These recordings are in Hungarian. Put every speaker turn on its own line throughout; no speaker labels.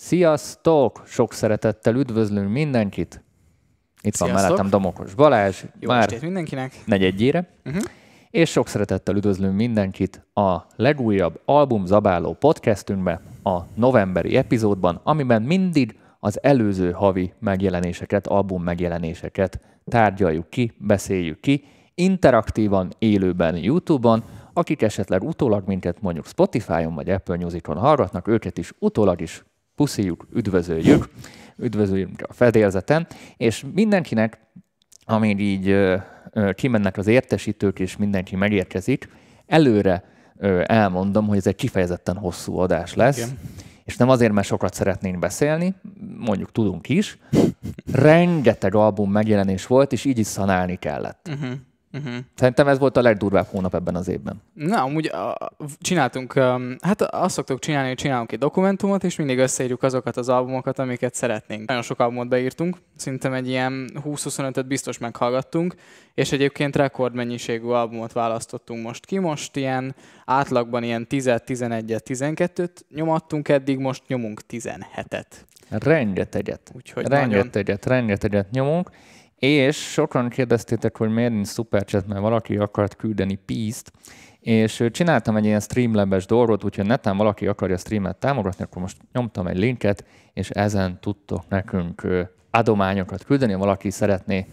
Sziasztok! Sok szeretettel üdvözlünk mindenkit. Itt van
Sziasztok.
mellettem Domokos Balázs,
Jó
már
estét mindenkinek.
negyedjére.
Uh-huh.
És sok szeretettel üdvözlünk mindenkit a legújabb album zabáló podcastünkbe, a novemberi epizódban, amiben mindig az előző havi megjelenéseket, album megjelenéseket tárgyaljuk ki, beszéljük ki, interaktívan, élőben YouTube-on, akik esetleg utólag minket mondjuk Spotify-on vagy Apple Music-on hallgatnak, őket is utólag is puszíjuk, üdvözöljük, üdvözöljük a fedélzeten, és mindenkinek, amíg így ö, ö, kimennek az értesítők, és mindenki megérkezik, előre ö, elmondom, hogy ez egy kifejezetten hosszú adás lesz,
Igen.
és nem azért, mert sokat szeretnénk beszélni, mondjuk tudunk is, rengeteg album megjelenés volt, és így is szanálni kellett.
Uh-huh. Uh-huh.
Szerintem ez volt a legdurvább hónap ebben az évben.
Na, amúgy csináltunk, um, hát azt szoktuk csinálni, hogy csinálunk egy dokumentumot, és mindig összeírjuk azokat az albumokat, amiket szeretnénk. Nagyon sok albumot beírtunk, szerintem egy ilyen 20-25-öt biztos meghallgattunk, és egyébként rekordmennyiségű albumot választottunk most ki. Most ilyen átlagban ilyen 10-11-et, 12-t nyomattunk eddig, most nyomunk 17-et.
Rengeteget.
Úgyhogy nagyon...
rengeteget, rengeteget nyomunk, és sokan kérdeztétek, hogy miért nincs Superchat, mert valaki akart küldeni pízt, és csináltam egy ilyen Streamlabes dolgot, úgyhogy netán valaki akarja streamet támogatni, akkor most nyomtam egy linket, és ezen tudtok nekünk adományokat küldeni, ha valaki szeretné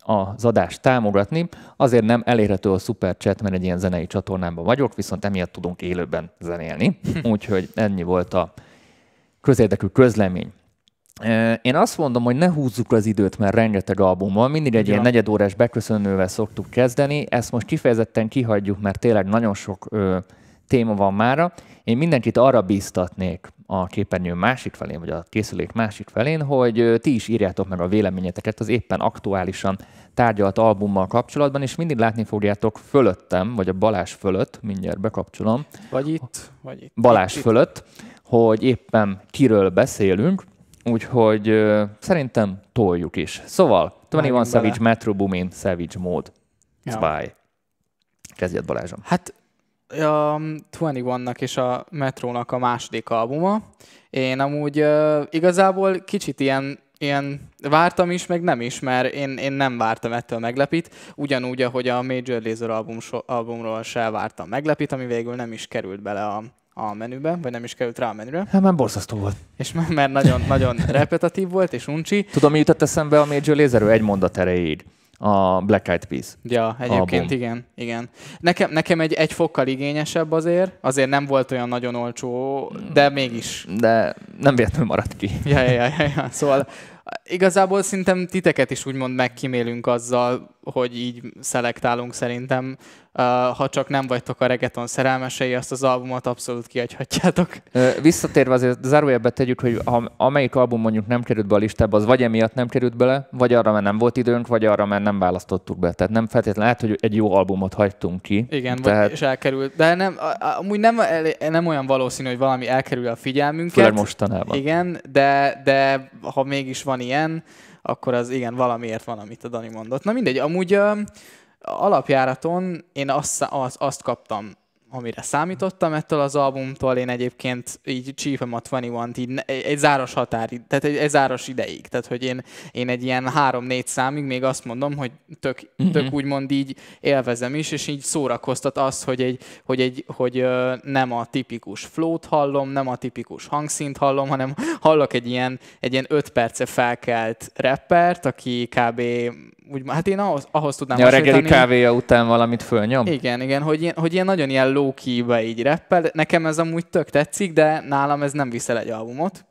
az adást támogatni. Azért nem elérhető a Superchat, mert egy ilyen zenei csatornában vagyok, viszont emiatt tudunk élőben zenélni. Úgyhogy ennyi volt a közérdekű közlemény. Én azt mondom, hogy ne húzzuk az időt, mert rengeteg album van. Mindig egy
Ja.
ilyen negyedórás beköszönővel szoktuk kezdeni. Ezt most kifejezetten kihagyjuk, mert tényleg nagyon sok ö, téma van mára. Én mindenkit arra bíztatnék a képernyő másik felén, vagy a készülék másik felén, hogy ti is írjátok meg a véleményeteket az éppen aktuálisan tárgyalt albummal kapcsolatban, és mindig látni fogjátok fölöttem, vagy a Balás fölött, mindjárt bekapcsolom,
Vagy itt, vagy itt.
Balázs
itt, itt.
fölött, hogy éppen kiről beszélünk, úgyhogy ö, szerintem toljuk is. Szóval, 21
Vágjunk
Savage
bele.
Metro Boomin Savage Mode.
Ja.
Spy. Kezdjed Balázsom.
Hát a 21-nak és a Metrónak a második albuma. Én amúgy uh, igazából kicsit ilyen, ilyen vártam is, meg nem is, mert én, én nem vártam ettől meglepít. Ugyanúgy, ahogy a Major Lazer album, albumról se vártam meglepít, ami végül nem is került bele a, a menübe, vagy nem is került rá a menüre.
Hát már borzasztó volt.
És m- mert nagyon, nagyon repetitív volt, és uncsi.
Tudom, mi jutott eszembe a Major Laserről? Egy mondat erejéig. A Black Eyed Peas.
Ja, egyébként
Album.
igen, igen. Nekem, nekem egy, egy fokkal igényesebb azért, azért nem volt olyan nagyon olcsó, de mégis.
De nem véletlenül maradt ki.
Ja, ja, ja, ja. Szóval igazából szerintem titeket is úgymond megkímélünk azzal, hogy így szelektálunk szerintem. Uh, ha csak nem vagytok a reggaeton szerelmesei, azt az albumot abszolút kiadhatjátok.
Visszatérve azért zárójelbe tegyük, hogy ha amelyik album mondjuk nem került be a listába, az vagy emiatt nem került bele, vagy arra, mert nem volt időnk, vagy arra, mert nem választottuk be. Tehát nem feltétlenül lehet, hogy egy jó albumot hagytunk ki.
Igen,
Tehát-
Tehát... és elkerült. De nem, amúgy nem, nem olyan valószínű, hogy valami elkerül a figyelmünket.
Főleg mostanában.
Igen, de, de ha mégis van ilyen, akkor az igen, valamiért van, amit a Dani mondott. Na mindegy, amúgy ö, alapjáraton én azt, azt, azt kaptam, amire számítottam ettől az albumtól, én egyébként így csípem a 21-t, így egy, záros határ, tehát egy, egy záros ideig. Tehát, hogy én, én egy ilyen 3-4 számig még azt mondom, hogy tök, tök úgymond így élvezem is, és így szórakoztat az, hogy, egy, hogy, egy, hogy nem a tipikus flót hallom, nem a tipikus hangszint hallom, hanem hallok egy ilyen, egy ilyen 5 perce felkelt rappert, aki kb. Úgy, hát én ahhoz, ahhoz tudnám
Ja, a reggeli kávéja után valamit fölnyom?
igen, igen, hogy ilyen, hogy ilyen nagyon ilyen low key így rappel. Nekem ez amúgy tök tetszik, de nálam ez nem viszel egy albumot.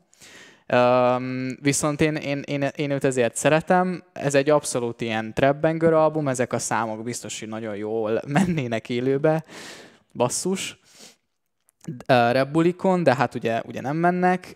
Um, viszont én, én, én, én őt ezért szeretem. Ez egy abszolút ilyen trap album, ezek a számok biztos, hogy nagyon jól mennének élőbe. Basszus. Rebulikon, de hát ugye, ugye nem mennek.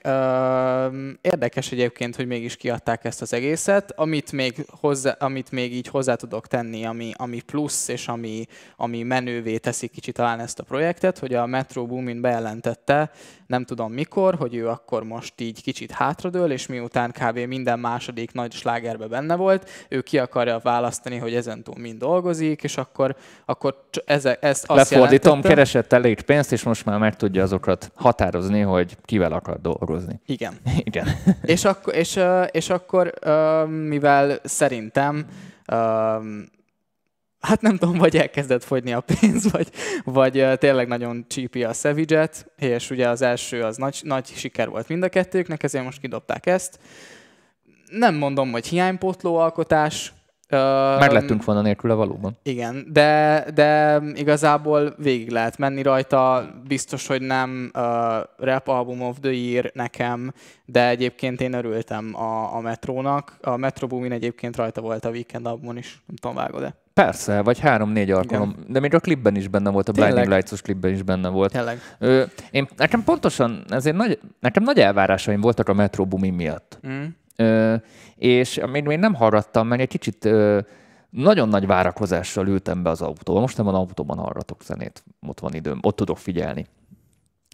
Érdekes egyébként, hogy mégis kiadták ezt az egészet. Amit még, hozzá, amit még így hozzá tudok tenni, ami, ami plusz, és ami, ami menővé teszi kicsit talán ezt a projektet, hogy a Metro Boomin bejelentette, nem tudom mikor, hogy ő akkor most így kicsit hátradől, és miután kb. minden második nagy slágerbe benne volt, ő ki akarja választani, hogy ezentúl mind dolgozik, és akkor, akkor ez, ez azt
Lefordítom, keresett elég pénzt, és most már meg meg tudja azokat határozni, hogy kivel akar dolgozni.
Igen.
Igen.
és, akkor, és, és akkor, mivel szerintem hát nem tudom, vagy elkezdett fogyni a pénz, vagy, vagy tényleg nagyon csípi a savage és ugye az első az nagy, nagy siker volt mind a kettőknek, ezért most kidobták ezt. Nem mondom, hogy hiánypótló alkotás,
Meg lettünk volna nélküle valóban.
Igen, de, de igazából végig lehet menni rajta, biztos, hogy nem uh, Rap Album of the Year nekem, de egyébként én örültem a, a Metrónak. A Metro Boomin egyébként rajta volt a Weekend albumon is, nem tudom, vágod-e?
Persze, vagy három-négy alkalom. Igen. De még a klipben is benne volt, a
Tényleg?
Blinding Lights-os klipben is benne volt.
Tényleg.
Ö, én, nekem pontosan, ezért nagy, nekem nagy elvárásaim voltak a Metro Boomin miatt.
Mm.
Ö, és még, még nem hallgattam, meg egy kicsit ö, nagyon nagy várakozással ültem be az autóba. Most nem van autóban hallgatok zenét, ott van időm, ott tudok figyelni.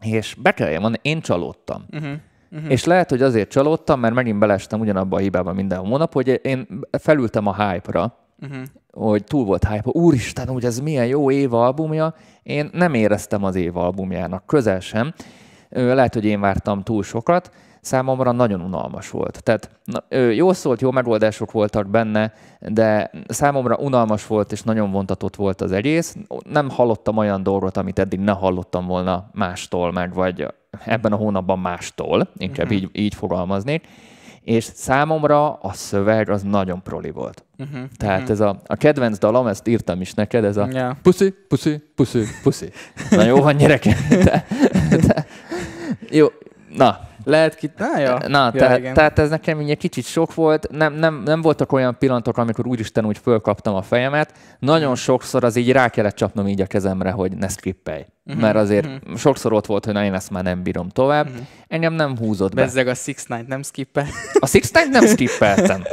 És be kell mondani, én csalódtam.
Uh-huh. Uh-huh.
És lehet, hogy azért csalódtam, mert megint belestem ugyanabba a hibába minden hónap, hogy én felültem a hype-ra,
Uh-huh.
hogy túl volt hype úristen, hogy ez milyen jó év albumja. Én nem éreztem az év albumjának, közel sem. Lehet, hogy én vártam túl sokat, számomra nagyon unalmas volt. Tehát na, jó szólt, jó megoldások voltak benne, de számomra unalmas volt, és nagyon vontatott volt az egész. Nem hallottam olyan dolgot, amit eddig ne hallottam volna mástól, meg vagy ebben a hónapban mástól, inkább
Mhm.
így, így fogalmaznék. És számomra a szöveg az nagyon proli volt.
Uh-huh.
Tehát ez a, a kedvenc dalom, ezt írtam is neked, ez a
Ja.
puszi, puszi, puszi, puszi. Na jó van, gyereke. De, de, jó, na,
Lehet ki... Na, ja.
na
ja,
tehát,
igen.
tehát ez nekem így egy kicsit sok volt. Nem, nem, nem voltak olyan pillanatok, amikor úristen úgy fölkaptam a fejemet. Nagyon sokszor az így rá kellett csapnom így a kezemre, hogy ne skippelj.
Mhm,
Mert azért
mhm.
sokszor ott volt, hogy na én ezt már nem bírom tovább.
Mhm.
Engem nem húzott be.
Bezzeg a Six Night nem skippel.
A Six Night nem skippeltem.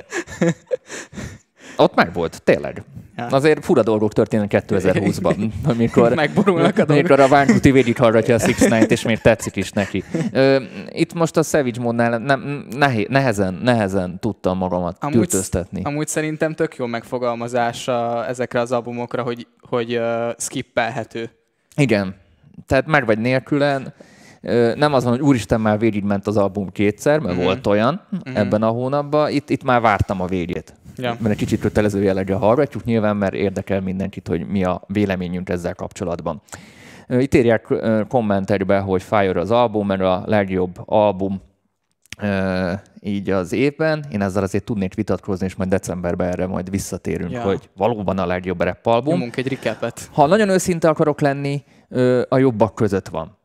Ott meg volt, tényleg.
Ja.
Azért fura dolgok történnek 2020-ban, amikor,
Megborulnak a
amikor a Vánkuti végig hallgatja a Six Night, és még tetszik is neki. Ö, itt most a Savage módnál nem, nehé, nehezen, nehezen tudtam magamat
Amúgy-
tültöztetni.
Amúgy szerintem tök jó megfogalmazás a, ezekre az albumokra, hogy, hogy uh, skippelhető.
Igen. Tehát meg vagy nélkülen. Nem az van, hogy úristen már végigment az album kétszer, mert
Mhm.
volt olyan
Mhm.
ebben a hónapban. Itt, itt már vártam a végét.
Ja.
mert egy kicsit kötelező jelleggel hallgatjuk, nyilván, mert érdekel mindenkit, hogy mi a véleményünk ezzel kapcsolatban. Itt írják kommentekbe, hogy Fire az album, mert a legjobb album így az évben. Én ezzel azért tudnék vitatkozni, és majd decemberben erre majd visszatérünk,
Ja.
hogy valóban a legjobb rap album.
Nyomunk egy recapet.
Ha nagyon őszinte akarok lenni, a jobbak között van.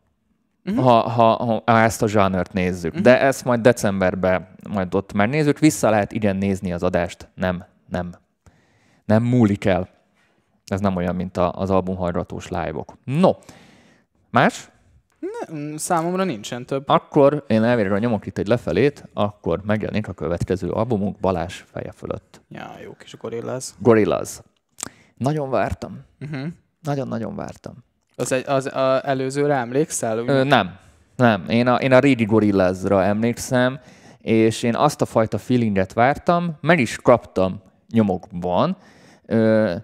Mhm.
Uh-huh. Ha, ha, ha, ha ezt a zsánert nézzük. Uh-huh. De ezt majd decemberben majd ott megnézzük. Vissza lehet igen nézni az adást. Nem, nem. Nem múlik el. Ez nem olyan, mint a, az albumhajratós live-ok. No, más?
Nem, Számomra nincsen több.
Akkor én elvégre nyomok itt egy lefelét, akkor megjelenik a következő albumunk Balázs feje fölött.
Ja, jó kis gorillaz.
Gorillaz. Nagyon vártam.
Uh-huh.
Nagyon-nagyon vártam.
Az, egy, az a előzőre emlékszel? Úgy,
Ö, nem, nem. Én a, én a régi Gorillazra emlékszem, és én azt a fajta feelinget vártam, meg is kaptam nyomokban. Ö,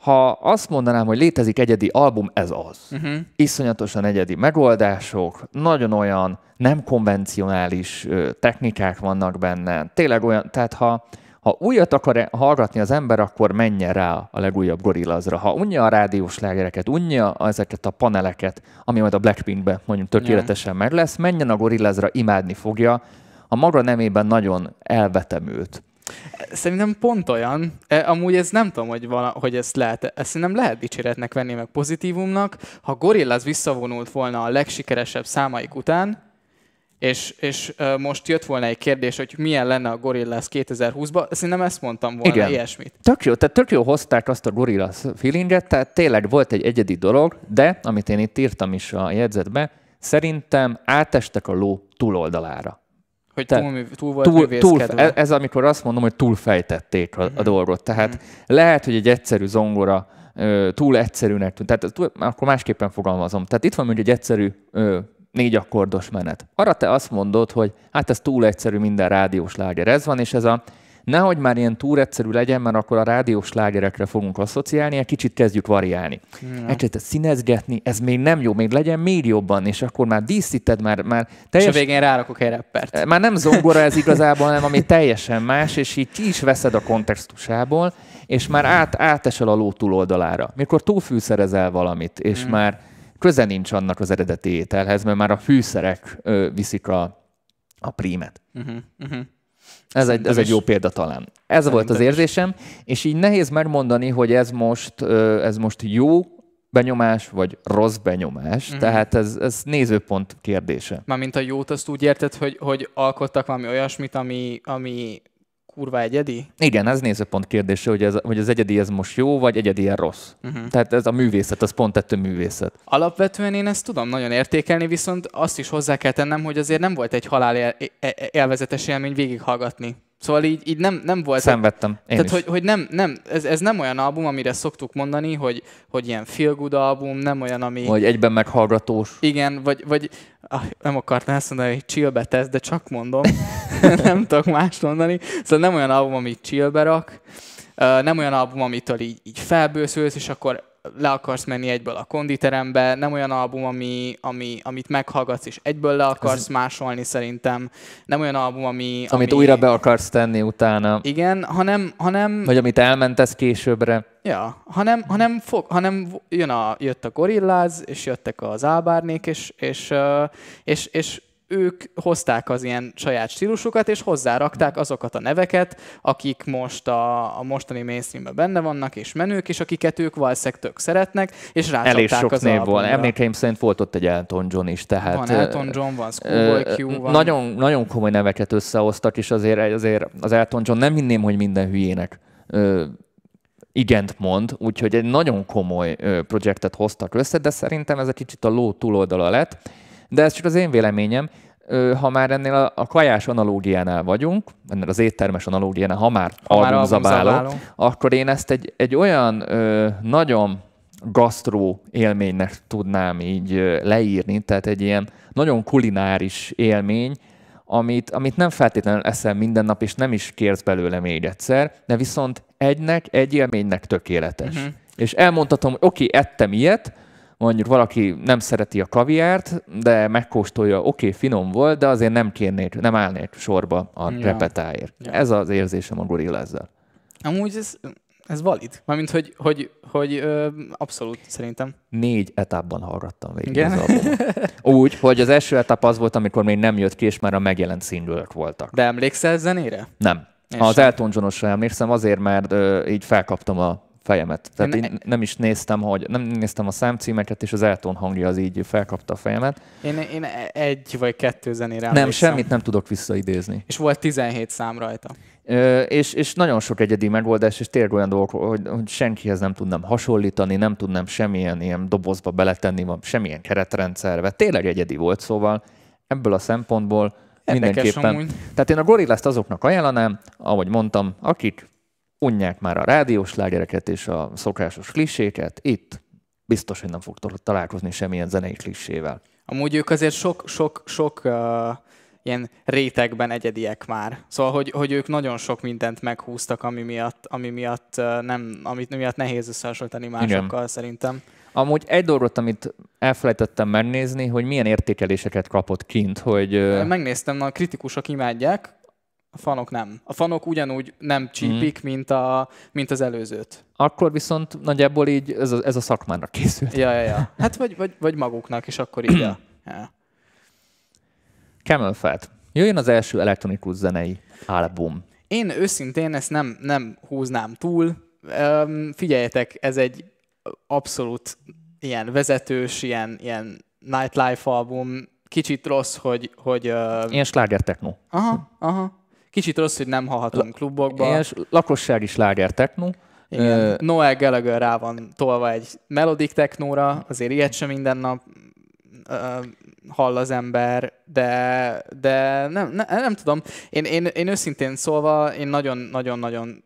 ha azt mondanám, hogy létezik egyedi album, ez az.
uh-huh.
Iszonyatosan egyedi megoldások, nagyon olyan nem konvencionális ö, technikák vannak benne. Tényleg olyan, tehát ha, ha újat akar hallgatni az ember, akkor menjen rá a legújabb Gorillazra. Ha unja a rádiós lágereket, unja ezeket a paneleket, ami majd a Blackpinkben mondjuk tökéletesen meg lesz, menjen a Gorillazra, imádni fogja. A maga nemében nagyon elvetemült.
Szerintem pont olyan. E, Amúgy ez nem tudom, hogy, vala, hogy ezt lehet, ezt szerintem lehet dicséretnek venni, meg pozitívumnak. Ha Gorillaz visszavonult volna a legsikeresebb számaik után, és, és most jött volna egy kérdés, hogy milyen lenne a Gorillaz 2020-ban, szerintem ezt mondtam volna,
Igen.
ilyesmit.
Tök jó, tehát tök jó hozták azt a Gorillaz feelinget, tehát tényleg volt egy egyedi dolog, de, amit én itt írtam is a jegyzetbe, szerintem átestek a ló túloldalára.
Hogy
Te-
túl, túl volt
Túl, túl, ez, ez amikor azt mondom, hogy túlfejtették a, a dolgot. Tehát lehet, hogy egy egyszerű zongora túl egyszerűnek tűnt. Tehát túl, akkor másképpen fogalmazom. Tehát itt van mondjuk egy egyszerű ö, négy akkordos menet. Arra te azt mondod, hogy hát ez túl egyszerű, minden rádiós láger ez van, és ez a nehogy már ilyen túl egyszerű legyen, mert akkor a rádiós slágerekre fogunk asszociálni, egy kicsit kezdjük variálni. Ja. Egy színezgetni, ez még nem jó, még legyen még jobban, és akkor már díszíted, már, már
teljes... És a végén rárakok egy rappert.
Már nem zongora ez igazából, hanem ami teljesen más, és így ki is veszed a kontextusából, és már át, átesel a ló túloldalára. Mikor túlfűszerezel valamit, és hmm. már köze nincs annak az eredeti ételhez, mert már a fűszerek ö, viszik a, a prímet. Uh-huh, uh-huh. Ez egy, ez egy jó példa talán. Ez volt az érzésem, és így nehéz megmondani, hogy ez most, ez most jó benyomás, vagy rossz benyomás. Mm. Tehát ez, ez nézőpont kérdése.
Mármint a jót azt úgy érted, hogy, hogy alkottak valami olyasmit, ami, ami kurva egyedi?
Igen, ez nézőpont kérdése, hogy, ez, hogy az egyedi ez most jó, vagy egyedi rossz. Uh-huh. Tehát ez a művészet, az pont ettől művészet.
Alapvetően én ezt tudom nagyon értékelni, viszont azt is hozzá kell tennem, hogy azért nem volt egy halál él, élvezetes élmény végighallgatni. Szóval így, így nem, nem volt...
Szenvedtem. Én
tehát,
is.
hogy, hogy nem, nem ez, ez, nem olyan album, amire szoktuk mondani, hogy, hogy ilyen feel good album, nem olyan, ami...
Vagy egyben meghallgatós.
Igen, vagy, vagy ah, nem akartam ezt mondani, hogy chillbe tesz, de csak mondom. nem tudok mást mondani. Szóval nem olyan album, amit chillbe rak. Nem olyan album, amitől így, így felbőszülsz, és akkor le akarsz menni egyből a konditerembe, nem olyan album, ami, ami, amit meghallgatsz és egyből le akarsz másolni szerintem, nem olyan album, ami...
Amit ami... újra be akarsz tenni utána.
Igen, hanem... hanem...
Vagy amit elmentesz későbbre.
Ja, hanem, hanem, fog, hanem jön a, jött a gorilláz, és jöttek az álbárnék, és, és, és, és, és ők hozták az ilyen saját stílusokat, és hozzárakták azokat a neveket, akik most a, a mostani mainstreamben benne vannak, és menők, és akiket ők valószínűleg tök szeretnek, és rácsapták Elég sok
az név volt. Emlékeim szerint volt ott egy Elton John is, tehát...
Van Elton John, van Schoolboy Q, van...
Nagyon, nagyon komoly neveket összehoztak, és azért, azért az Elton John nem hinném, hogy minden hülyének igent mond, úgyhogy egy nagyon komoly projektet hoztak össze, de szerintem ez egy kicsit a ló túloldala lett, de ez csak az én véleményem, ha már ennél a, a kajás analógiánál vagyunk, ennél az éttermes analógiánál, ha már ha albumzabáló, akkor én ezt egy, egy olyan ö, nagyon gasztró élménynek tudnám így leírni, tehát egy ilyen nagyon kulináris élmény, amit, amit nem feltétlenül eszel minden nap, és nem is kérsz belőle még egyszer, de viszont egynek, egy élménynek tökéletes. Uh-huh. És elmondhatom, hogy oké, okay, ettem ilyet, mondjuk valaki nem szereti a kaviárt, de megkóstolja, oké, okay, finom volt, de azért nem kérnék, nem állnék sorba a ja. repetáért. Ja. Ez az érzésem a gorilla ezzel.
Amúgy ez, ez valid. Mármint, hogy, hogy, hogy ö, abszolút szerintem.
Négy etapban hallgattam végig Igen? Úgy, hogy az első etap az volt, amikor még nem jött ki, és már a megjelent singlek voltak.
De emlékszel zenére?
Nem. Én az Elton John-osra emlékszem, azért, mert ö, így felkaptam a fejemet. Tehát én, én nem is néztem, hogy nem néztem a számcímeket, és az Elton hangja az így felkapta a fejemet.
Én, én egy vagy kettő zenére
Nem, semmit nem tudok visszaidézni.
És volt 17 szám rajta.
Ö, és, és nagyon sok egyedi megoldás, és tényleg olyan dolgok, hogy, hogy senkihez nem tudnám hasonlítani, nem tudnám semmilyen ilyen dobozba beletenni, semmilyen keretrendszerbe. Tényleg egyedi volt, szóval ebből a szempontból Érdekes mindenképpen. Amúgy. Tehát én a Gorillast azoknak ajánlanám, ahogy mondtam, akik unják már a rádiós lágereket és a szokásos kliséket, itt biztos, hogy nem fog találkozni semmilyen zenei klisével.
Amúgy ők azért sok, sok, sok uh, ilyen rétegben egyediek már. Szóval, hogy, hogy ők nagyon sok mindent meghúztak, ami miatt, ami miatt, uh, nem, amit miatt nehéz összehasonlítani másokkal Igen. szerintem.
Amúgy egy dolgot, amit elfelejtettem megnézni, hogy milyen értékeléseket kapott kint, hogy...
Megnéztem, a kritikusok imádják, a fanok nem. A fanok ugyanúgy nem csípik, mm. mint, a, mint az előzőt.
Akkor viszont nagyjából így ez a, ez a szakmának készült.
Ja, ja, ja. Hát vagy, vagy, vagy maguknak, és akkor így ja. ja.
Camel Fat. Jöjjön az első elektronikus zenei album.
Én őszintén ezt nem, nem húznám túl. Um, figyeljetek, ez egy abszolút ilyen vezetős, ilyen, ilyen nightlife album. Kicsit rossz, hogy... hogy uh...
Ilyen sláger techno.
Aha, aha. Kicsit rossz, hogy nem hallhatunk klubokba.
Ilyen lakossági sláger techno.
Igen. Uh, Noel Gallagher rá van tolva egy melodik technóra, azért ilyet sem minden nap uh, hall az ember, de, de nem, ne, nem tudom. Én, én, én őszintén szólva, én nagyon-nagyon-nagyon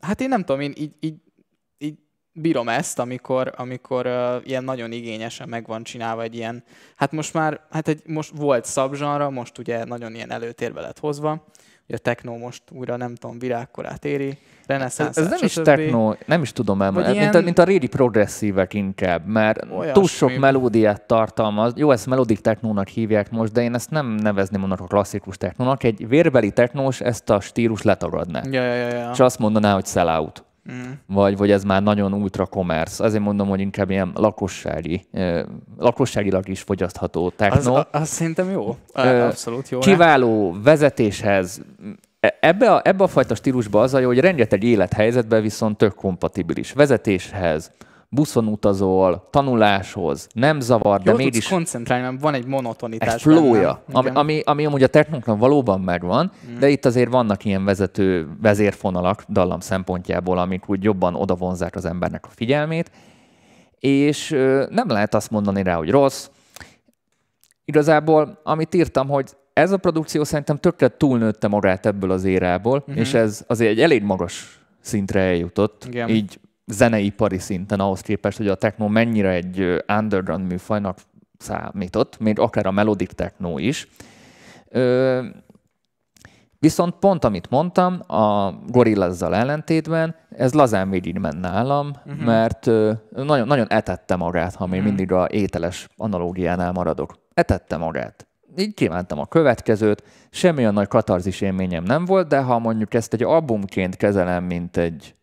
hát én nem tudom, én így, így bírom ezt, amikor, amikor uh, ilyen nagyon igényesen meg van csinálva egy ilyen, hát most már, hát egy, most volt szabzsanra, most ugye nagyon ilyen előtérbe lett hozva, a techno most újra nem tudom, virágkorát éri, reneszánsz.
Ez, ez nem is techno, nem is tudom elmondani, ilyen... mint, a, mint a régi progresszívek inkább, mert Olyasmi. túl sok melódiát tartalmaz. Jó, ezt melodic technónak hívják most, de én ezt nem nevezném annak a klasszikus technónak. Egy vérbeli technós ezt a stílus letagadná.
Ja, ja, ja, ja.
És azt mondaná, hogy sell out. Mm. Vagy, vagy ez már nagyon ultra commerce. Azért mondom, hogy inkább ilyen lakossági, eh, lakosságilag is fogyasztható techno.
Az, az szerintem jó. Abszolút jó.
Kiváló ne? vezetéshez, e, Ebbe a, ebbe a fajta stílusba az a jó, hogy rengeteg élethelyzetben viszont tök kompatibilis. Vezetéshez, buszon utazol, tanuláshoz, nem zavar, de
Jó
mégis...
koncentrálni, mert van egy monotonitás.
Egy flója, ami, ami, ami amúgy a technoknak valóban megvan, mm. de itt azért vannak ilyen vezető vezérfonalak dallam szempontjából, amik úgy jobban odavonzák az embernek a figyelmét, és nem lehet azt mondani rá, hogy rossz. Igazából, amit írtam, hogy ez a produkció szerintem tökre túlnőtte magát ebből az érából, mm-hmm. és ez azért egy elég magas szintre eljutott, Igen. így zeneipari szinten ahhoz képest, hogy a techno mennyire egy underground műfajnak számított, még akár a melodic techno is. Ö, viszont pont amit mondtam, a Gorillazzal ellentétben, ez lazán ment nálam, uh-huh. mert ö, nagyon, nagyon etette magát, ha még uh-huh. mindig a ételes analógiánál maradok. Etette magát. Így kívántam a következőt, semmi olyan nagy katarzis élményem nem volt, de ha mondjuk ezt egy albumként kezelem, mint egy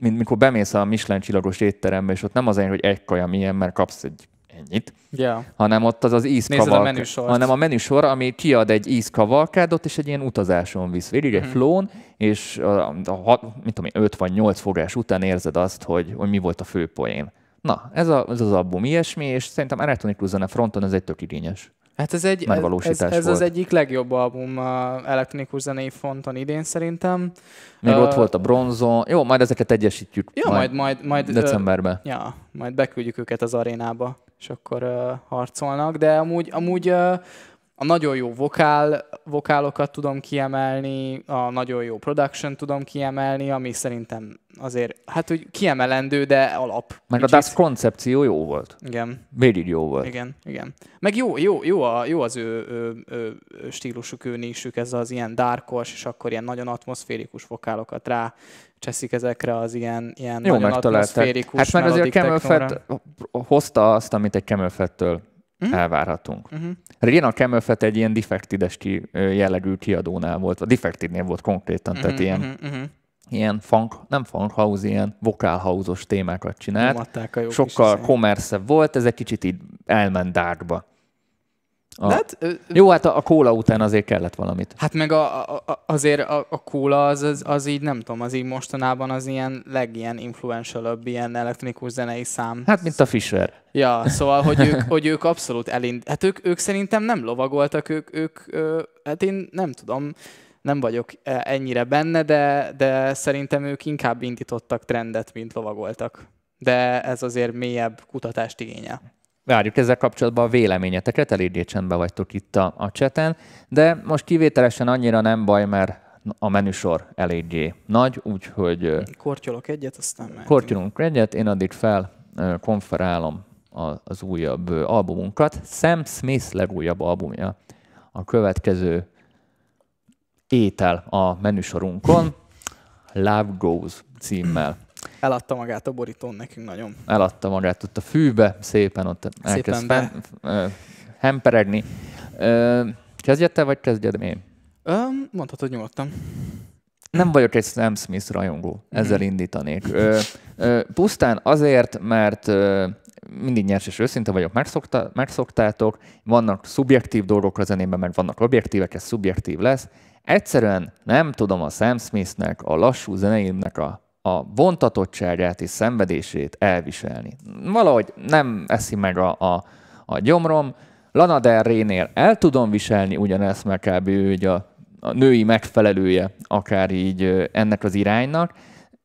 mint mikor bemész a Michelin csillagos étterembe, és ott nem az egy, hogy egy kaja milyen, mert kapsz egy ennyit,
yeah.
hanem ott az az ízkavalkád, hanem a menüsor, ami kiad egy ízkavalkádot, és egy ilyen utazáson visz végig, egy mm. flón, és a, a, a, mit tudom én, 5 vagy 8 fogás után érzed azt, hogy, hogy mi volt a fő poén. Na, ez, a, ez az album ilyesmi, és szerintem Electronic Zene fronton ez egy tök igényes.
Hát ez, egy, ez, ez, ez az egyik legjobb album a elektronikus zenei fonton idén szerintem.
Még uh, ott volt a bronzon. Jó, majd ezeket egyesítjük.
Jó, majd, majd, majd
decemberben.
Uh, ja, majd beküldjük őket az arénába, és akkor uh, harcolnak. De amúgy, amúgy uh, a nagyon jó vokál, vokálokat tudom kiemelni, a nagyon jó production tudom kiemelni, ami szerintem azért, hát hogy kiemelendő, de alap.
Meg kicsit. a DAS koncepció jó volt.
Igen.
Végig jó volt.
Igen, igen. Meg jó, jó, jó, a, jó az ő, ő, ő, ő stílusuk, ő nisük, ez az ilyen darkos, és akkor ilyen nagyon atmoszférikus vokálokat rá cseszik ezekre az ilyen, ilyen
jó nagyon atmoszférikus Hát meg azért Camel hozta azt, amit egy Camel uh-huh. elvárhatunk. Uh-huh. Régen a Camelfet egy ilyen defected jellegű kiadónál volt, a defected volt konkrétan, uh-huh, tehát ilyen, uh-huh, ilyen funk, nem funk house, ilyen vokál house témákat csinált. Sokkal commerce volt, ez egy kicsit így elment darkba. A... Hát, Jó, hát a, a kóla után azért kellett valamit.
Hát meg a, a, azért a, a kóla az, az, az így nem tudom, az így mostanában az ilyen legilyen influential ilyen elektronikus zenei szám.
Hát, mint a Fisher.
Ja, szóval, hogy ők, hogy ők abszolút elind... Hát ők, ők szerintem nem lovagoltak, ők, ők ö, hát én nem tudom, nem vagyok e, ennyire benne, de, de szerintem ők inkább indítottak trendet, mint lovagoltak. De ez azért mélyebb kutatást igényel.
Várjuk ezzel kapcsolatban a véleményeteket, eléggé csendben vagytok itt a, a cseten, de most kivételesen annyira nem baj, mert a menüsor eléggé nagy, úgyhogy...
Kortyolok egyet, aztán mehetünk.
Kortyolunk egyet, én addig fel konferálom az újabb albumunkat. Sam Smith legújabb albumja a következő étel a menüsorunkon, Love Goes címmel.
Eladta magát a borítón nekünk nagyon.
Eladta magát ott a fűbe, szépen ott elkezd szépen fen, hemperegni. Kezdjed te, vagy kezdjed én?
mondhatod nyugodtan.
Nem vagyok egy Sam Smith rajongó, ezzel mm-hmm. indítanék. Ö, ö, pusztán azért, mert ö, mindig nyers és őszinte vagyok, megszokta, megszoktátok, vannak szubjektív dolgok a zenében, mert vannak objektívek, ez szubjektív lesz. Egyszerűen nem tudom a Sam Smithnek, a lassú zeneimnek a a vontatottságát és szenvedését elviselni. Valahogy nem eszi meg a, a, a gyomrom. Lana Del Rey-nél el tudom viselni ugyanezt, mert kb. ő a, a női megfelelője akár így ennek az iránynak,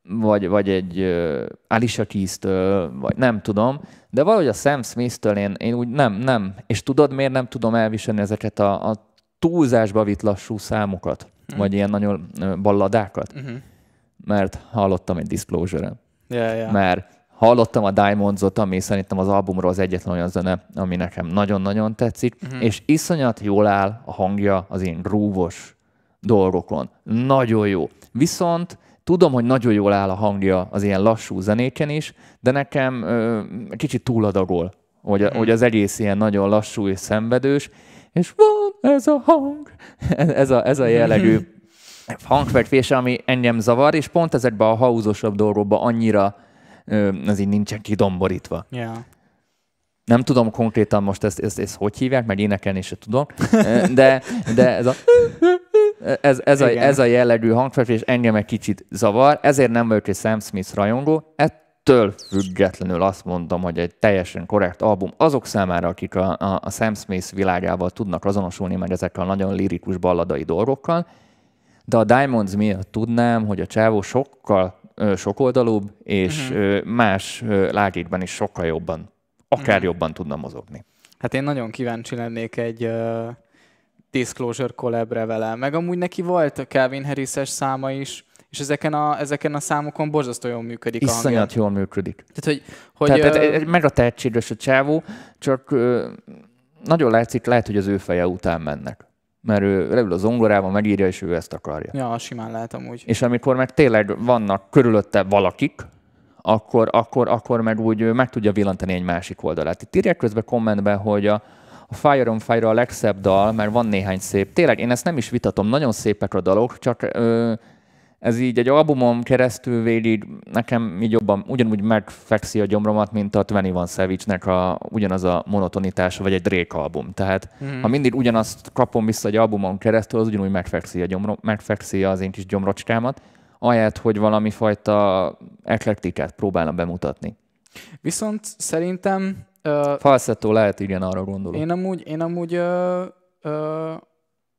vagy, vagy egy uh, Alicia Keys-től, vagy nem tudom, de valahogy a Sam Smith-től én, én úgy nem, nem. És tudod, miért nem tudom elviselni ezeket a, a túlzásba vitt lassú számokat, mm. vagy ilyen nagyon balladákat? Mm-hmm mert hallottam egy disclosure
Ja, ja.
mert hallottam a Diamonds-ot, ami szerintem az albumról az egyetlen olyan zene, ami nekem nagyon-nagyon tetszik, uh-huh. és iszonyat jól áll a hangja az én grúvos dolgokon. Nagyon jó. Viszont tudom, hogy nagyon jól áll a hangja az ilyen lassú zenéken is, de nekem ö, kicsit túladagol, hogy, uh-huh. hogy az egész ilyen nagyon lassú és szenvedős, és van ez a hang, ez a, ez a jellegű hangfekvése, ami engem zavar, és pont ezekben a hauzosabb dolgokban annyira az így nincsen kidomborítva.
Yeah.
Nem tudom konkrétan most ezt, ezt, ezt hogy hívják, meg énekelni se tudom, de, de ez a, ez, ez, a, ez a jellegű hangfekvés engem egy kicsit zavar, ezért nem vagyok egy Sam Smith rajongó, ettől függetlenül azt mondom, hogy egy teljesen korrekt album azok számára, akik a, a, a Sam Smith világával tudnak azonosulni, meg ezekkel a nagyon lirikus balladai dolgokkal, de a Diamonds miatt tudnám, hogy a csávó sokkal sokoldalúbb, és uh-huh. más lágékben is sokkal jobban, akár uh-huh. jobban tudna mozogni.
Hát én nagyon kíváncsi lennék egy uh, Disclosure collabre vele, meg amúgy neki volt a Calvin harris száma is, és ezeken a, ezeken a számokon borzasztó jól működik
Iszonyat jól működik.
Tehát, hogy, hogy
Tehát, ö... meg a tehetséges a csávó, csak ö, nagyon látszik, lehet, hogy az ő feje után mennek mert ő leül a zongorával, megírja, és ő ezt akarja.
Ja, simán lehet amúgy.
És amikor meg tényleg vannak körülötte valakik, akkor, akkor, akkor meg úgy meg tudja villantani egy másik oldalát. Itt írják közben kommentben, hogy a, a Fire on Fire a legszebb dal, mert van néhány szép. Tényleg, én ezt nem is vitatom, nagyon szépek a dalok, csak ö, ez így egy albumon keresztül végig nekem így jobban ugyanúgy megfekszi a gyomromat, mint a 21 Savage-nek a, ugyanaz a monotonitása, vagy egy Drake album. Tehát mm. ha mindig ugyanazt kapom vissza egy albumon keresztül, az ugyanúgy megfekszi, a gyomro, megfekszi az én kis gyomrocskámat, ahelyett, hogy valami fajta eklektikát próbálna bemutatni.
Viszont szerintem...
Uh, Falsetto lehet, igen, arra gondolok.
Én amúgy, én amúgy uh, uh,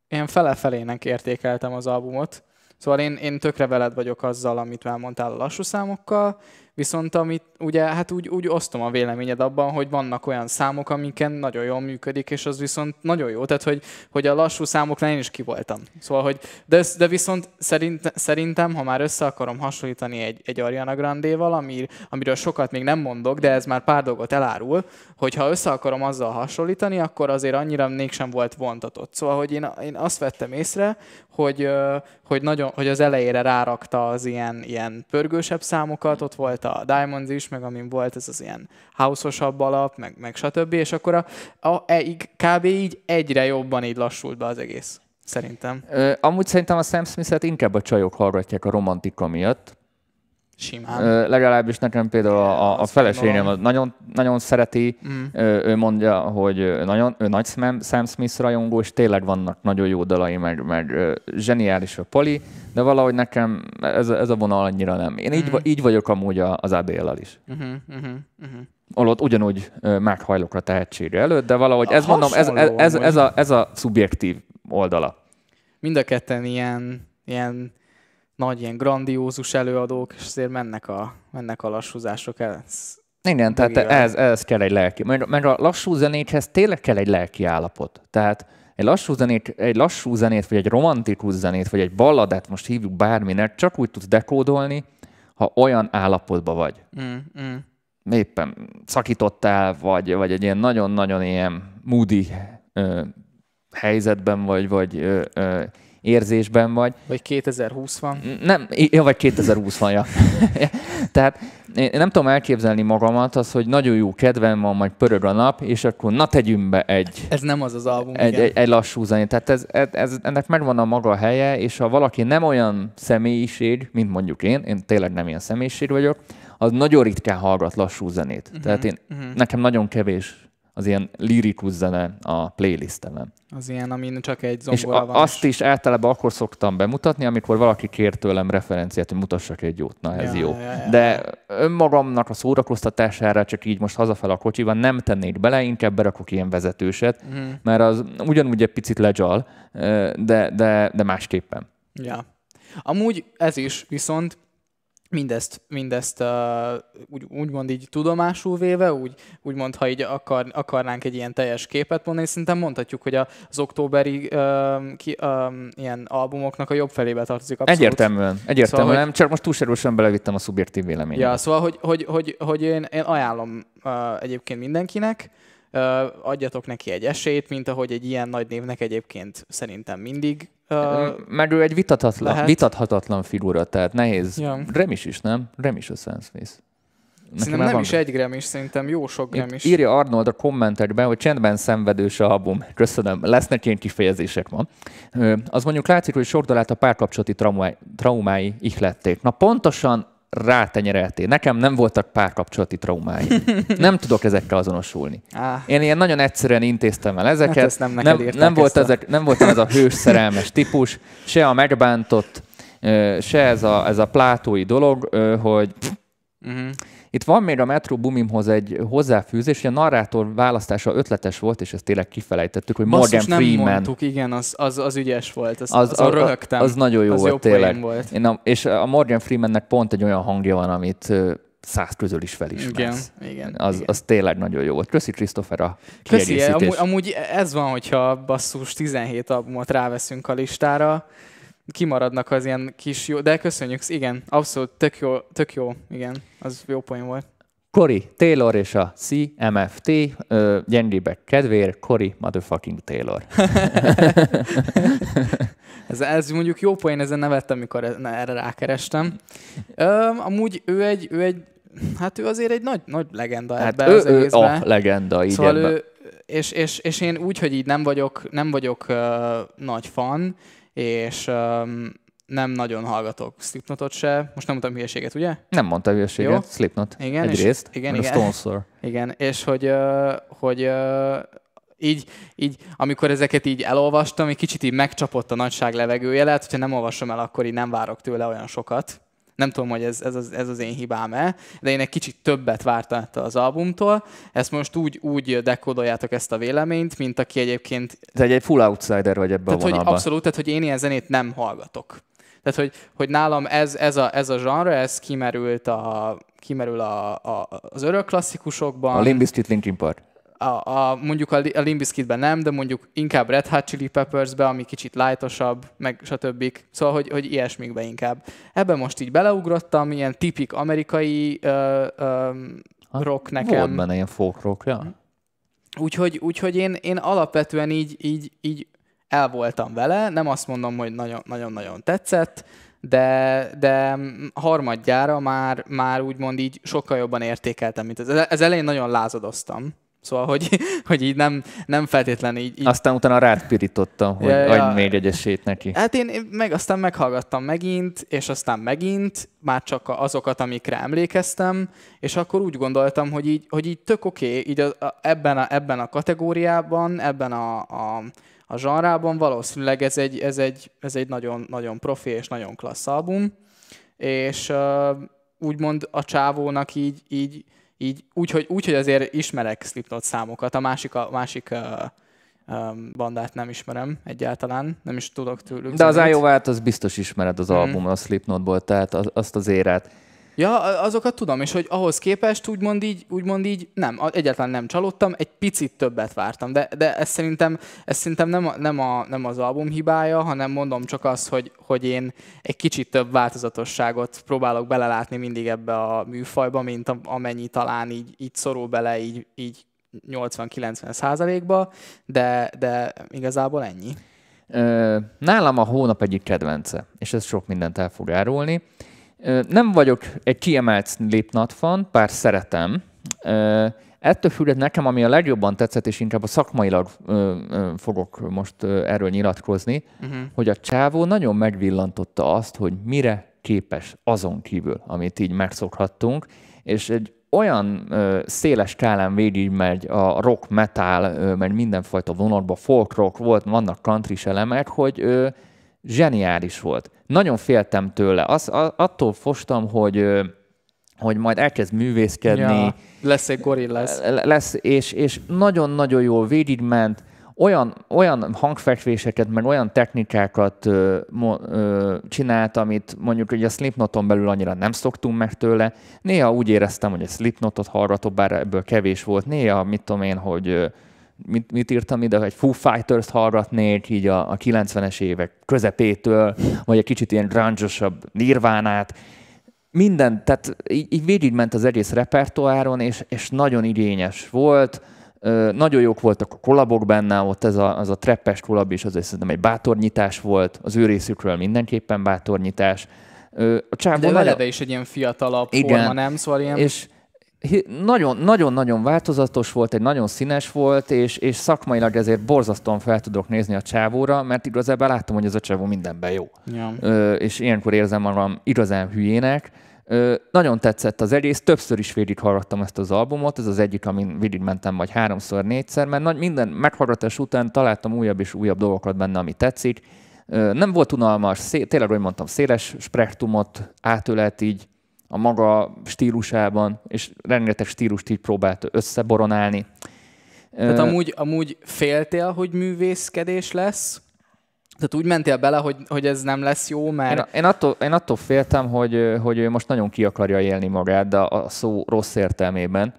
én fele-felének értékeltem az albumot, Szóval én, én tökre veled vagyok azzal, amit már mondtál a lassú számokkal, Viszont amit ugye, hát úgy, úgy osztom a véleményed abban, hogy vannak olyan számok, amiken nagyon jól működik, és az viszont nagyon jó. Tehát, hogy, hogy a lassú számoknál én is ki voltam. Szóval, hogy de, de viszont szerint, szerintem, ha már össze akarom hasonlítani egy, egy Ariana Grande-val, ami, amiről sokat még nem mondok, de ez már pár dolgot elárul, hogy ha össze akarom azzal hasonlítani, akkor azért annyira mégsem volt vontatott. Szóval, hogy én, én azt vettem észre, hogy, hogy, nagyon, hogy az elejére rárakta az ilyen, ilyen pörgősebb számokat, ott volt a Diamonds is, meg amin volt ez az ilyen house-osabb alap, meg, meg stb. És akkor a, a, a, kb. így egyre jobban így lassult be az egész. Szerintem.
Ö, amúgy szerintem a Sam Smith-et inkább a csajok hallgatják a romantika miatt,
Simán.
Ö, legalábbis nekem például a, a feleségem nagyon, nagyon szereti, mm. ö, ő mondja, hogy nagyon, ő nagy Sam, Smith rajongó, és tényleg vannak nagyon jó dalai, meg, meg ö, zseniális a poli, de valahogy nekem ez, ez a vonal annyira nem. Én mm. így, így vagyok amúgy az adél is. Mm-hmm, mm-hmm, mm-hmm. Olott ugyanúgy meghajlok a tehetségre előtt, de valahogy ez mondom, ez, ez, ez, ez, a, ez a szubjektív oldala.
Mind a ketten ilyen, ilyen nagy ilyen grandiózus előadók, és azért mennek a, mennek a lassúzások el.
Igen, tehát ez, ez kell egy lelki. Meg, meg a lassú zenékhez tényleg kell egy lelki állapot. Tehát egy lassú, zenét, egy lassú zenét, vagy egy romantikus zenét, vagy egy balladát, most hívjuk bárminek, csak úgy tudsz dekódolni, ha olyan állapotban vagy. Mm, mm. Éppen szakítottál, vagy, vagy egy ilyen nagyon-nagyon ilyen moody ö, helyzetben vagy, vagy ö, ö, érzésben vagy.
Vagy 2020 van.
Nem, ja, vagy 2020 van, ja. Tehát én nem tudom elképzelni magamat, az, hogy nagyon jó kedvem van, majd pörög a nap, és akkor na tegyünk be egy...
Ez nem az az album,
egy, egy, egy lassú zenét. Tehát ez, ez, ez, ennek megvan a maga helye, és ha valaki nem olyan személyiség, mint mondjuk én, én tényleg nem ilyen személyiség vagyok, az nagyon ritkán hallgat lassú zenét. Uh-huh, Tehát én, uh-huh. nekem nagyon kevés az ilyen lirikus zene a playlistemen.
Az ilyen, amin csak egy zongora
és van. azt is általában akkor szoktam bemutatni, amikor valaki kér tőlem referenciát, hogy mutassak egy jót. Na, ez ja, jó. Ja, ja, De önmagamnak a szórakoztatására csak így most hazafel a kocsiban nem tennék bele, inkább berakok ilyen vezetőset, uh-huh. mert az ugyanúgy egy picit legyal, de, de, de másképpen.
Ja. Amúgy ez is, viszont mindezt, mindezt uh, úgy, úgymond így tudomásul véve, úgy, úgymond, ha így akar, akarnánk egy ilyen teljes képet mondani, szerintem mondhatjuk, hogy az októberi uh, ki, uh, ilyen albumoknak a jobb felébe tartozik.
Abszolút. Egyértelműen, egyértelműen, szóval, hogy... csak most túlságosan belevittem a szubjektív véleményt.
Ja, szóval, hogy, hogy, hogy, hogy én, én ajánlom uh, egyébként mindenkinek, adjatok neki egy esélyt, mint ahogy egy ilyen nagy névnek egyébként szerintem mindig
Uh, Meg ő egy vitathatatlan, lehet. vitathatatlan figura, tehát nehéz. Ja. Remis is, nem? Remis a Sense
Szerintem nem van... is egy Grammy, szerintem jó sok Grammy is.
Írja Arnold a kommentekben, hogy csendben szenvedős album. Köszönöm, lesznek ilyen kifejezések ma. Az mondjuk látszik, hogy sok dalát a párkapcsolati traumái, traumái ihlették. Na pontosan rátenyereltél. Nekem nem voltak párkapcsolati traumái. nem tudok ezekkel azonosulni. Ah. Én ilyen nagyon egyszerűen intéztem el ezeket. Hát
nem,
nem, nem, volt ezek, nem voltam ez a hős szerelmes típus, se a megbántott, se ez a, ez a plátói dolog, hogy uh-huh. Itt van még a Metro Boomimhoz egy hozzáfűzés, hogy a narrátor választása ötletes volt, és ezt tényleg kifelejtettük, hogy Basszus, Morgan
nem
Freeman.
mondtuk, igen, az, az, az ügyes volt, az, az, az, az röhögtem.
Az nagyon jó az volt, jó tényleg. Volt. Én a, és a Morgan Freemannek pont egy olyan hangja van, amit száz közül is felismersz.
Igen, igen,
az,
igen.
az tényleg nagyon jó volt. Köszi Christopher a
Köszi, amúgy, amúgy ez van, hogyha basszus 17 albumot ráveszünk a listára, kimaradnak az ilyen kis jó, de köszönjük, igen, abszolút tök jó, tök jó, igen, az jó poén volt.
Cory Taylor és a CMFT, ö, gyengébbek kedvéért, Cory motherfucking Taylor.
ez, ez mondjuk jó poén, ezen nevettem, amikor erre rákerestem. Ö, amúgy ő egy, ő egy, hát ő azért egy nagy, nagy legenda hát ebben
ő, az ő a legenda, így
szóval ő, és, és, és, én úgy, hogy így nem vagyok, nem vagyok uh, nagy fan, és um, nem nagyon hallgatok Slipknotot se. Most nem mondtam hülyeséget, ugye?
Nem mondta hülyeséget, Jó? Slipknot.
Igen,
Egyrészt,
igen, igen.
A Stone
Igen, és hogy, hogy így, így, amikor ezeket így elolvastam, egy kicsit így megcsapott a nagyság levegője, lehet, hogyha nem olvasom el, akkor így nem várok tőle olyan sokat. Nem tudom, hogy ez, ez, az, ez az én hibám-e, de én egy kicsit többet vártam ettől az albumtól. Ezt most úgy, úgy dekódoljátok ezt a véleményt, mint aki egyébként...
Te egy, egy full outsider vagy ebben
tehát,
a vonalban.
Hogy abszolút, tehát hogy én ilyen zenét nem hallgatok. Tehát, hogy, hogy nálam ez, ez, a, ez a zsanra, ez kimerült, a, kimerül a, a, az örök klasszikusokban.
A Limbiskit Linkin Park
a, a, mondjuk a, a Limbiskitben nem, de mondjuk inkább Red Hot Chili Peppersbe, ami kicsit lightosabb, meg stb. Szóval, hogy, hogy ilyesmikbe inkább. Ebben most így beleugrottam, ilyen tipik amerikai uh, um, rock nekem.
Volt benne ilyen folk rock, ja.
Úgyhogy, úgyhogy én, én alapvetően így, így, így el voltam vele, nem azt mondom, hogy nagyon-nagyon tetszett, de, de harmadjára már, már úgymond így sokkal jobban értékeltem, mint ez. Ez elején nagyon lázadoztam, Szóval, hogy, hogy így nem, nem feltétlenül így, így...
Aztán utána rád pirítottam, hogy ja, ja. adj még egy esélyt neki.
Hát én meg aztán meghallgattam megint, és aztán megint, már csak azokat, amikre emlékeztem, és akkor úgy gondoltam, hogy így, hogy így tök oké, okay, így a, a, ebben, a, ebben a kategóriában, ebben a, a, a zsanrában valószínűleg ez egy, ez egy, ez egy nagyon, nagyon profi és nagyon klassz album, és uh, úgymond a csávónak így, így így úgy, hogy, úgy, hogy azért ismerek Slipknot számokat, a másik, a másik uh, bandát nem ismerem egyáltalán, nem is tudok tőlük.
De zenét. az Iowát az biztos ismered az mm. album a Slipknotból, tehát az, azt az érát.
Ja, azokat tudom, és hogy ahhoz képest úgymond így, úgymond így nem, egyáltalán nem csalódtam, egy picit többet vártam, de, de ez szerintem, ez szerintem nem, a, nem, a, nem az album hibája, hanem mondom csak az, hogy, hogy én egy kicsit több változatosságot próbálok belelátni mindig ebbe a műfajba, mint amennyi talán így, így szorul bele így, így 80-90 százalékba, de, de igazából ennyi.
Nálam a hónap egyik kedvence, és ez sok mindent el fog árulni. Nem vagyok egy kiemelt Slipknot fan, bár szeretem. Ettől függetlenül nekem, ami a legjobban tetszett, és inkább a szakmailag fogok most erről nyilatkozni, uh-huh. hogy a csávó nagyon megvillantotta azt, hogy mire képes azon kívül, amit így megszokhattunk, és egy olyan ö, széles skálán végigmegy a rock, metal, ö, meg mindenfajta vonatba, folk rock, volt, vannak country elemek, hogy ö, zseniális volt. Nagyon féltem tőle. Az, a, attól fostam, hogy hogy majd elkezd művészkedni. Ja,
lesz egy gorillás.
Lesz, és, és nagyon-nagyon jól végigment. olyan, olyan hangfekvéseket, meg olyan technikákat ö, mo, ö, csinált, amit mondjuk hogy a Slipknoton belül annyira nem szoktunk meg tőle. Néha úgy éreztem, hogy a Slipknotot hallgatok, bár ebből kevés volt. Néha, mit tudom én, hogy mit, mit írtam ide, hogy Foo Fighters hallgatnék így a, a 90-es évek közepétől, vagy egy kicsit ilyen grunge nirvánát. Minden, tehát így, így végigment az egész repertoáron, és, és nagyon igényes volt nagyon jók voltak a kolabok benne, ott ez a, az a treppes kolab is, azért szerintem egy bátornyitás volt, az ő részükről mindenképpen bátornyitás.
A csávó De nagyon... is egy ilyen fiatalabb Igen. forma, nem? Szóval ilyen...
És nagyon-nagyon változatos volt, egy nagyon színes volt, és, és szakmailag ezért borzasztóan fel tudok nézni a csávóra, mert igazából láttam, hogy ez a csávó mindenben jó. Ja. Ö, és ilyenkor érzem magam igazán hülyének, Ö, nagyon tetszett az egész, többször is végighallgattam ezt az albumot, ez az egyik, amin végigmentem vagy háromszor, négyszer, mert nagy, minden meghallgatás után találtam újabb és újabb dolgokat benne, ami tetszik. Ö, nem volt unalmas, szé- tényleg, hogy mondtam, széles spektrumot átölelt így a maga stílusában, és rengeteg stílust így próbált összeboronálni.
Tehát amúgy, amúgy féltél, hogy művészkedés lesz, tehát úgy mentél bele, hogy, hogy ez nem lesz jó, mert...
Én, én, attól, én attól féltem, hogy, hogy ő most nagyon ki akarja élni magát, de a szó rossz értelmében.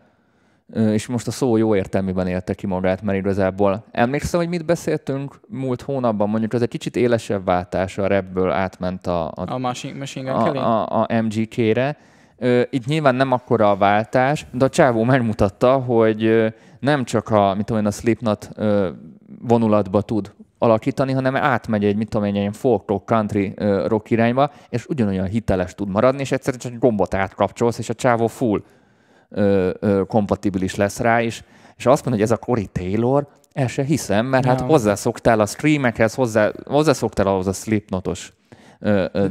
És most a szó jó értelmében élte ki magát, mert igazából emlékszem, hogy mit beszéltünk múlt hónapban, mondjuk az egy kicsit élesebb váltás a rapből átment a,
a, a, machine, machine
a, a, a MGK-re. Itt nyilván nem akkora a váltás, de a csávó megmutatta, hogy nem csak a, mit tudom én, a Slipknot vonulatba tud alakítani, hanem átmegy egy, mit tudom én, egy folk rock, country rock irányba, és ugyanolyan hiteles tud maradni, és egyszerűen csak egy gombot átkapcsolsz, és a csávó full ö, ö, kompatibilis lesz rá is. És azt mondja, hogy ez a Cory Taylor, el se hiszem, mert ja. hát hozzászoktál a streamekhez, hozzá, hozzászoktál ahhoz a slipnotos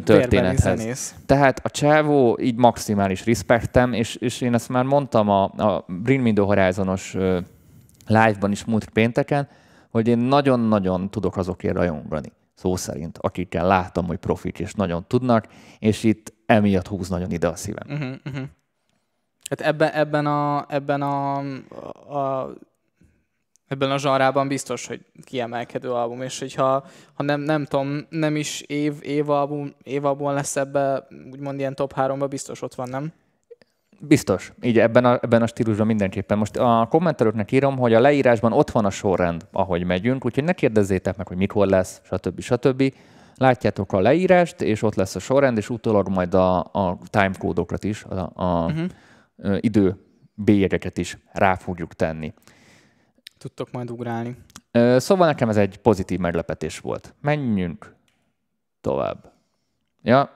történethez. Tehát a csávó így maximális respektem, és, és én ezt már mondtam a, a Bring Me The Horizon-os live-ban is múlt pénteken, hogy én nagyon-nagyon tudok azokért rajongani, szó szerint, akikkel látom, hogy profik és nagyon tudnak, és itt emiatt húz nagyon ide a szívem. Uh-huh, uh-huh.
Hát ebben, ebben, a, ebben a, a ebben a zsarában biztos, hogy kiemelkedő album, és hogyha ha nem, nem tudom, nem is év, év album, év album lesz ebbe, úgymond ilyen top 3 biztos ott van, nem?
Biztos, így ebben a, ebben a stílusban mindenképpen. Most a kommentelőknek írom, hogy a leírásban ott van a sorrend, ahogy megyünk, úgyhogy ne kérdezzétek meg, hogy mikor lesz, stb. stb. Látjátok a leírást, és ott lesz a sorrend, és utólag majd a, a timecode-okat is, a, a uh-huh. Idő bélyegeket is rá fogjuk tenni.
Tudtok majd ugrálni.
Szóval nekem ez egy pozitív meglepetés volt. Menjünk tovább. Ja,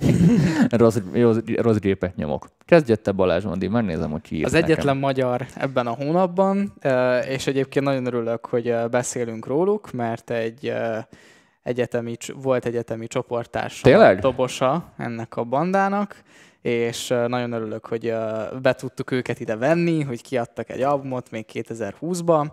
rossz, rossz, rossz gépet nyomok. Kezdjette te Balázs Mandi, megnézem, hogy ki
Az egyetlen nekem. magyar ebben a hónapban, és egyébként nagyon örülök, hogy beszélünk róluk, mert egy egyetemi, volt egyetemi csoporttárs dobosa ennek a bandának, és nagyon örülök, hogy be tudtuk őket ide venni, hogy kiadtak egy albumot még 2020-ban,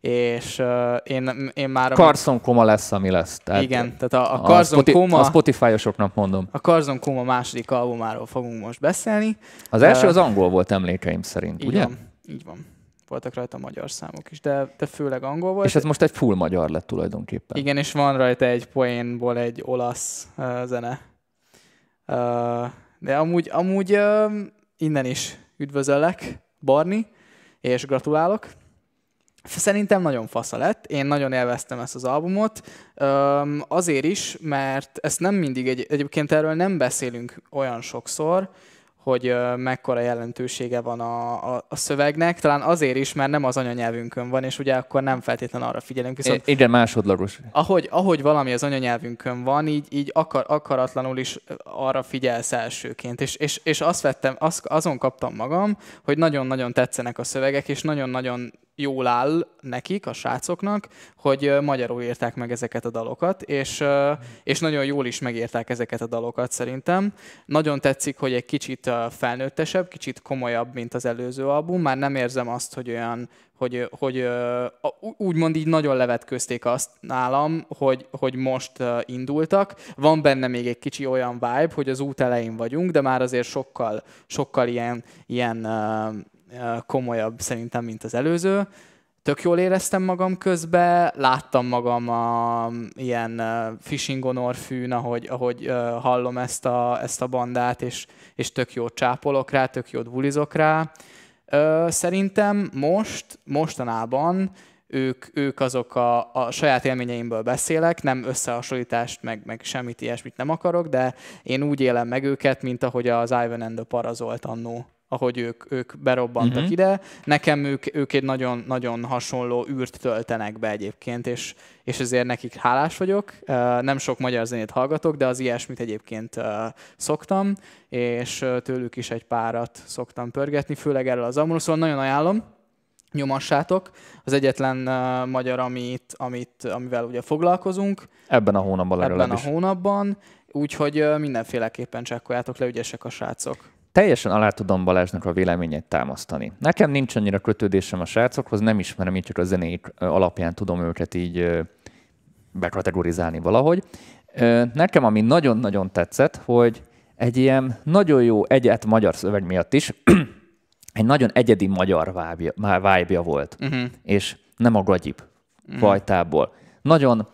és én, én már...
Carson Koma lesz, ami lesz.
Tehát igen, tehát a, a Carson a Koma...
A Spotify-osoknak mondom.
A Carson Koma második albumáról fogunk most beszélni.
Az első az angol volt emlékeim szerint,
így
ugye?
Van, így van. Voltak rajta magyar számok is, de, de főleg angol volt.
És ez most egy full magyar lett tulajdonképpen.
Igen, és van rajta egy poénból egy olasz uh, zene. Uh, de amúgy, amúgy uh, innen is üdvözöllek, Barni, és gratulálok. Szerintem nagyon fasza lett, én nagyon élveztem ezt az albumot, azért is, mert ezt nem mindig, egy, egyébként erről nem beszélünk olyan sokszor, hogy mekkora jelentősége van a, a, a szövegnek, talán azért is, mert nem az anyanyelvünkön van, és ugye akkor nem feltétlen arra figyelünk.
Viszont Igen, másodlagos.
Ahogy, ahogy valami az anyanyelvünkön van, így, így akar, akaratlanul is arra figyelsz elsőként. És, és, és azt vettem, azt, azon kaptam magam, hogy nagyon-nagyon tetszenek a szövegek, és nagyon-nagyon jól áll nekik, a srácoknak, hogy magyarul írták meg ezeket a dalokat, és, és nagyon jól is megírták ezeket a dalokat szerintem. Nagyon tetszik, hogy egy kicsit felnőttesebb, kicsit komolyabb, mint az előző album. Már nem érzem azt, hogy olyan, hogy, hogy úgymond így nagyon levetközték azt nálam, hogy, hogy most indultak. Van benne még egy kicsi olyan vibe, hogy az út elején vagyunk, de már azért sokkal, sokkal ilyen, ilyen komolyabb szerintem, mint az előző. tök jól éreztem magam közben, láttam magam a ilyen fishing on fűn, ahogy, ahogy hallom ezt a, ezt a bandát, és, és tök jót csápolok rá, tök jót bulizok rá. Szerintem most, mostanában ők, ők azok a, a saját élményeimből beszélek, nem összehasonlítást, meg, meg semmit ilyesmit nem akarok, de én úgy élem meg őket, mint ahogy az Ivan and the Parazolt annó ahogy ők, ők berobbantak uh-huh. ide. Nekem ők, ők egy nagyon, nagyon hasonló űrt töltenek be egyébként, és, és ezért nekik hálás vagyok. Nem sok magyar zenét hallgatok, de az ilyesmit egyébként szoktam, és tőlük is egy párat szoktam pörgetni, főleg erről az albumról, szóval nagyon ajánlom nyomassátok. Az egyetlen uh, magyar, amit, amit, amivel ugye foglalkozunk.
Ebben a hónapban.
Ebben a hónapban, úgyhogy uh, mindenféleképpen csekkoljátok le, ügyesek a srácok
teljesen alá tudom Balázsnak a véleményét támasztani. Nekem nincs annyira kötődésem a srácokhoz, nem ismerem, így csak a zenék alapján tudom őket így bekategorizálni valahogy. Nekem ami nagyon-nagyon tetszett, hogy egy ilyen nagyon jó egyet magyar szöveg miatt is egy nagyon egyedi magyar vibe volt, uh-huh. és nem a gagyip uh-huh. fajtából. Nagyon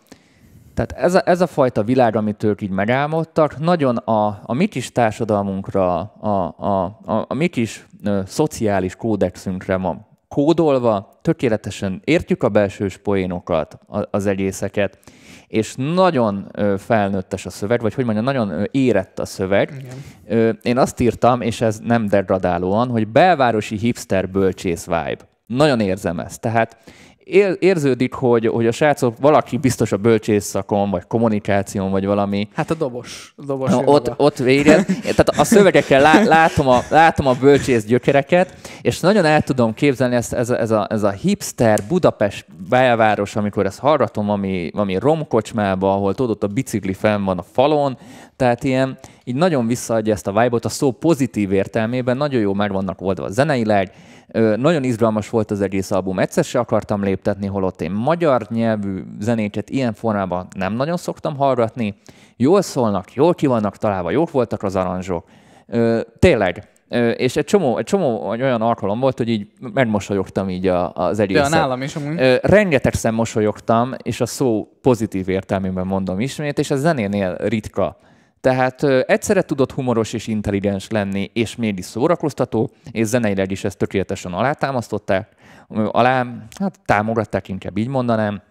tehát ez a, ez a fajta világ, amit ők így megálmodtak, nagyon a, a mi kis társadalmunkra, a, a, a, a mi kis ö, szociális kódexünkre van kódolva, tökéletesen értjük a belsős poénokat, az egészeket, és nagyon ö, felnőttes a szöveg, vagy hogy mondjam, nagyon ö, érett a szöveg. Ö, én azt írtam, és ez nem degradálóan, hogy belvárosi hipster bölcsész vibe. Nagyon érzem ezt. Tehát érződik, hogy, hogy a srácok valaki biztos a bölcsészszakon, vagy kommunikáción, vagy valami.
Hát a dobos. A dobos
Na, ott, ott véred. Tehát a szövegekkel lá, látom, a, látom a bölcsész gyökereket, és nagyon el tudom képzelni ezt, ez, a, ez, a, ez a hipster Budapest belváros, amikor ezt hallgatom, ami, ami romkocsmába, ahol tudod, a bicikli fenn van a falon, tehát ilyen, így nagyon visszaadja ezt a vibe-ot, a szó pozitív értelmében, nagyon jó meg vannak oldva zeneileg, nagyon izgalmas volt az egész album. Egyszer se akartam léptetni, holott én magyar nyelvű zenéket ilyen formában nem nagyon szoktam hallgatni. Jól szólnak, jól ki vannak találva, jók voltak az aranzsok. Tényleg, és egy csomó, egy csomó olyan alkalom volt, hogy így megmosolyogtam így az egészet.
Ja, nálam is amúgy.
Rengetegszer mosolyogtam, és a szó pozitív értelmében mondom ismét, és a zenénél ritka. Tehát egyszerre tudott humoros és intelligens lenni, és mégis szórakoztató, és zeneileg is ezt tökéletesen alátámasztották, alá, hát támogatták, inkább így mondanám.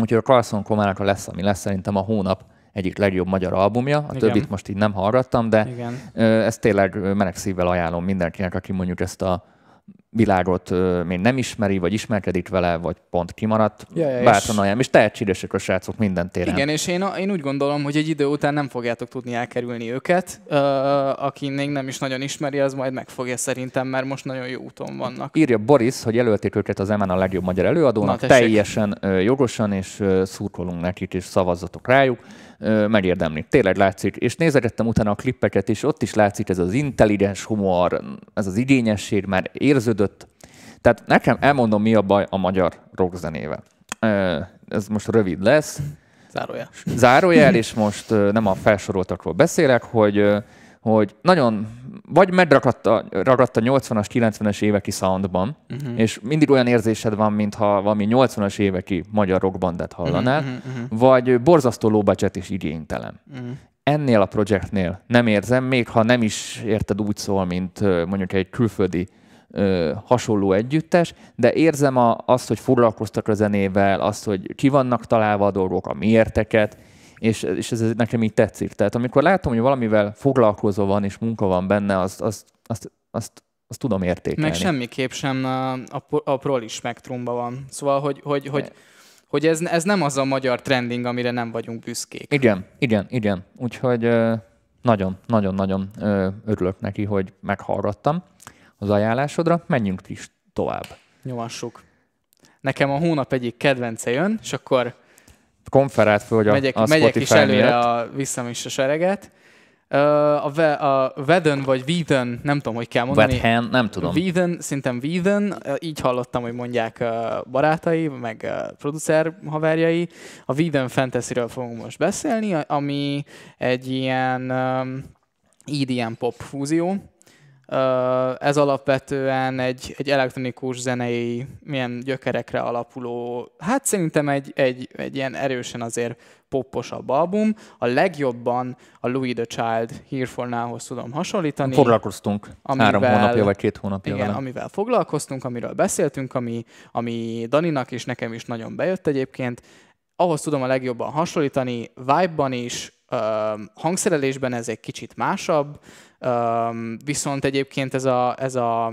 Úgyhogy a Carlson Komának lesz, ami lesz szerintem a hónap egyik legjobb magyar albumja. A Igen. többit most így nem hallgattam, de Igen. ezt tényleg meleg szívvel ajánlom mindenkinek, aki mondjuk ezt a világot még nem ismeri, vagy ismerkedik vele, vagy pont kimaradt, ja, ja, bátran olyan, és tehetségesek a srácok minden téren.
Igen, és én, én úgy gondolom, hogy egy idő után nem fogjátok tudni elkerülni őket. Uh, aki még nem is nagyon ismeri, az majd megfogja szerintem, mert most nagyon jó úton vannak.
Írja Boris, hogy jelölték őket az MN a legjobb magyar előadónak, Na, teljesen uh, jogosan, és uh, szurkolunk nekik, és szavazzatok rájuk megérdemli. Tényleg látszik. És nézegettem utána a klippeket, és ott is látszik ez az intelligens humor, ez az igényesség már érződött. Tehát nekem elmondom, mi a baj a magyar rockzenével. Ez most rövid lesz.
Zárójel.
Zárójel, és most nem a felsoroltakról beszélek, hogy, hogy nagyon vagy megragadt a, ragadt a 80-as, 90-es éveki soundban, uh-huh. és mindig olyan érzésed van, mintha valami 80-as éveki magyar rockbandát hallanál, uh-huh, uh-huh. vagy borzasztó budget és igénytelen. Uh-huh. Ennél a projektnél nem érzem, még ha nem is érted úgy szól, mint mondjuk egy külföldi ö, hasonló együttes, de érzem a, azt, hogy foglalkoztak a zenével, azt, hogy ki vannak találva a dolgok, a miérteket, és, és ez nekem így tetszik. Tehát amikor látom, hogy valamivel foglalkozó van, és munka van benne, azt, azt, azt, azt, azt tudom értékelni.
Meg semmiképp sem a, a, a proli spektrumban van. Szóval, hogy, hogy, hogy, hogy ez, ez nem az a magyar trending, amire nem vagyunk büszkék.
Igen, igen, igen. Úgyhogy nagyon, nagyon, nagyon örülök neki, hogy meghallgattam az ajánlásodra. Menjünk is tovább.
Nyomassuk. Nekem a hónap egyik kedvence jön, és akkor
konferált föl, hogy a,
megyek,
a
megyek is előre, a, visszam is a sereget. A, ve, a Veden vagy Veden, nem tudom, hogy kell mondani.
Vedhen, nem tudom.
Veden, szerintem Veden, így hallottam, hogy mondják barátai, meg producer haverjai. A Veden Fantasy-ről fogunk most beszélni, ami egy ilyen EDM pop fúzió. Ez alapvetően egy, egy elektronikus zenei milyen gyökerekre alapuló, hát szerintem egy, egy, egy ilyen erősen azért popposabb album. A legjobban a Louis the Child Here for Now-hoz tudom hasonlítani.
Foglalkoztunk amivel, három hónapja vagy két hónapja
Igen, vele. amivel foglalkoztunk, amiről beszéltünk, ami, ami Daninak és nekem is nagyon bejött egyébként. Ahhoz tudom a legjobban hasonlítani, vibe-ban is, hangszerelésben ez egy kicsit másabb, viszont egyébként ez a, ez a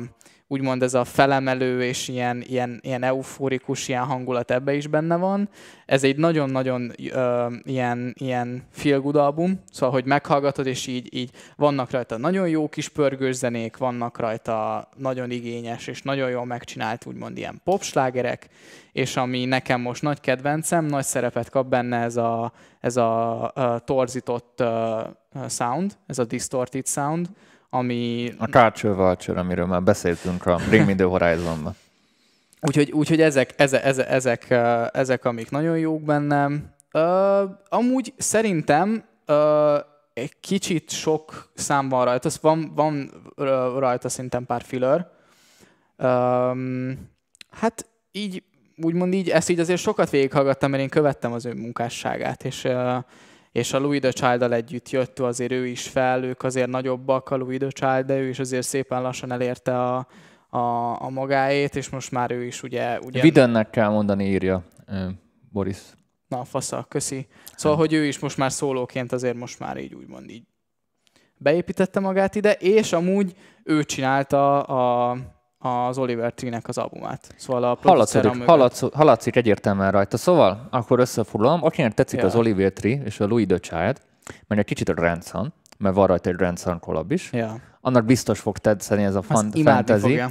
úgymond ez a felemelő és ilyen, ilyen, ilyen euforikus ilyen hangulat ebbe is benne van. Ez egy nagyon-nagyon uh, ilyen, ilyen feel good album, szóval, hogy meghallgatod, és így, így vannak rajta nagyon jó kis pörgős zenék, vannak rajta nagyon igényes és nagyon jól megcsinált úgymond ilyen popslágerek, és ami nekem most nagy kedvencem, nagy szerepet kap benne ez a, ez a, a torzított uh, sound, ez a distorted sound, ami...
A Culture Vulture, amiről már beszéltünk a Bring Me The Horizon-ban.
Úgyhogy, úgyhogy ezek, ezek, ezek, ezek, ezek, amik nagyon jók bennem. Uh, amúgy szerintem uh, egy kicsit sok szám van rajta, van, van rajta szerintem pár filler. Um, hát így, úgymond így, ezt így azért sokat végighallgattam, mert én követtem az ő munkásságát, és uh, és a Louis the child együtt jött, azért ő is fel, ők azért nagyobbak a Louis the Child, de ő is azért szépen lassan elérte a, a, a magáét, és most már ő is ugye... ugye...
Vidennek kell mondani, írja Boris.
Na, fasza, köszi. Szóval, hogy ő is most már szólóként azért most már így úgymond így beépítette magát ide, és amúgy ő csinálta a, az Oliver Tree-nek az albumát. Szóval a
hallatszik, hallatszik, hallatszik egyértelműen rajta. Szóval akkor összefoglalom, akinek tetszik ja. az Oliver Tree és a Louis the Child, mert egy kicsit a Ransom, mert van rajta egy Ransom collab is, ja. annak biztos fog tetszeni ez a fan- fantasy. Fogja.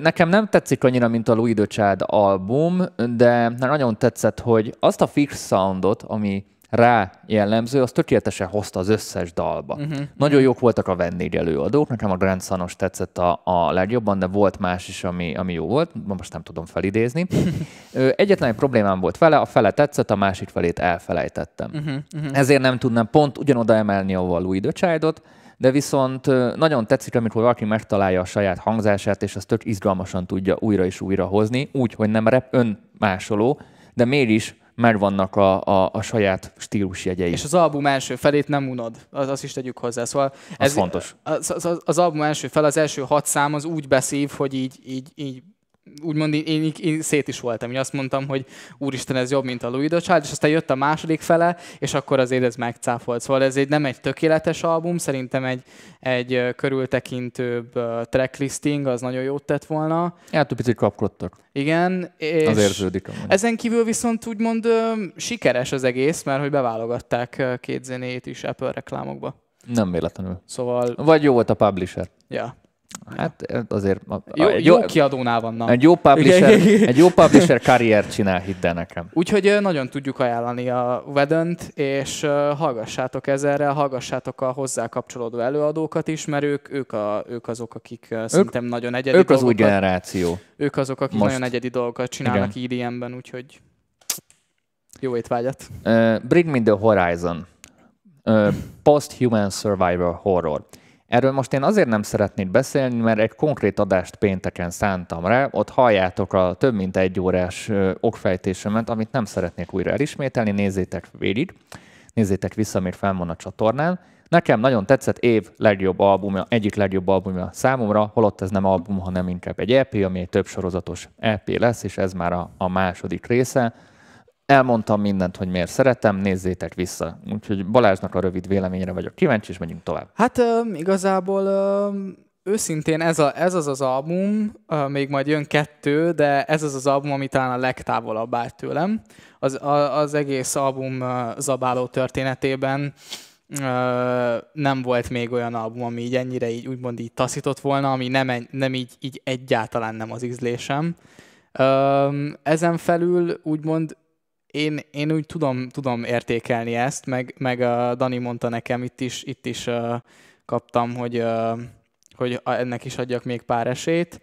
Nekem nem tetszik annyira, mint a Louis the Child album, de nagyon tetszett, hogy azt a fix soundot, ami rá jellemző, az tökéletesen hozta az összes dalba. Uh-huh. Nagyon jók voltak a vendég előadók, nekem a Grand Sanos tetszett a, a legjobban, de volt más is, ami, ami jó volt, most nem tudom felidézni. Egyetlen egy problémám volt vele, a fele tetszett, a másik felét elfelejtettem. Uh-huh. Uh-huh. Ezért nem tudnám pont ugyanoda emelni, ahol a Louis the Child-ot, de viszont nagyon tetszik, amikor valaki megtalálja a saját hangzását, és azt tök izgalmasan tudja újra és újra hozni, úgy, hogy nem rep önmásoló, de mégis megvannak a, a, a saját stílusjegyei.
És az album első felét nem unod, az, azt is tegyük hozzá. Szóval
ez az fontos.
Az, az, az album első fel, az első hat szám az úgy beszív, hogy így, így, így úgymond én, én, én szét is voltam, én azt mondtam, hogy úristen, ez jobb, mint a Louis Child, és aztán jött a második fele, és akkor azért ez megcáfolt. Szóval ez egy, nem egy tökéletes album, szerintem egy, egy körültekintőbb tracklisting, az nagyon jót tett volna.
Hát picit kapkodtak.
Igen,
és az érződik.
Amúgy. Ezen kívül viszont úgymond sikeres az egész, mert hogy beválogatták két zenét is Apple reklámokba.
Nem véletlenül.
Szóval...
Vagy jó volt a publisher.
Ja.
Hát azért...
Jó, egy jó, jó kiadónál vannak.
Egy jó publisher, egy jó publisher karriert csinál, hidd el nekem.
Úgyhogy nagyon tudjuk ajánlani a Vedent, és hallgassátok ezerrel, hallgassátok a hozzá kapcsolódó előadókat is, mert ők, ők, a, ők azok, akik ők, szerintem nagyon egyedi
Ők az új generáció.
Ők azok, akik Most. nagyon egyedi dolgokat csinálnak EDM-ben, úgyhogy jó étvágyat.
Uh, Bring Me The Horizon. Uh, Post-Human Survivor Horror. Erről most én azért nem szeretnék beszélni, mert egy konkrét adást pénteken szántam rá, ott halljátok a több mint egy órás okfejtésemet, amit nem szeretnék újra elismételni, nézzétek végig, nézzétek vissza, még fel van a csatornán. Nekem nagyon tetszett év legjobb albumja, egyik legjobb albumja számomra, holott ez nem album, hanem inkább egy EP, ami egy több sorozatos EP lesz, és ez már a, a második része. Elmondtam mindent, hogy miért szeretem, nézzétek vissza. Úgyhogy Balázsnak a rövid véleményre vagyok kíváncsi, és megyünk tovább.
Hát uh, igazából uh, őszintén ez, a, ez az az album, uh, még majd jön kettő, de ez az az album, ami talán a legtávolabb állt tőlem. Az, a, az egész album uh, zabáló történetében nem volt még olyan album, ami így ennyire így úgymond így taszított volna, ami nem, nem így, így egyáltalán nem az ízlésem. Ezen felül úgymond én, én úgy tudom, tudom értékelni ezt, meg, meg a Dani mondta nekem, itt is, itt is uh, kaptam, hogy, uh, hogy ennek is adjak még pár esélyt.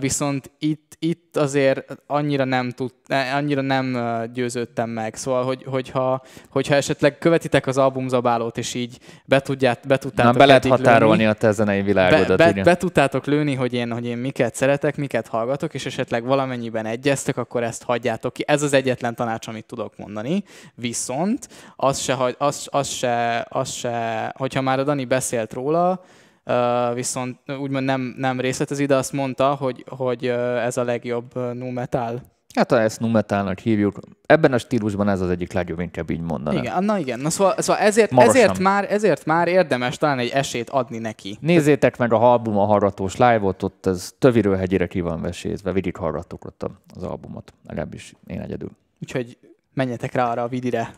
Viszont itt, itt azért annyira nem, tud, annyira nem győződtem meg. Szóval, hogy, hogyha, hogyha esetleg követitek az albumzabálót, és így be, tudját, be tudtátok
Na, be lehet határolni lőni, a te zenei világodat.
Be, be, be, tudtátok lőni, hogy én, hogy én miket szeretek, miket hallgatok, és esetleg valamennyiben egyeztek, akkor ezt hagyjátok ki. Ez az egyetlen tanács, amit tudok mondani. Viszont az se, az, az se, az se hogyha már a Dani beszélt róla, viszont úgymond nem, nem részletezi, de azt mondta, hogy, hogy ez a legjobb nu metal.
Hát ha ezt nu metalnak hívjuk, ebben a stílusban ez az egyik legjobb, inkább így mondanám.
Igen, na igen. Na szóval, szóval ezért, ezért, már, ezért már érdemes talán egy esélyt adni neki.
Nézzétek meg a album a hallgatós live-ot, ott ez töviről hegyire ki van vesézve, végig hallgattuk ott az albumot, legalábbis én egyedül.
Úgyhogy menjetek rá arra a vidire.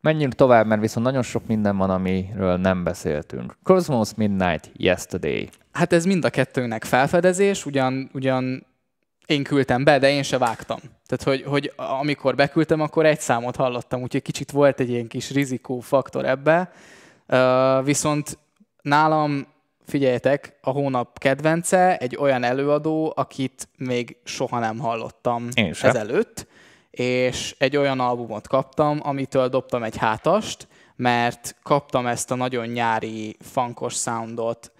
Menjünk tovább, mert viszont nagyon sok minden van, amiről nem beszéltünk. Cosmos Midnight Yesterday.
Hát ez mind a kettőnek felfedezés, ugyan, ugyan én küldtem be, de én se vágtam. Tehát, hogy, hogy amikor beküldtem, akkor egy számot hallottam, úgyhogy kicsit volt egy ilyen kis rizikó faktor ebbe. Uh, viszont nálam, figyeljetek, a hónap kedvence egy olyan előadó, akit még soha nem hallottam én ezelőtt és egy olyan albumot kaptam, amitől dobtam egy hátast, mert kaptam ezt a nagyon nyári, funkos soundot,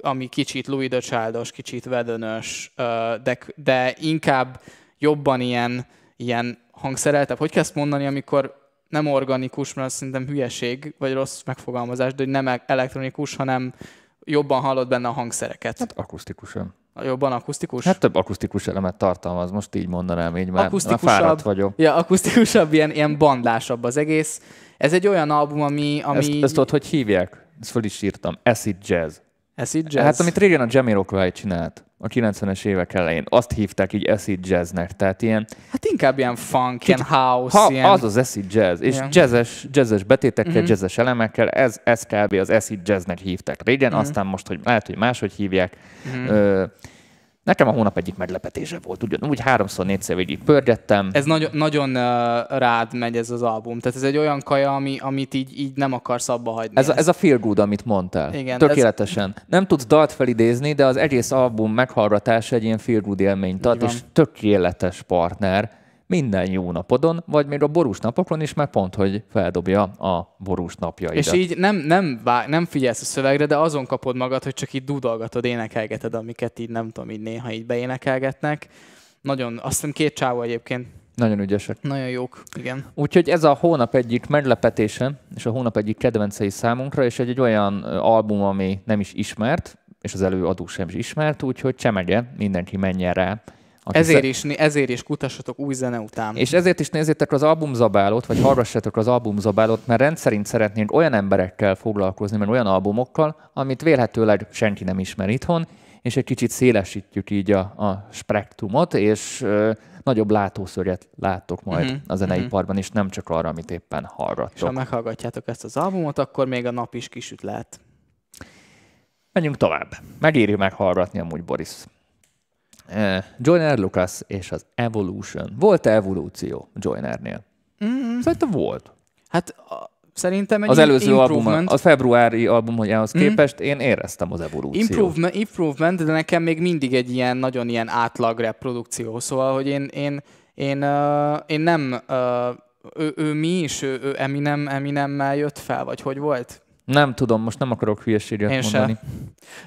ami kicsit Louis the Childos, kicsit vedönös, de, de inkább jobban ilyen, ilyen hangszereltebb. Hogy kell ezt mondani, amikor nem organikus, mert szerintem hülyeség, vagy rossz megfogalmazás, de hogy nem elektronikus, hanem jobban hallod benne a hangszereket.
Hát akusztikusan.
Jobban akusztikus?
Hát több akusztikus elemet tartalmaz, most így mondanám, így már, már fáradt vagyok.
Ja, akusztikusabb, ilyen, ilyen bandlásabb az egész. Ez egy olyan album, ami... ami...
Ezt, ezt tudod, hogy hívják? Ezt fel is írtam. Acid Jazz.
Acid Jazz?
Hát amit régen a Jamiroquai csinált a 90-es évek elején, azt hívták így acid jazznek, tehát ilyen...
Hát inkább ilyen funk, ilyen house, ha, ilyen...
Az az acid jazz, és yeah. jazzes, jazzes betétekkel, mm-hmm. jazzes elemekkel, ez, ez kb. az acid jazznek hívták régen, mm-hmm. aztán most, hogy lehet, hogy máshogy hívják. Mm-hmm. Ö, Nekem a hónap egyik meglepetése volt, ugyanúgy háromszor, négyszer végig pörgettem.
Ez nagyon, nagyon uh, rád megy ez az album, tehát ez egy olyan kaja, ami, amit így, így nem akarsz abba hagyni.
Ez, a, ez a feel good, amit mondtál. Igen, Tökéletesen. Ez... Nem tudsz dalt felidézni, de az egész album meghallgatása egy ilyen feel good élményt ad, és tökéletes partner minden jó napodon, vagy még a borús napokon is, mert pont, hogy feldobja a borús napjaidat.
És így nem, nem, vá- nem figyelsz a szövegre, de azon kapod magad, hogy csak így dudolgatod, énekelgeted, amiket így nem tudom, így néha így beénekelgetnek. Nagyon, azt hiszem két csávó egyébként.
Nagyon ügyesek.
Nagyon jók, igen.
Úgyhogy ez a hónap egyik meglepetése, és a hónap egyik kedvencei számunkra, és egy, egy olyan album, ami nem is ismert, és az előadó sem is ismert, úgyhogy csemege, mindenki menjen rá
ezért, is, ezért is kutassatok új zene után.
És ezért is nézzétek az albumzabálót, vagy hallgassatok az albumzabálót, mert rendszerint szeretnénk olyan emberekkel foglalkozni, mert olyan albumokkal, amit vélhetőleg senki nem ismer itthon, és egy kicsit szélesítjük így a, a spektrumot, és ö, nagyobb látószöget láttok majd uh-huh, a zeneiparban, uh-huh. és nem csak arra, amit éppen hallgattok. És
ha meghallgatjátok ezt az albumot, akkor még a nap is kisüt lehet.
Menjünk tovább. Megéri meghallgatni amúgy Boris. Uh, Joyner Lucas és az Evolution. Volt-e evolúció Joynernél? Mm. Szerintem volt.
Hát szerintem egy
Az előző album, a februári albumhoz mm. képest én éreztem az evolúciót.
Improvement, improvement, de nekem még mindig egy ilyen nagyon ilyen átlag reprodukció. Szóval, hogy én, én, én, uh, én nem... Uh, ő, ő mi is? Ő, ő Eminem, Eminemmel jött fel, vagy hogy volt?
Nem tudom, most nem akarok hülyeséget Én mondani. Se.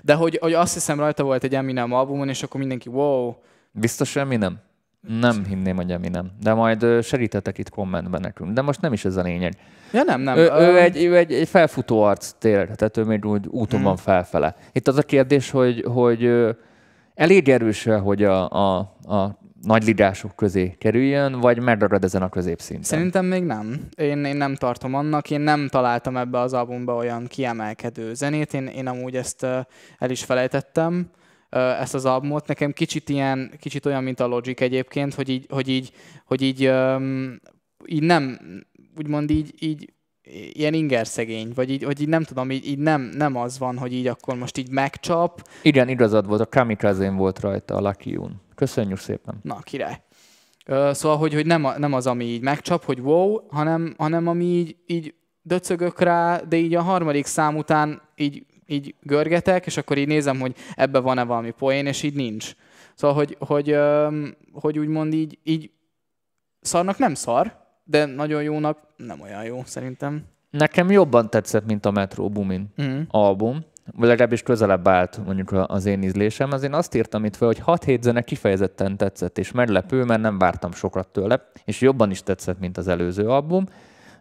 De hogy, hogy azt hiszem rajta volt egy Eminem albumon, és akkor mindenki wow.
Biztos Eminem? Nem hinném, hogy Eminem. De majd segítetek itt kommentben nekünk. De most nem is ez a lényeg.
Ja nem, nem.
Ő, ő, egy, ő egy, egy felfutó arc tér, tehát ő még úgy úton hmm. van felfele. Itt az a kérdés, hogy, hogy elég erős hogy a, a, a nagy ligások közé kerüljön, vagy megragad ezen a középszinten?
Szerintem még nem. Én, én nem tartom annak. Én nem találtam ebbe az albumba olyan kiemelkedő zenét. Én, én amúgy ezt el is felejtettem ezt az albumot. Nekem kicsit ilyen, kicsit olyan, mint a Logic egyébként, hogy így, hogy így, hogy így, így nem, úgymond így, így ilyen inger szegény, vagy így, hogy így nem tudom, így, így nem, nem az van, hogy így akkor most így megcsap.
Igen, igazad volt, a kamikaze volt rajta, a Lucky. Köszönjük szépen.
Na, király. Szóval, hogy, hogy nem, nem az, ami így megcsap, hogy wow, hanem, hanem ami így, így döcögök rá, de így a harmadik szám után így így görgetek, és akkor így nézem, hogy ebbe van-e valami poén, és így nincs. Szóval, hogy, hogy, hogy, hogy úgymond így, így szarnak nem szar, de nagyon jónak nem olyan jó szerintem.
Nekem jobban tetszett, mint a Metro Boomin uh-huh. album, vagy legalábbis közelebb állt mondjuk az én ízlésem. Az én azt írtam itt fel, hogy 6-7 zene kifejezetten tetszett, és meglepő, mert nem vártam sokat tőle, és jobban is tetszett, mint az előző album.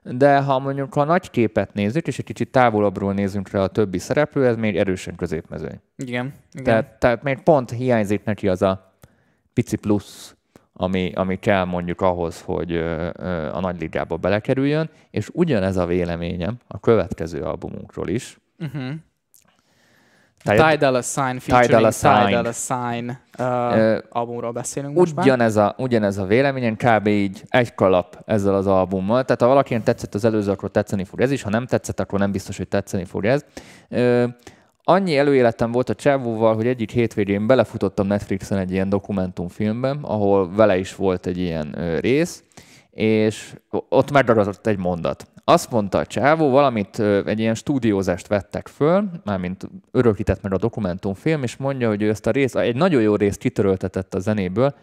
De ha mondjuk a nagy képet nézzük, és egy kicsit távolabbról nézünk rá a többi szereplő, ez még erősen középmezőny.
Igen. igen.
Tehát, tehát még pont hiányzik neki az a pici plusz, ami, ami kell mondjuk ahhoz, hogy a nagy ligába belekerüljön, és ugyanez a véleményem a következő albumunkról is. Uh-huh.
Ty Dolla Sign featuring Ty Dolla Sign uh, uh, albumról beszélünk most
ugyanez már. A, ugyanez a véleményen, kb. így egy kalap ezzel az albummal. Tehát ha valakinek tetszett az előző, akkor tetszeni fog ez is, ha nem tetszett, akkor nem biztos, hogy tetszeni fog ez. Uh, annyi előéletem volt a csávóval, hogy egyik hétvégén belefutottam Netflixen egy ilyen dokumentumfilmben, ahol vele is volt egy ilyen rész, és ott megragadott egy mondat. Azt mondta a csávó, valamit, egy ilyen stúdiózást vettek föl, mármint örökített meg a dokumentumfilm, és mondja, hogy ő ezt a részt, egy nagyon jó részt kitöröltetett a zenéből,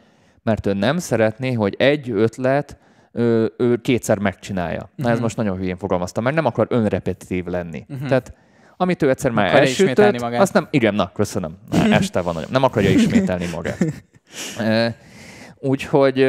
mert ő nem szeretné, hogy egy ötlet ő, ő kétszer megcsinálja. Uh-huh. Na ez mhm. most nagyon hülyén fogalmazta, mert nem akar önrepetitív lenni. Uh-huh. Tehát amit ő egyszer már elsütött, azt nem, igen, na, köszönöm, na, este van nem akarja ismételni magát. Úgyhogy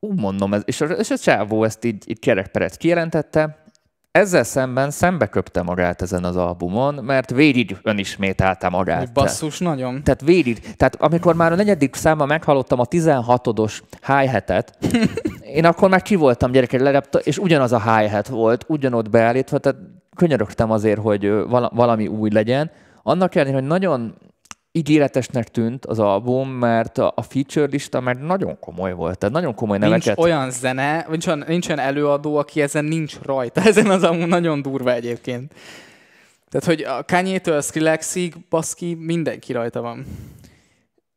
úgy mondom, ez, és, a, és a csávó ezt így, így kerekperec kijelentette, ezzel szemben szembe köpte magát ezen az albumon, mert végig önismételte magát.
Basszus, nagyon.
Tehát végig, tehát amikor már a negyedik számban meghallottam a 16-odos hi-hatet, én akkor már ki voltam gyerekek, legalább, és ugyanaz a hi-hat volt, ugyanott beállítva, tehát könyörögtem azért, hogy valami új legyen. Annak ellenére, hogy nagyon ígéretesnek tűnt az album, mert a feature lista meg nagyon komoly volt, tehát nagyon komoly neveket.
Nincs olyan zene, nincs olyan, nincs olyan előadó, aki ezen nincs rajta. Ezen az album nagyon durva egyébként. Tehát, hogy a Kanye-től Skrillexig, baszki, mindenki rajta van.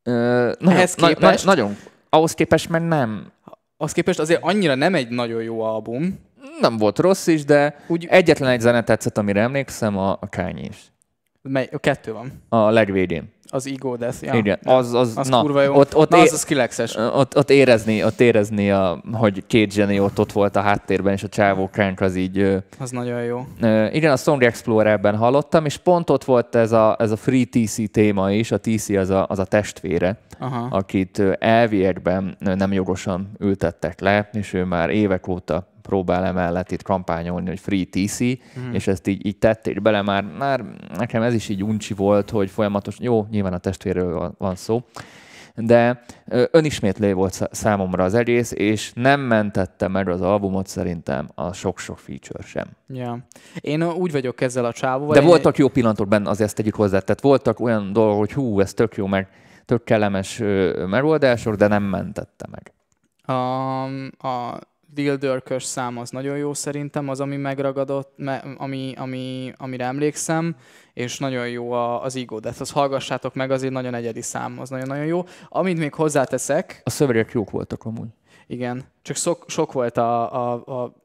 Ö, nagyon, Ehhez képest... Na, nagyon. Ahhoz képest meg nem.
Ahhoz képest azért annyira nem egy nagyon jó album.
Nem volt rossz is, de Úgy... egyetlen egy zene tetszett, amire emlékszem, a, a Kanye is.
Mely, a kettő van.
A legvégén.
Az Ego Death, ja.
Igen, az, az,
az na, kurva jó. Ott, ott na, az a skillexes.
Ott, ott, érezni, ott érezni a, hogy két zseni ott, ott volt a háttérben, és a csávó Crank az így...
Az nagyon jó.
Igen, a Song Explorer-ben hallottam, és pont ott volt ez a, ez a Free TC téma is, a TC az a, az a testvére, Aha. akit elviekben nem jogosan ültettek le, és ő már évek óta próbál emellett itt kampányolni, hogy free TC, mm. és ezt így, így tették bele, már, már nekem ez is így uncsi volt, hogy folyamatos, jó, nyilván a testvérről van szó, de önismétlé volt számomra az egész, és nem mentette meg az albumot szerintem a sok-sok feature sem.
Ja. Én úgy vagyok ezzel a csávóval.
De voltak jó pillanatok benne, azért ezt tegyük hozzá. Tehát voltak olyan dolgok, hogy hú, ez tök jó, meg tök kellemes megoldások, de nem mentette meg.
Um, a Dildörkös szám az nagyon jó szerintem, az, ami megragadott, me, ami, ami, amire emlékszem, és nagyon jó a, az Ego Death. Az hallgassátok meg, azért nagyon egyedi szám, az nagyon-nagyon jó. Amit még hozzáteszek...
A szövegek jók voltak amúgy.
Igen, csak sok, sok volt a, a, a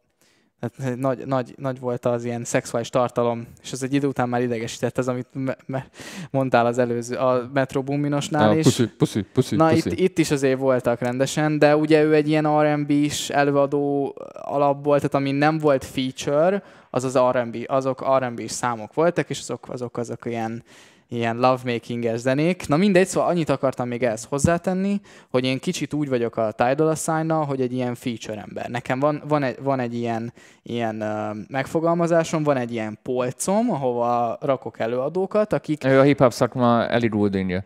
Hát nagy, nagy, nagy volt az ilyen szexuális tartalom, és ez egy idő után már idegesített, ez, amit me- me- mondtál az előző, a Metro Boominosnál is.
Puszi, puszi, puszi,
Na,
puszi.
Itt, itt, is azért voltak rendesen, de ugye ő egy ilyen R&B-s előadó alapból, tehát ami nem volt feature, az az R&B, azok R&B-s számok voltak, és azok, azok, azok ilyen ilyen lovemaking-es zenék. Na mindegy, szóval annyit akartam még ehhez hozzátenni, hogy én kicsit úgy vagyok a Tidal assign hogy egy ilyen feature ember. Nekem van, van, egy, van egy ilyen, ilyen uh, megfogalmazásom, van egy ilyen polcom, ahova rakok előadókat, akik...
Ő a hip-hop szakma Gouldingja.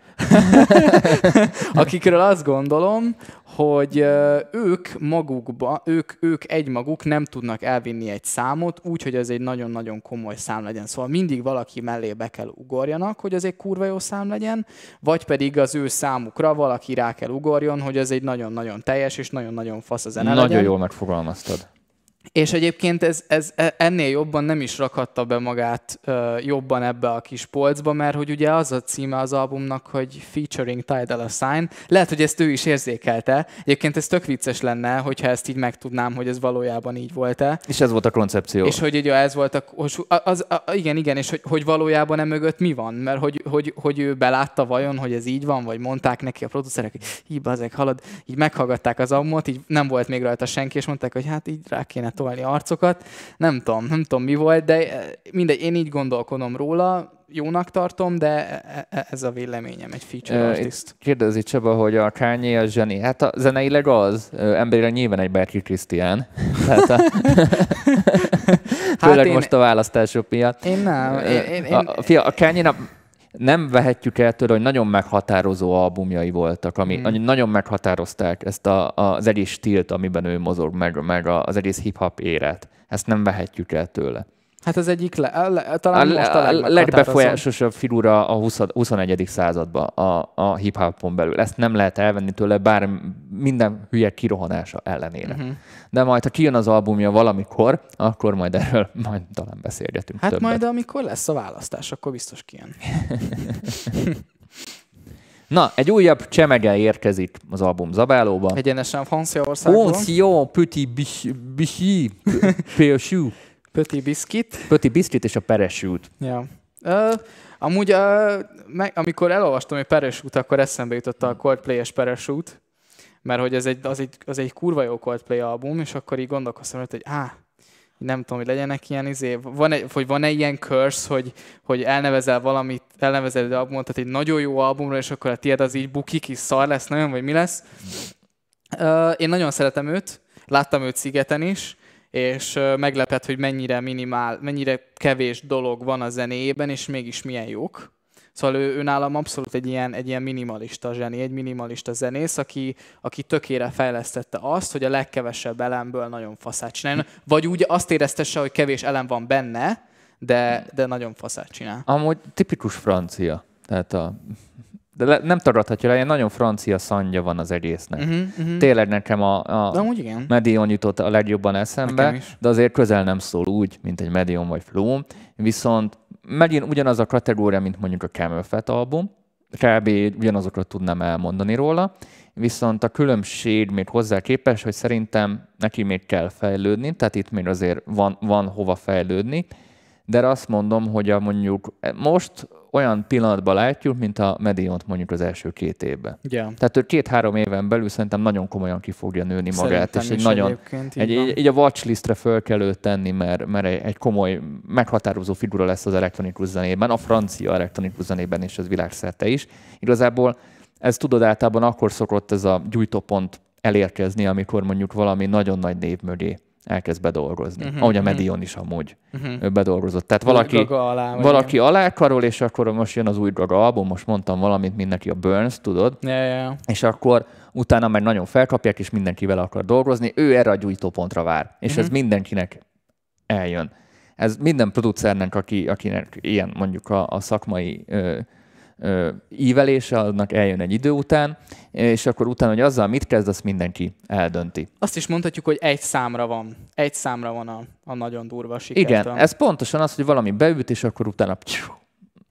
Akikről azt gondolom, hogy ők magukba, ők, ők egymaguk nem tudnak elvinni egy számot úgy, hogy ez egy nagyon-nagyon komoly szám legyen. Szóval mindig valaki mellé be kell ugorjanak, hogy ez egy kurva jó szám legyen, vagy pedig az ő számukra valaki rá kell ugorjon, hogy ez egy nagyon-nagyon teljes és nagyon-nagyon fasz a zene
Nagyon
legyen.
jól megfogalmaztad.
És egyébként ez, ez e, ennél jobban nem is rakhatta be magát uh, jobban ebbe a kis polcba, mert hogy ugye az a címe az albumnak, hogy featuring Tidal a Sign. Lehet, hogy ezt ő is érzékelte. Egyébként ez tök vicces lenne, hogyha ezt így megtudnám, hogy ez valójában így volt-e.
És ez volt a koncepció.
És hogy ugye ez volt a, az, az, igen, igen, és hogy, hogy valójában emögött mi van, mert hogy, hogy, hogy ő belátta vajon, hogy ez így van, vagy mondták neki a producerek, hogy hí, bazeg, halad, így meghallgatták az albumot, így nem volt még rajta senki, és mondták, hogy hát így rá kéne tolni arcokat. Nem tudom, nem tudom mi volt, de eh, mindegy, én így gondolkodom róla, jónak tartom, de e, e, ez a véleményem, egy feature artist.
Kérdezi Csaba, hogy a Kanye a zseni. Hát a zeneileg az, emberre nyilván egy Berki Krisztián. Tehát a... hát Főleg én... most a választások miatt.
Én nem. Én, én, én...
A, fia, a Kanye nem vehetjük el tőle, hogy nagyon meghatározó albumjai voltak, ami hmm. nagyon meghatározták ezt a, az egész stílt, amiben ő mozog, meg, meg az egész hip-hop éret. Ezt nem vehetjük el tőle.
Hát az egyik, le, le, talán a, most a,
a legbefolyásosabb figura a 20, 21. században a, a hip-hopon belül. Ezt nem lehet elvenni tőle, bár minden hülye kirohanása ellenére. Uh-huh. De majd, ha kijön az albumja valamikor, akkor majd erről majd talán beszélgetünk
Hát
többet.
majd, amikor lesz a választás, akkor biztos kijön.
Na, egy újabb csemege érkezik az album zabálóba.
Egyenesen Franciaországból.
Francia Petit Bichy Peuchou.
Petit Biscuit.
Petit Biscuit és a Peresült.
Ja. Uh, amúgy, uh, meg, amikor elolvastam egy Peresült, akkor eszembe jutott a Coldplay-es Peresült, mert hogy ez egy, az, egy, az egy kurva jó Coldplay album, és akkor így gondolkoztam, hogy á, nem tudom, hogy legyenek ilyen izé, van vagy van-e ilyen curse, hogy, hogy elnevezel valamit, elnevezel egy albumot, tehát egy nagyon jó albumra, és akkor a tiéd az így bukik, is szar lesz, nagyon, vagy mi lesz. Uh, én nagyon szeretem őt, láttam őt szigeten is, és meglepett, hogy mennyire minimál, mennyire kevés dolog van a zenéjében, és mégis milyen jók. Szóval ő, ő nálam abszolút egy ilyen, egy ilyen minimalista zseni, egy minimalista zenész, aki, aki tökére fejlesztette azt, hogy a legkevesebb elemből nagyon faszát csináljon. Vagy úgy azt éreztesse, hogy kevés elem van benne, de, de nagyon faszát csinál.
Amúgy tipikus francia. Tehát a de le, nem tagadhatja le, ilyen nagyon francia szandja van az egésznek. Uh-huh, uh-huh. Tényleg nekem a, a Medion jutott a legjobban eszembe, de azért közel nem szól úgy, mint egy Medion vagy Flume. Viszont megint ugyanaz a kategória, mint mondjuk a Camel Fat album, kb. ugyanazokat tudnám elmondani róla, viszont a különbség még hozzá képes, hogy szerintem neki még kell fejlődni, tehát itt még azért van, van hova fejlődni, de azt mondom, hogy a mondjuk most olyan pillanatban látjuk, mint a Mediont mondjuk az első két évben.
Yeah.
Tehát ő két-három éven belül szerintem nagyon komolyan ki fogja nőni magát, szerintem és egy nagyon, egy, egy, egy, a watchlistre föl kell őt tenni, mert, mert egy, egy komoly, meghatározó figura lesz az elektronikus zenében, a francia elektronikus zenében és az világszerte is. Igazából ez tudod általában akkor szokott ez a gyújtópont elérkezni, amikor mondjuk valami nagyon nagy név mögé elkezd bedolgozni. Uh-huh, Ahogy a mhm. Medion is amúgy uh-huh. bedolgozott. Tehát valaki, alá, valaki alá karol, és akkor most jön az új Gaga album, most mondtam valamit, mindenki a Burns, tudod?
Yeah, yeah.
És akkor utána meg nagyon felkapják, és mindenki vele akar dolgozni. Ő erre a gyújtópontra vár. És uh-huh. ez mindenkinek eljön. Ez minden producernek, aki, akinek ilyen mondjuk a, a szakmai ö, ívelése, annak eljön egy idő után, és akkor utána, hogy azzal mit kezd, azt mindenki eldönti.
Azt is mondhatjuk, hogy egy számra van. Egy számra van a, a nagyon durva sikertől.
Igen, ez pontosan az, hogy valami beüt, és akkor utána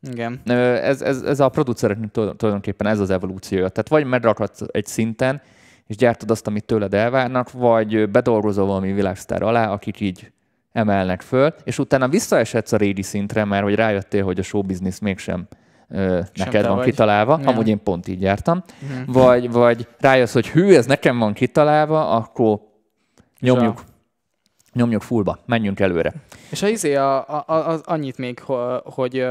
igen.
Ez, ez, ez a producereknek tulajdonképpen ez az evolúciója. Tehát vagy megrakhatsz egy szinten, és gyártod azt, amit tőled elvárnak, vagy bedolgozol valami világsztár alá, akik így emelnek föl, és utána visszaesetsz a régi szintre, mert hogy rájöttél, hogy a show business mégsem ö, neked van vagy. kitalálva, ja. amúgy én pont így jártam, uh-huh. vagy, vagy rájössz, hogy hű, ez nekem van kitalálva, akkor nyomjuk, nyomjuk fullba, menjünk előre.
És a izé, a, a, a, annyit még, hogy, hogy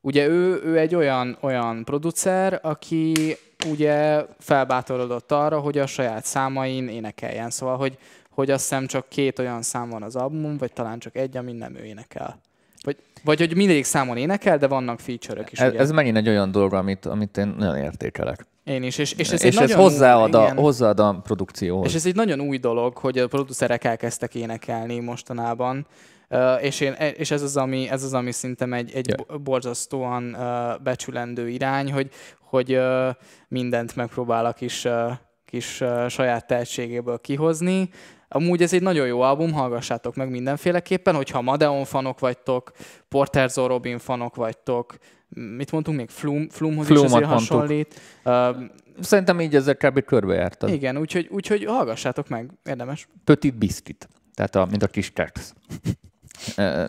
ugye ő, ő egy olyan, olyan producer, aki ugye felbátorodott arra, hogy a saját számain énekeljen. Szóval, hogy, hogy azt hiszem csak két olyan szám van az albumon, vagy talán csak egy, amin nem ő énekel. Vagy, vagy hogy mindegyik számon énekel, de vannak feature-ök is.
Ez, ugye? ez megint egy olyan dolog, amit, amit én nagyon értékelek.
Én is, és, és ez,
és
ez
hozzáad, a, hozzáad a produkcióhoz.
És ez egy nagyon új dolog, hogy a producerek elkezdtek énekelni mostanában. Uh, és, én, és ez, az, ami, ez az, ami szerintem egy, egy yeah. borzasztóan uh, becsülendő irány, hogy, hogy uh, mindent megpróbál a kis, uh, kis uh, saját tehetségéből kihozni. Amúgy ez egy nagyon jó album, hallgassátok meg mindenféleképpen, hogyha Madeon fanok vagytok, Porter Robin fanok vagytok, mit mondtunk még, Flum, Flumhoz Flumot is azért hasonlít. Uh,
Szerintem így ezzel kb. körbejártad.
Igen, úgyhogy, úgyhogy hallgassátok meg, érdemes.
Petit Biscuit, tehát a, mint a kis text.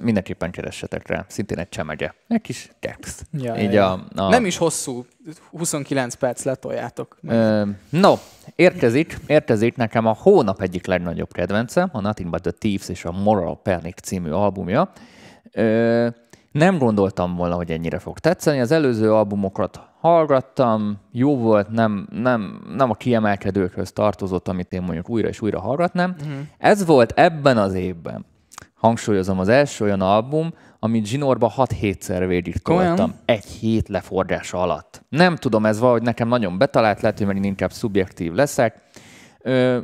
Mindenképpen keressetek rá, szintén egy csemege. Egy kis text.
Ja, Így ja. A, a... Nem is hosszú, 29 perc letoljátok.
no, érkezik, érkezik nekem a hónap egyik legnagyobb kedvence, a Nothing But The Thieves és a Moral Panic című albumja. Ö, nem gondoltam volna, hogy ennyire fog tetszeni. Az előző albumokat hallgattam, jó volt, nem, nem, nem a kiemelkedőkhöz tartozott, amit én mondjuk újra és újra hallgatnám. Uh-huh. Ez volt ebben az évben hangsúlyozom, az első olyan album, amit zsinórba 6-7-szer végig toltam. Egy hét leforgása alatt. Nem tudom, ez valahogy nekem nagyon betalált, lehet, hogy én inkább szubjektív leszek.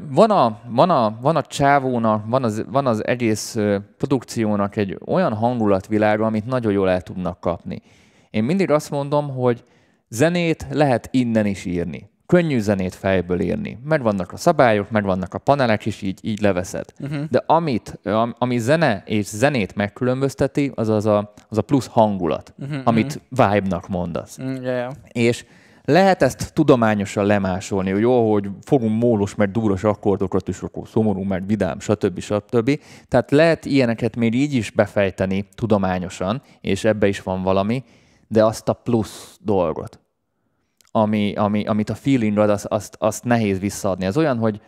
Van a, van a, van a csávónak, van az, van az egész produkciónak egy olyan hangulatvilága, amit nagyon jól el tudnak kapni. Én mindig azt mondom, hogy zenét lehet innen is írni könnyű zenét fejből írni. Megvannak a szabályok, megvannak a panelek, és így, így leveszed. Uh-huh. De amit, ami zene és zenét megkülönbözteti, az az a, az a plusz hangulat, uh-huh, amit uh-huh. vibe-nak mondasz.
Yeah.
És lehet ezt tudományosan lemásolni, hogy jó, hogy fogunk mólos, meg dúros akkordokat, és akkor szomorú, meg vidám, stb. stb. Tehát lehet ilyeneket még így is befejteni tudományosan, és ebbe is van valami, de azt a plusz dolgot, ami, ami, amit a feeling ad, azt, azt, azt nehéz visszaadni. Ez olyan, hogy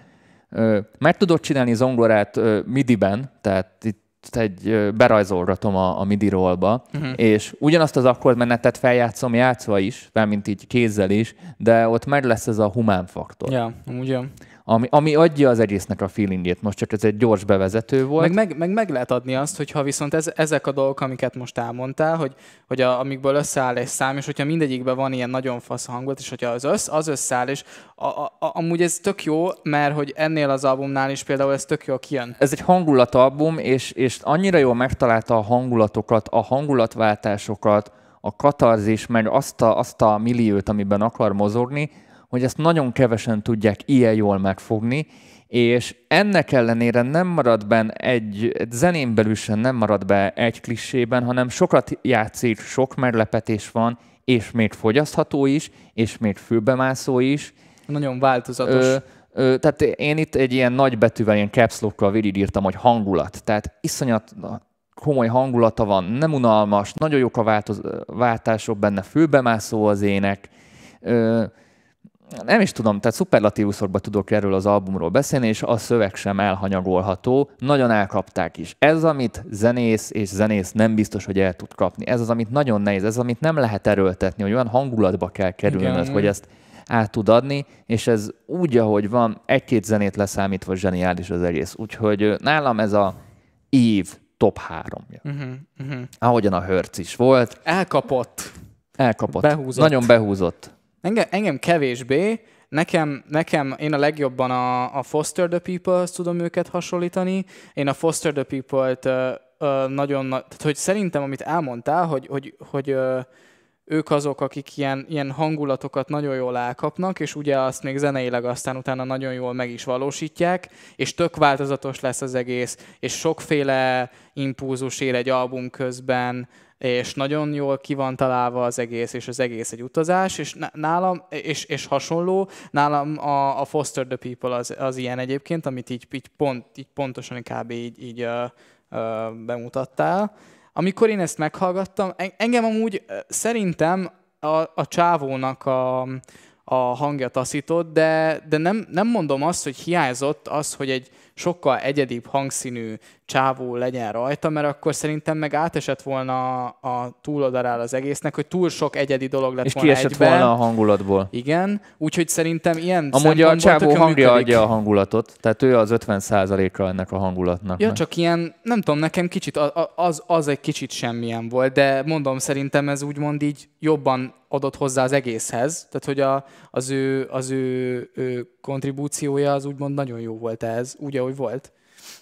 ö, meg tudod csinálni zongorát ö, MIDI-ben, tehát itt egy berajzolgatom a, a MIDI rollba, uh-huh. és ugyanazt az akkordmenetet feljátszom játszva is, mint így kézzel is, de ott meg lesz ez a humán faktor.
Ja, ugye
ami, ami adja az egésznek a feelingét. Most csak ez egy gyors bevezető volt.
Meg, meg, meg, meg lehet adni azt, hogyha viszont ez, ezek a dolgok, amiket most elmondtál, hogy, hogy a, amikből összeáll egy szám, és hogyha mindegyikben van ilyen nagyon fasz hangot, és hogyha az, össz, az összeáll, és a, a, a, amúgy ez tök jó, mert hogy ennél az albumnál is például ez tök jó kijön.
Ez egy hangulatalbum, és, és annyira jól megtalálta a hangulatokat, a hangulatváltásokat, a katarzis, meg azt a, azt a milliót, amiben akar mozogni, hogy ezt nagyon kevesen tudják ilyen jól megfogni, és ennek ellenére nem marad be egy, egy zenén belül sem nem marad be egy klissében, hanem sokat játszik, sok meglepetés van, és még fogyasztható is, és még főbemászó is.
Nagyon változatos. Ö,
ö, tehát én itt egy ilyen nagy betűvel, ilyen caps lock-kal végigírtam, hogy hangulat. Tehát iszonyat komoly hangulata van, nem unalmas, nagyon jók a változ, váltások benne, főbemászó az ének. Ö, nem is tudom, tehát szuperlatívuszokban tudok erről az albumról beszélni, és a szöveg sem elhanyagolható, nagyon elkapták is. Ez, amit zenész és zenész nem biztos, hogy el tud kapni. Ez az, amit nagyon nehéz, ez, amit nem lehet erőltetni, hogy olyan hangulatba kell kerülnöd, Igen. hogy ezt át tud adni, és ez úgy, ahogy van, egy-két zenét leszámítva zseniális az egész. Úgyhogy nálam ez a év top háromja. Uh-huh, uh-huh. Ahogyan a Hertz is volt.
Elkapott.
Elkapott. Behúzott. Nagyon behúzott.
Engem, engem kevésbé, nekem, nekem én a legjobban a, a Foster the People-hoz tudom őket hasonlítani. Én a Foster the People-t uh, nagyon, tehát hogy szerintem, amit elmondtál, hogy, hogy, hogy uh, ők azok, akik ilyen, ilyen hangulatokat nagyon jól elkapnak, és ugye azt még zeneileg aztán utána nagyon jól meg is valósítják, és tök változatos lesz az egész, és sokféle impulzus ér egy album közben, és nagyon jól ki van találva az egész, és az egész egy utazás, és nálam, és, és hasonló, nálam a, a Foster the People az, az ilyen egyébként, amit így, így, pont, így pontosan kb. így, így uh, uh, bemutattál. Amikor én ezt meghallgattam, engem amúgy szerintem a, a csávónak a, a hangja taszított, de, de nem, nem mondom azt, hogy hiányzott az, hogy egy sokkal egyedibb hangszínű csávó legyen rajta, mert akkor szerintem meg átesett volna a túloldalára az egésznek, hogy túl sok egyedi dolog lett
és
volna
És kiesett egyben. volna a hangulatból.
Igen, úgyhogy szerintem ilyen
Amúgy a csávó hangja működik. adja a hangulatot, tehát ő az 50%-a ennek a hangulatnak.
Ja, meg. csak ilyen, nem tudom, nekem kicsit, az, az egy kicsit semmilyen volt, de mondom, szerintem ez úgymond így jobban adott hozzá az egészhez, tehát hogy a, az, ő, az ő, ő kontribúciója az úgymond nagyon jó volt ez, úgy, ahogy volt.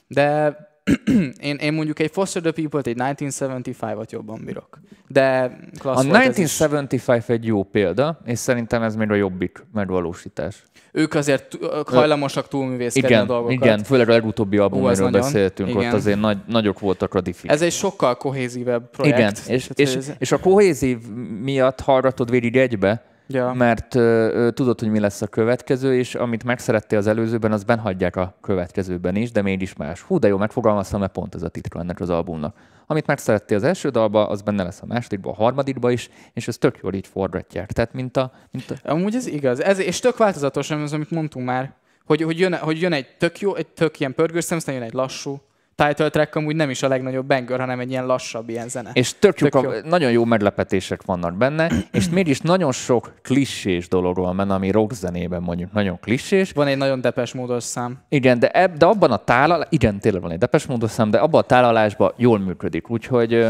De én, én mondjuk egy Foster the People-t, egy 1975-ot jobban bírok. De
A
klassz is.
1975 egy jó példa, és szerintem ez még a jobbik megvalósítás.
Ők azért hajlamosak túlművészkedni a
Igen,
dolgokat.
igen, főleg a legutóbbi album,
az
amiről
nagyon.
beszéltünk,
Igen.
ott azért nagy, nagyok voltak a diffik.
Ez egy sokkal kohézívebb projekt.
Igen, és, és,
ez-
és a kohézív miatt hallgatod végig egybe,
ja.
mert ö, ö, tudod, hogy mi lesz a következő, és amit megszerettél az előzőben, az benhagyják a következőben is, de mégis más. Hú, de jó, megfogalmaztam, mert pont ez a titka ennek az albumnak. Amit megszerettél az első dalba, az benne lesz a másodikba, a harmadikba is, és ez tök jól így forgatják. Tehát, mint a, mint a
Amúgy ez igaz. Ez, és tök változatos, az, amit mondtunk már, hogy, hogy, jön, hogy jön egy tök jó, egy tök ilyen pörgős szem, aztán jön egy lassú. Title track amúgy nem is a legnagyobb banger, hanem egy ilyen lassabb ilyen zene.
És tök,
Tök
jók,
jó.
a, nagyon jó meglepetések vannak benne, és mégis nagyon sok klissés dolog van benne, ami rock zenében mondjuk nagyon klissés.
Van egy nagyon depes módos szám.
Igen, de, ebb, de abban a tálalás, igen, tényleg van egy depes módos szám, de abban a tálalásban jól működik. Úgyhogy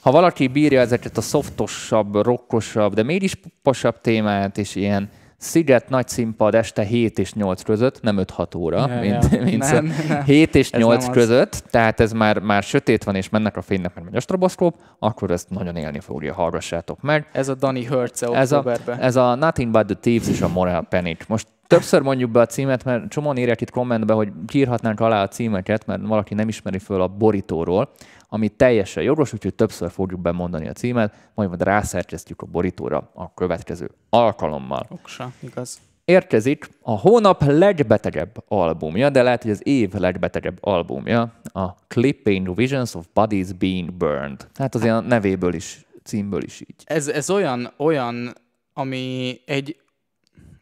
ha valaki bírja ezeket a szoftosabb, rockosabb, de mégis posabb témát, és ilyen sziget, nagy színpad este 7 és 8 között, nem 5-6 óra,
Ja,
mint,
ja.
mint
Nem, nem.
7 és
Ez
8
nem az.
között, tehát ez már, már sötét van, és mennek a fénynek, mert megy a stroboszkóp, akkor ezt nagyon élni fogja, hallgassátok meg.
Ez a Danny hertz
Ez a, ez a Nothing But The Thieves és a Moral Panic. Most többször mondjuk be a címet, mert csomóan írják itt kommentbe, hogy kiírhatnánk alá a címeket, mert valaki nem ismeri föl a borítóról, ami teljesen jogos, úgyhogy többször fogjuk bemondani a címet, majd majd rászerkesztjük a borítóra a következő alkalommal.
Oksa, igaz.
Érkezik a hónap legbetegebb albumja, de lehet, hogy az év legbetegebb albumja, a Clipping Visions of Bodies Being Burned. Hát azért a nevéből is, címből is így.
Ez, ez olyan, olyan, ami egy...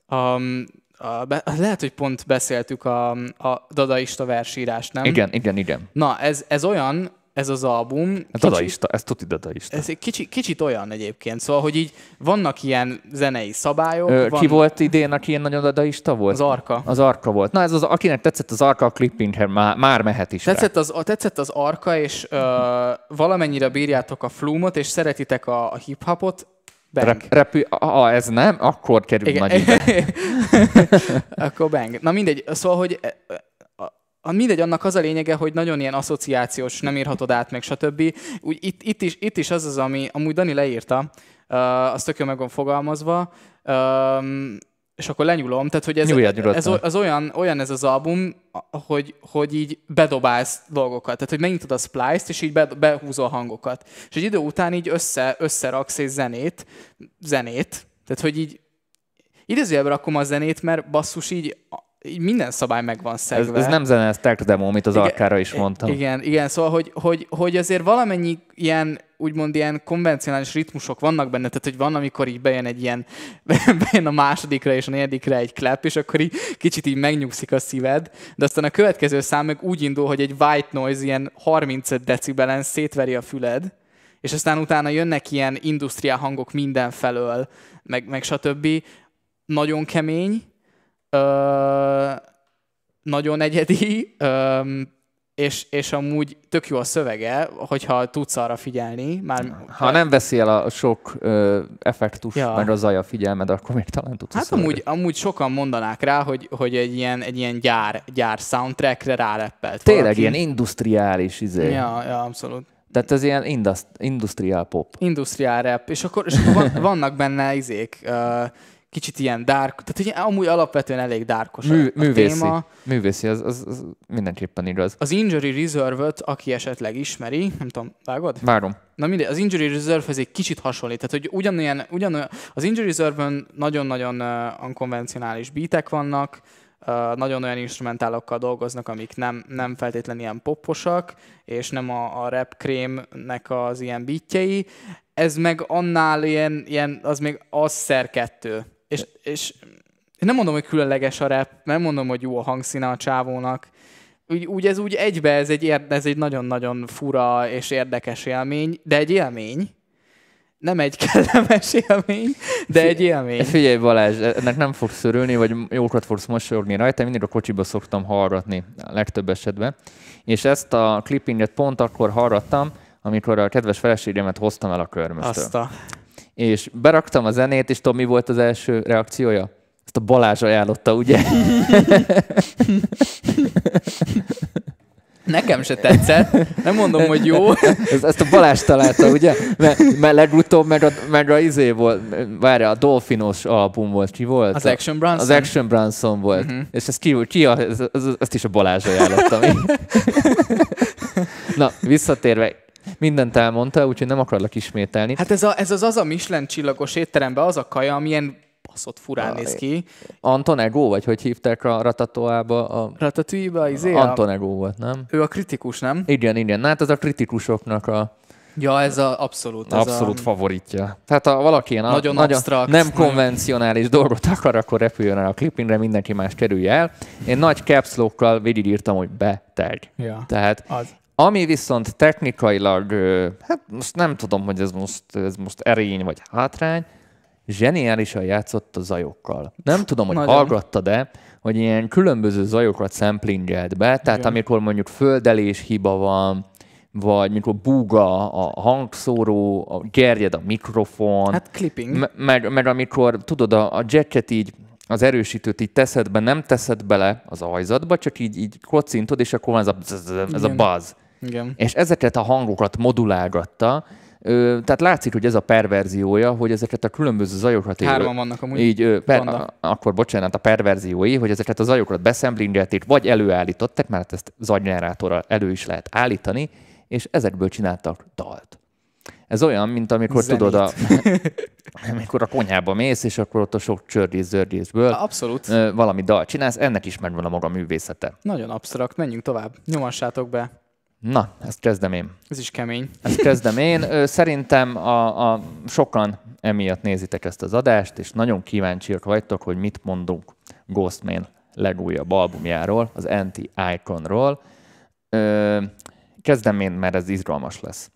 Um, a, be, lehet, hogy pont beszéltük a, a dadaista versírást, nem?
Igen, igen, igen.
Na, ez, ez olyan, ez az album...
Hát dadaista, ez tuti dadaista.
Ez egy kicsi, kicsit olyan egyébként, szóval, hogy így vannak ilyen zenei szabályok.
Ö,
van
ki volt idén, aki ilyen nagyon dadaista volt?
Az Arka.
Az Arka volt. Na ez az, akinek tetszett az Arka, a Clipping már, már mehet is rá.
Tetszett az, tetszett az arka, és ö, valamennyire bírjátok a flumot, és szeretitek a, a hip-hopot, bang.
Rep, repü, ha ez nem, akkor kerül
Igen.
nagy ide.
Akkor bang. Na mindegy, szóval, hogy a, mindegy, annak az a lényege, hogy nagyon ilyen asszociációs, nem írhatod át, meg stb. Úgy itt, itt, is, itt is az az, ami amúgy Dani leírta, uh, azt tök jó meg van fogalmazva, um, és akkor lenyúlom, tehát hogy ez,
Nyúljad
ez, az olyan, olyan ez az album, hogy, hogy így bedobálsz dolgokat. Tehát, hogy megnyitod a splice-t, és így be, behúzol hangokat. És egy idő után így össze, összeraksz egy zenét, zenét, tehát, hogy így idézőjelben rakom a zenét, mert basszus így, így minden szabály meg van
Ez,
szegve.
ez nem zene, ez tech demo, amit az
Igen,
Arkára is mondtam.
Igen, igen, szóval, hogy, hogy, hogy azért valamennyi ilyen, úgymond ilyen konvencionális ritmusok vannak benne, tehát hogy van, amikor így bejön egy ilyen, bejön a másodikra és a negyedikre egy clap, és akkor így kicsit így megnyugszik a szíved, de aztán a következő szám meg úgy indul, hogy egy white noise ilyen 35 decibelen szétveri a füled, és aztán utána jönnek ilyen industriál hangok mindenfelől, meg, meg stb. Nagyon kemény, ö, nagyon egyedi, ö, és, és amúgy tök jó a szövege, hogyha tudsz arra figyelni. Már,
Ha nem veszi el a sok ö, effektus,
Ja.
meg a zaj a figyelmed, akkor még talán tudsz
Hát amúgy, amúgy sokan mondanák rá, hogy, hogy egy ilyen, egy ilyen gyár, gyár soundtrackre ráreppelt.
Tényleg
valaki.
ilyen industriális izé.
Ja, ja, abszolút.
Tehát ez ilyen indust, industrial pop.
Industrial rap, és akkor, és akkor van, vannak benne izék, uh, kicsit ilyen dark, tehát ugye amúgy alapvetően elég dárkos
Mű,
a,
művészi.
téma.
Művészi, az, az, az mindenképpen igaz.
Az Injury Reserve-öt, aki esetleg ismeri, nem tudom, vágod?
Várom.
Na mindegy, az Injury Reserve-hez egy kicsit hasonlít. Tehát, hogy ugyanolyan, ugyanolyan az Injury Reserve-ön nagyon-nagyon uh, unkonvencionális beatek vannak, uh, nagyon olyan instrumentálokkal dolgoznak, amik nem, nem feltétlenül ilyen popposak, és nem a, a rap krémnek az ilyen beatjei. Ez meg annál ilyen, ilyen az még az szer kettő. És, és nem mondom, hogy különleges a rap, nem mondom, hogy jó a hangszíne a csávónak, úgy, úgy ez úgy egybe, ez egy, ez egy nagyon-nagyon fura és érdekes élmény, de egy élmény. Nem egy kellemes élmény, de egy élmény.
Figyelj Balázs, ennek nem fogsz örülni, vagy jókat fogsz mosolyogni rajta, mindig a kocsiba szoktam hallgatni a legtöbb esetben. És ezt a clippinget pont akkor hallgattam, amikor a kedves feleségemet hoztam el a körmöstől.
Azt a...
És beraktam a zenét, és tudom, mi volt az első reakciója? Ezt a Balázs ajánlotta, ugye?
Nekem se tetszett. Nem mondom, hogy jó.
ezt, ezt a Balázs találta, ugye? Mert, mert legutóbb meg a, meg a izé volt, várja, a Dolphinos album volt, ki volt?
Az Action Bronson?
Az Action Bronson volt. Uh-huh. És ezt, ki, ki a, ez, ez, ezt is a Balázs ajánlottam. Na, visszatérve, mindent elmondta, úgyhogy nem akarlak ismételni.
Hát ez, a, ez az az a Michelin csillagos étteremben az a kaja, amilyen baszott furán néz ki.
Anton Ego, vagy hogy hívták a Ratatoába? A...
Ratatouille-ba, izé?
Anton Ego volt, nem?
Ő a kritikus, nem?
Igen, igen. Hát ez a kritikusoknak a
Ja, ez a abszolút. Ez
abszolút a... favoritja. Tehát ha valaki ilyen
nagyon, nagyon abstrakt,
nem nagyon... konvencionális dolgot akar, akkor repüljön el a clippingre, mindenki más kerülje el. Én nagy caps végigírtam, hogy beteg.
Ja,
Tehát az. Ami viszont technikailag, hát most nem tudom, hogy ez most, ez most erény vagy hátrány, zseniálisan játszott a zajokkal. Nem tudom, hogy Nagyon. hallgattad-e, hogy ilyen különböző zajokat samplingelt be, tehát Igen. amikor mondjuk földelés hiba van, vagy mikor búga a hangszóró, a gerjed a mikrofon.
Hát clipping.
Meg, meg amikor, tudod, a, a jacket így, az erősítőt így teszed be, nem teszed bele az ajzatba, csak így, így kocintod, és akkor van ez a, ez a buzz.
Igen.
És ezeket a hangokat modulálgatta, Ö, tehát látszik, hogy ez a perverziója, hogy ezeket a különböző zajokat...
Hárman vannak amúgy.
Így, ö, per, a, akkor bocsánat, a perverziói, hogy ezeket a zajokat beszemblingelték, vagy előállították, mert ezt zajgenerátorral elő is lehet állítani, és ezekből csináltak dalt. Ez olyan, mint amikor Zenit. tudod, a, amikor a konyhába mész, és akkor ott a sok csördész-zördészből
Abszolút.
valami dal csinálsz, ennek is megvan a maga művészete.
Nagyon absztrakt, menjünk tovább. Nyomassátok be.
Na, ezt kezdem én.
Ez is kemény.
Ezt kezdem én. Szerintem a, a sokan emiatt nézitek ezt az adást, és nagyon kíváncsiak vagytok, hogy mit mondunk Ghostman legújabb albumjáról, az Anti-Iconról. Kezdem én, mert ez izgalmas lesz.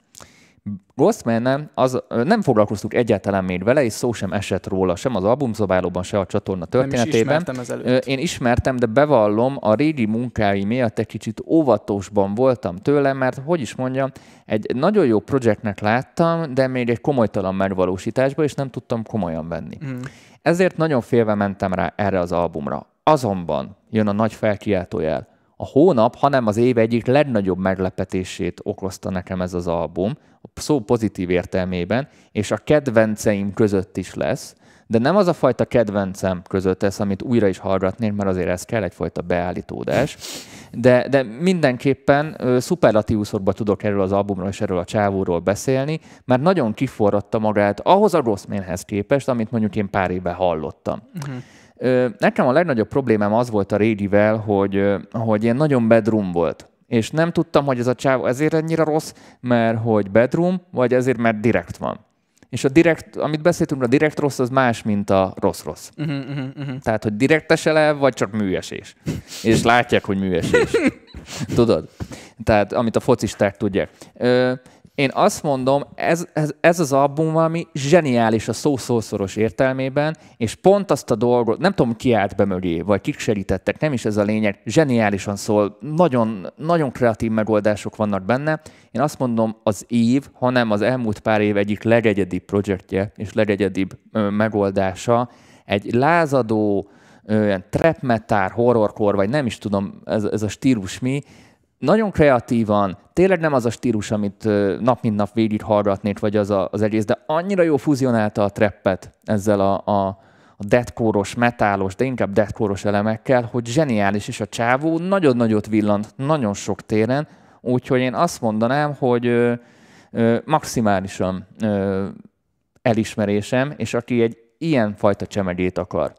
Ghostman az, nem foglalkoztuk egyáltalán még vele, és szó sem esett róla, sem az albumzobálóban, se a csatorna történetében.
Nem is ismertem
Én ismertem, de bevallom, a régi munkái miatt egy kicsit óvatosban voltam tőle, mert hogy is mondjam, egy nagyon jó projektnek láttam, de még egy komolytalan megvalósításba, és nem tudtam komolyan venni. Mm. Ezért nagyon félve mentem rá erre az albumra. Azonban jön a nagy felkiáltójel a hónap, hanem az év egyik legnagyobb meglepetését okozta nekem ez az album, a szó pozitív értelmében, és a kedvenceim között is lesz, de nem az a fajta kedvencem között ez, amit újra is hallgatnék, mert azért ez kell egyfajta beállítódás. De, de mindenképpen szuperlatívuszokban tudok erről az albumról és erről a csávóról beszélni, mert nagyon kiforratta magát ahhoz a Grossmanhez képest, amit mondjuk én pár éve hallottam. Uh-huh. Nekem a legnagyobb problémám az volt a Rédivel, hogy, hogy ilyen nagyon bedroom volt. És nem tudtam, hogy ez a csáv ezért ennyire rossz, mert hogy bedroom, vagy ezért, mert direkt van. És a direkt, amit beszéltünk, a direkt rossz, az más, mint a rossz-rossz. Uh-huh, uh-huh, uh-huh. Tehát, hogy direktes ele, vagy csak műesés. És látják, hogy műesés. Tudod? Tehát, amit a focisták tudják. Ö, én azt mondom, ez, ez, ez az album valami zseniális a szó szószoros értelmében, és pont azt a dolgot, nem tudom ki állt be mögé, vagy kik segítettek, nem is ez a lényeg, zseniálisan szól, nagyon, nagyon kreatív megoldások vannak benne. Én azt mondom, az év, hanem az elmúlt pár év egyik legegyedibb projektje és legegyedibb ö, megoldása, egy lázadó, olyan trap metal, horrorkor, vagy nem is tudom ez, ez a stílus mi, nagyon kreatívan, tényleg nem az a stílus, amit nap mint nap végig hallgatnék, vagy az a, az egész, de annyira jó fuzionálta a treppet ezzel a, a, a deathcore-os, metálos, de inkább deathcore elemekkel, hogy zseniális, és a csávó nagyon nagyot villant, nagyon sok téren, úgyhogy én azt mondanám, hogy ö, ö, maximálisan ö, elismerésem, és aki egy ilyen fajta csemegét akar,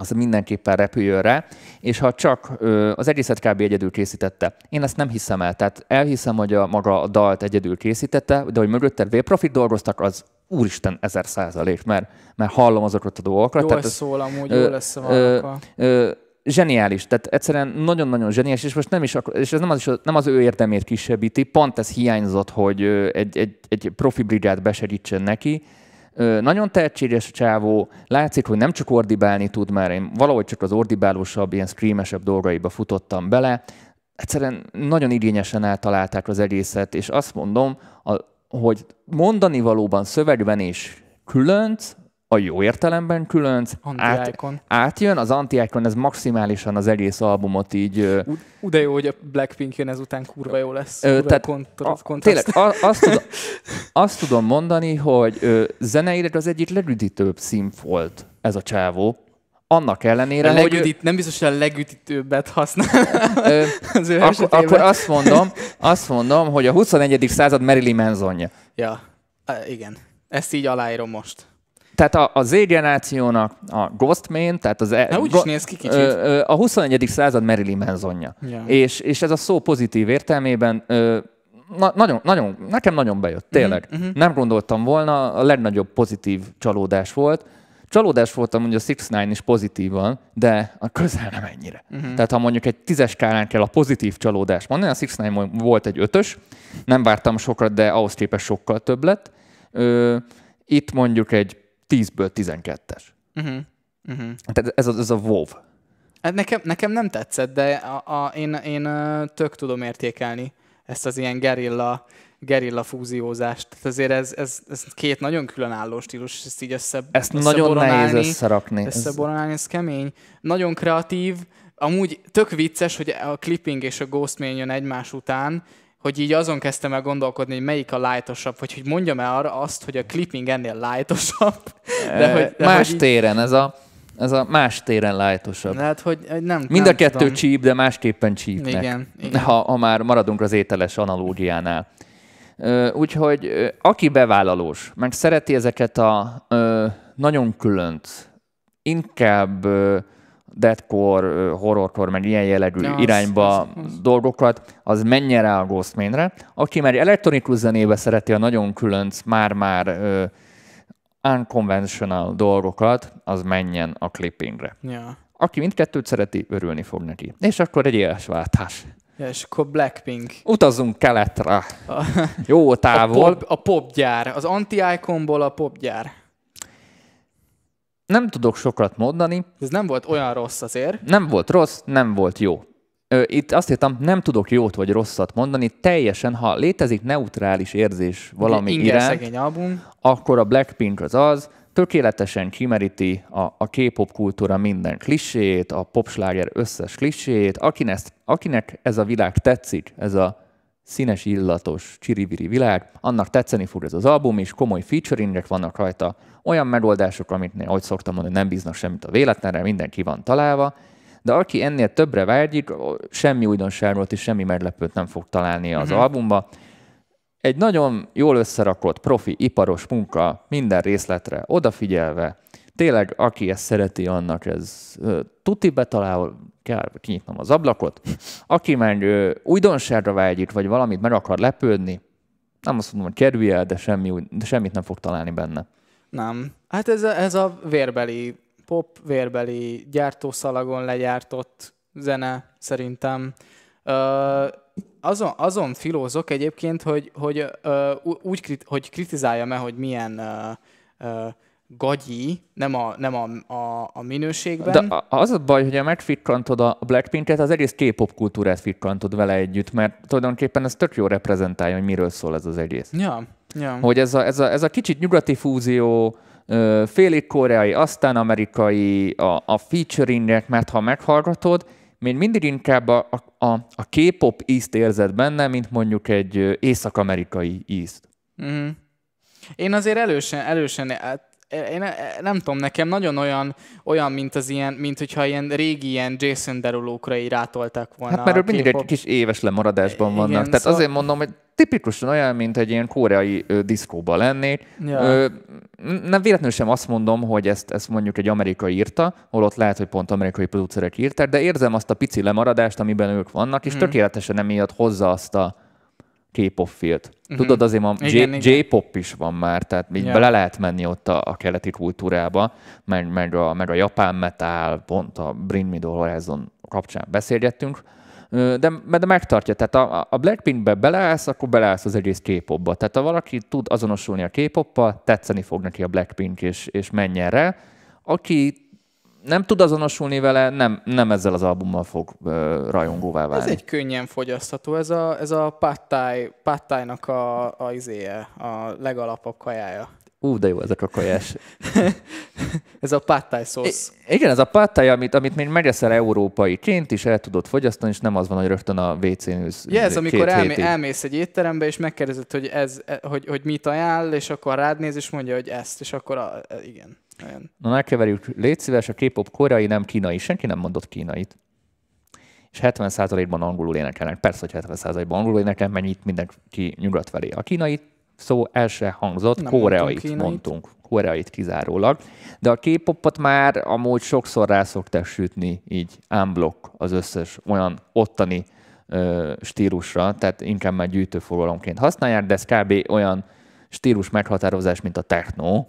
az mindenképpen repüljön rá, és ha csak ö, az egészet kb. egyedül készítette, én ezt nem hiszem el. Tehát elhiszem, hogy a maga a dalt egyedül készítette, de hogy mögötte V-Profit dolgoztak, az úristen ezer százalék, mert, mert hallom azokat a dolgokat.
Jó tehát ez szól amúgy, ö, jó lesz a ö,
ö, zseniális, tehát egyszerűen nagyon-nagyon zseniális, és most nem is, és ez nem az, nem az ő érdemét kisebbíti, pont ez hiányzott, hogy egy, egy, egy profi brigád besegítsen neki, nagyon tehetséges a csávó, látszik, hogy nem csak ordibálni tud, mert én valahogy csak az ordibálósabb, ilyen screamesebb dolgaiba futottam bele. Egyszerűen nagyon igényesen eltalálták az egészet, és azt mondom, hogy mondani valóban szövegben is különc, a jó értelemben különc, át, átjön, az anti ez maximálisan az egész albumot így...
Ú, de jó, hogy a Blackpink jön ezután kurva jó lesz. Ö,
tehát kont- a, tényleg, a, azt, tudom, azt tudom mondani, hogy ö, zeneileg az egyik legüdítőbb színfolt ez a csávó. Annak ellenére,
a legüdít, hogy... Nem biztos, hogy a legüdítőbbet használ. Ö,
az akkor, akkor azt mondom, azt mondom, hogy a 21. század Marilyn Mansonja.
Ja, igen. Ezt így aláírom most
tehát a, a Z generációnak a Ghostman, tehát az...
E, úgy go, is néz ki kicsit. Ö,
a 21. század Marilyn Mansonja. Ja. És, és ez a szó pozitív értelmében ö, na, nagyon, nagyon, nekem nagyon bejött, mhm, tényleg. Uh-huh. Nem gondoltam volna, a legnagyobb pozitív csalódás volt. Csalódás voltam, hogy a Six Nine is pozitívan, de a közel nem ennyire. Uh-huh. Tehát ha mondjuk egy tízes skálán kell a pozitív csalódás mondani, a Six Nine volt egy ötös, nem vártam sokat, de ahhoz képest sokkal több lett. Ö, itt mondjuk egy 10-ből 12-es. Uh-huh. Uh-huh. Tehát ez a, ez a WoW.
Hát nekem, nekem nem tetszett, de a, a, én, én tök tudom értékelni ezt az ilyen gerilla, gerilla fúziózást. Tehát azért ez, ez, ez két nagyon különálló stílus, ezt így össze,
Ezt nagyon nehéz összerakni.
Összeborolni, ez kemény. Nagyon kreatív, amúgy tök vicces, hogy a clipping és a ghostman jön egymás után, hogy így azon kezdtem el gondolkodni, hogy melyik a lightosabb, vagy hogy mondjam el arra azt, hogy a clipping ennél lightosabb.
De hogy, de más hogy téren, ez a, ez a más téren lightosabb.
Lehet, hogy nem
Mind
nem
a kettő tudom. csíp, de másképpen csípnek. Igen, igen. Ha, ha már maradunk az ételes analógiánál. Úgyhogy aki bevállalós, meg szereti ezeket a nagyon különc, inkább deadcore, horrorcore, meg ilyen jellegű ja, irányba az, az, az. dolgokat, az menjen rá a Ghostman-re. Aki már elektronikus zenébe szereti a nagyon különc, már-már uh, unconventional dolgokat, az menjen a clippingre.
Ja.
Aki mindkettőt szereti, örülni fog neki. És akkor egy élesváltás.
Ja, és akkor Blackpink.
Utazunk keletre. Jó távol.
A, pop, a popgyár. Az anti-iconból a popgyár
nem tudok sokat mondani.
Ez nem volt olyan rossz azért.
Nem volt rossz, nem volt jó. Itt azt írtam, nem tudok jót vagy rosszat mondani, teljesen, ha létezik neutrális érzés valami Inger iránt,
album.
akkor a Blackpink az az, tökéletesen kimeríti a, a K-pop kultúra minden kliséjét, a popsláger összes akinek, akinek ez a világ tetszik, ez a színes, illatos, csiriviri világ, annak tetszeni fog ez az album, és komoly featuringek vannak rajta, olyan megoldások, amit, ahogy szoktam mondani, nem bíznak semmit a véletlenre, mindenki van találva, de aki ennél többre vágyik, semmi újdonságot és semmi meglepőt nem fog találni az uh-huh. albumba. Egy nagyon jól összerakott, profi, iparos munka, minden részletre odafigyelve, tényleg, aki ezt szereti, annak ez tuti betalál, kell kinyitnom az ablakot. Aki meg újdonságra vágyik, vagy valamit meg akar lepődni, nem azt mondom, hogy kerülj el, de, semmi, de semmit nem fog találni benne.
Nem. Hát ez a, ez a vérbeli, pop vérbeli gyártószalagon legyártott zene szerintem. Ö, azon, azon filózok egyébként, hogy, hogy ö, úgy hogy kritizáljam-e, hogy milyen ö, ö, gagyi, nem a, nem a, a, a minőségben.
De az a baj, hogy a megfikkantod a Blackpink-et, az egész K-pop kultúrát fikkantod vele együtt, mert tulajdonképpen ez tök jó reprezentálja, hogy miről szól ez az egész.
Ja, ja.
Hogy ez a, ez, a, ez a kicsit nyugati fúzió, félig koreai, aztán amerikai, a, a featuringek, mert ha meghallgatod, még mindig inkább a, a, a K-pop ízt érzed benne, mint mondjuk egy észak-amerikai ízt.
Mm. Én azért elősen, elősen én nem tudom, nekem nagyon olyan, olyan mint az ilyen, mint hogyha ilyen régi ilyen Jason Derulo-kra így rátolták volna.
Hát mert ők mindig egy kis éves lemaradásban vannak. Igen, Tehát szóval... azért mondom, hogy tipikusan olyan, mint egy ilyen koreai ö, diszkóban lennék. Ja. Ö, nem véletlenül sem azt mondom, hogy ezt, ezt mondjuk egy amerikai írta, holott lehet, hogy pont amerikai producerek írták, de érzem azt a pici lemaradást, amiben ők vannak, és mm. tökéletesen emiatt hozza azt a K-pop filt. Uh-huh. Tudod, azért ma igen, J- J-pop is van már, tehát így yeah. bele lehet menni ott a, a keleti kultúrába, meg, meg, a, meg a japán metal, pont a Bring Me The Horizon kapcsán beszélgettünk, de, de megtartja. Tehát a, a Blackpinkbe beleállsz, akkor beleállsz az egész K-popba. Tehát ha valaki tud azonosulni a K-poppal, tetszeni fog neki a Blackpink, és, és menjen rá. Aki nem tud azonosulni vele, nem, nem ezzel az albummal fog uh, rajongóvá válni.
Ez egy könnyen fogyasztható, ez a, ez a pattáj, pattájnak a, a izéje, a legalapabb kajája.
Ú, de jó ezek a kajás.
ez a pattáj szósz.
I- igen, ez a pattáj, amit, amit még megeszel európaiként is el tudod fogyasztani, és nem az van, hogy rögtön a WC-n ülsz.
Ja, ez amikor elmé- elmész egy étterembe, és megkérdezed, hogy, ez, hogy, hogy mit ajánl, és akkor rád néz, és mondja, hogy ezt, és akkor a, e- igen.
Na, megkeverjük, légy szíves, a K-pop koreai, nem kínai. Senki nem mondott kínait. És 70%-ban angolul énekelnek. Persze, hogy 70%-ban angolul énekelnek, mert itt mindenki nyugat felé. A kínai szó el se hangzott,
Nem
koreait
mondtunk kínait.
mondtunk. Koreait kizárólag. De a K-popot már amúgy sokszor rá szokták sütni így unblock az összes olyan ottani ö, stílusra, tehát inkább már gyűjtőfogalomként használják, de ez kb. olyan stílus meghatározás, mint a techno.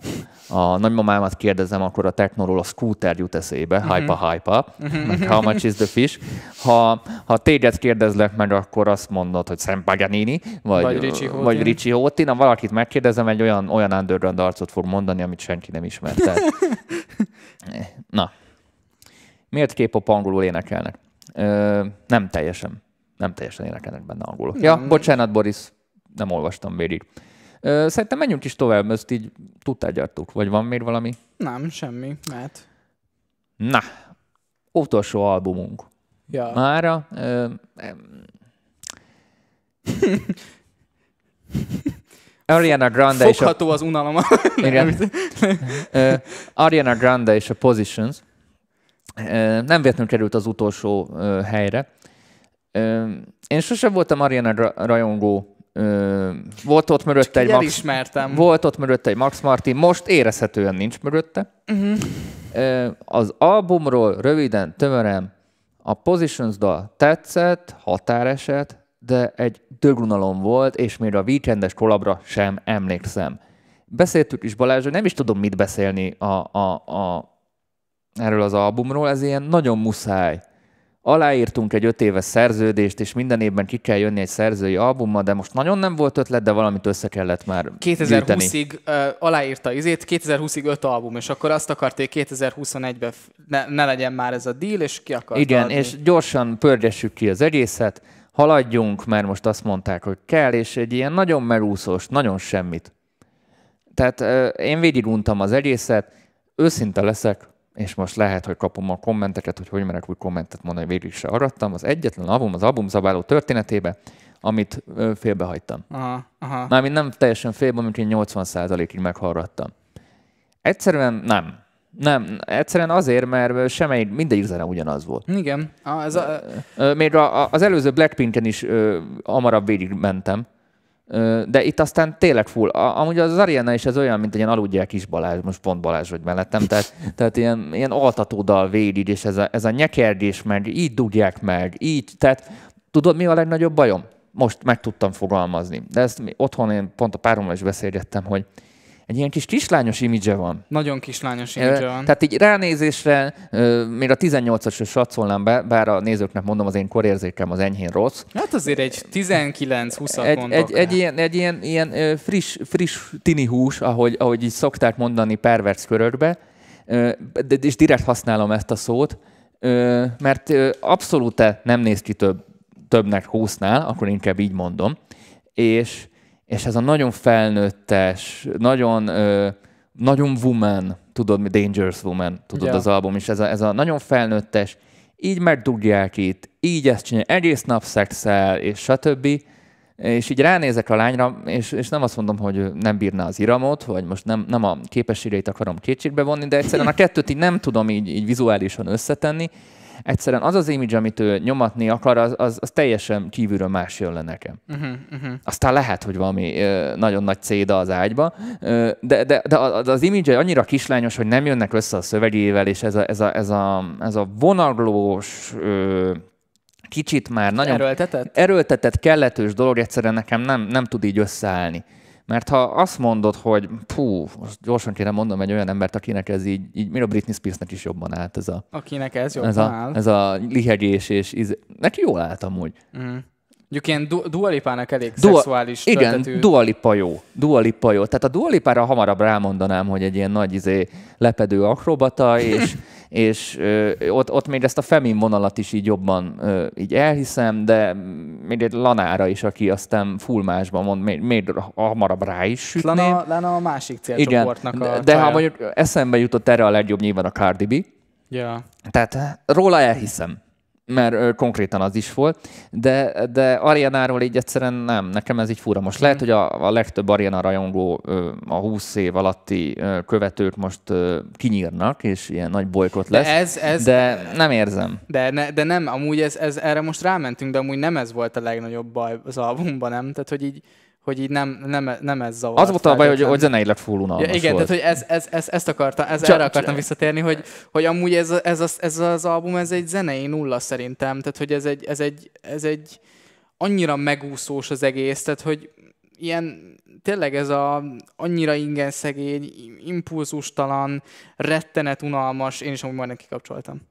A nagymamámat kérdezem, akkor a technoról a scooter jut eszébe,
Mhm.
hype hype meg how much is the fish. Ha, ha téged kérdezlek meg, akkor azt mondod, hogy Sam Paganini, vagy,
Vagy Richie Houghton.
vagy Houghton. Ha valakit megkérdezem, egy olyan, olyan underground arcot fog mondani, amit senki nem ismer. Tehát... Na. Miért K-pop angolul énekelnek? Ö, nem teljesen. Nem teljesen énekelnek benne angolul. Ja, bocsánat, Boris, nem olvastam végig. Szerintem menjünk is tovább, ezt így tudtál gyártuk. Vagy van még valami?
Nem, semmi, mert...
Na, utolsó albumunk.
Ja.
Mára. Ö, Ariana Grande és a,
az unalom.
igen, Ö, Ariana Grande és a Positions. Ö, Nem véletlenül került az utolsó ö, helyre. Én sose voltam Ariana rajongó. Ö, Volt ott mögötte egy Max,
elismertem.
volt ott mögötte egy Max Martin, most érezhetően nincs mögötte. Ö, Az albumról röviden, tömören, a Positions dal tetszett, határeset, de egy dögrunalom volt, és még a weekendes kolabra sem emlékszem. Beszéltük is Balázs, hogy nem is tudom mit beszélni a, a, a, erről az albumról, ez ilyen nagyon muszáj. Aláírtunk egy öt éves szerződést, és minden évben ki kell jönni egy szerzői albummal, de most nagyon nem volt ötlet, de valamit össze kellett már gyűjteni.
2020-ig uh, aláírta izét, 2020-ig öt album, és akkor azt akarték 2021-ben f- ne, ne legyen már ez a deal, és ki akarta
Igen,
adni.
és gyorsan pörgessük ki az egészet, haladjunk, mert most azt mondták, hogy kell, és egy ilyen nagyon merúszós, nagyon semmit. Tehát ö, én végiguntam az egészet, őszinte leszek, és most lehet, hogy kapom a kommenteket, hogy hogy merek úgy kommentet mondani, hogy végig se arattam. Az egyetlen album az albumzabáló történetébe, amit félbehagytam.
Aha, aha.
Mármint nem teljesen félbe, amit én 80%-ig meghallgattam. Egyszerűen nem. Nem, egyszerűen azért, mert semmelyik, mindegyik zene ugyanaz volt.
Igen, ah, ez a,
Még a, a- az előző Blackpinken is ö, hamarabb végig mentem, de itt aztán tényleg full. Amúgy az Ariana is ez olyan, mint egy ilyen aludják kis Balázs, most pont Balázs vagy mellettem, tehát, tehát ilyen, ilyen altató dal végig, és ez a, ez a nyekerdés meg, így dugják meg, így, tehát tudod mi a legnagyobb bajom? Most meg tudtam fogalmazni, de ezt otthon én pont a párommal is beszélgettem, hogy egy ilyen kis kislányos imidzse van.
nagyon kislányos image van.
Tehát így ránézésre, még a 18-as se satszolnám be, bár a nézőknek mondom, az én korérzékem az enyhén rossz.
Hát azért egy 19-20
Egy,
mondok.
egy, egy, ilyen, egy ilyen, ilyen friss, friss tini hús, ahogy, ahogy így szokták mondani pervers körökbe, de, és direkt használom ezt a szót, mert abszolút nem néz ki több, többnek húsznál, akkor inkább így mondom, és, és ez a nagyon felnőttes, nagyon, ö, nagyon woman, tudod, Dangerous Woman, tudod
Ja.
az album, és ez a, ez a nagyon felnőttes, így megdugják itt, így ezt csinálja, egész nap szexel, és stb. És így ránézek a lányra, és, és nem azt mondom, hogy nem bírná az iramot, vagy most nem, nem a képességeit akarom kétségbe vonni, de egyszerűen a kettőt így nem tudom így, így vizuálisan összetenni. Egyszerűen az az image, amit ő nyomatni akar, az, az, az teljesen kívülről más jön le nekem.
Uh-huh, uh-huh.
Aztán lehet, hogy valami ö, nagyon nagy céda az ágyba, ö, de, de, de az, image annyira kislányos, hogy nem jönnek össze a szövegével, és ez a, ez a, ez a, ez a vonaglós, ö, kicsit már nagyon
Erőltetett?
erőltetett, kelletős dolog egyszerűen nekem nem, nem tud így összeállni. Mert ha azt mondod, hogy pú, most gyorsan kéne mondom egy olyan embert, akinek ez így, így mi a Britney Spearsnek is jobban állt ez a,
Akinek ez jobban
ez a,
áll.
ez a lihegés, és íz... neki jól állt amúgy.
Mondjuk ilyen du- dualipának elég
Dua-
szexuális
Igen,
töltetű.
Dua Lipa jó. Dua Lipa jó. Tehát a Dua Lipára hamarabb rámondanám, hogy egy ilyen nagy izé, lepedő akrobata, és, és ö, ott, ott még ezt a femin vonalat is így jobban ö, így elhiszem, de még egy Lanára is, aki aztán full másban mond, még, még hamarabb rá is sütném.
Lana, Lana a másik célcsoportnak
Igen,
a
de ha mondjuk eszembe jutott erre a legjobb nyilván a Cardi B,
Ja.
tehát róla elhiszem, mert konkrétan az is volt, de, de Arianáról így egyszerűen nem, nekem ez így fura. Most lehet, hogy a, a legtöbb Ariana rajongó a 20 év alatti követők most kinyírnak, és ilyen nagy bolykot
De
lesz,
ez, ez,
de nem érzem.
De, ne, de nem, amúgy ez, ez, erre most rámentünk, de amúgy nem ez volt a legnagyobb baj az albumban, nem? Tehát, hogy így, hogy így nem, nem, nem ez zavart.
Az volt a baj, hogy, hogy zeneileg full unalmas
Ja, igen,
volt.
tehát hogy ez, ez, ez, ezt akartam, ez,
Csak-
erre akartam visszatérni, hogy, hogy amúgy ez, ez, az, ez az album, ez egy zenei nulla szerintem, tehát hogy ez egy, ez egy, ez egy annyira megúszós az egész, tehát hogy ilyen tényleg ez a annyira ingen szegény, impulzustalan, rettenet unalmas, én is amúgy majdnem kikapcsoltam.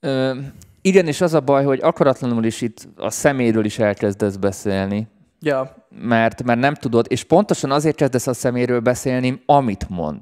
Ö, igen, és az a baj, hogy akaratlanul is itt a szeméről is elkezdesz beszélni,
Ja,
mert, mert nem tudod, és pontosan azért kezdesz a szeméről beszélni, amit mond.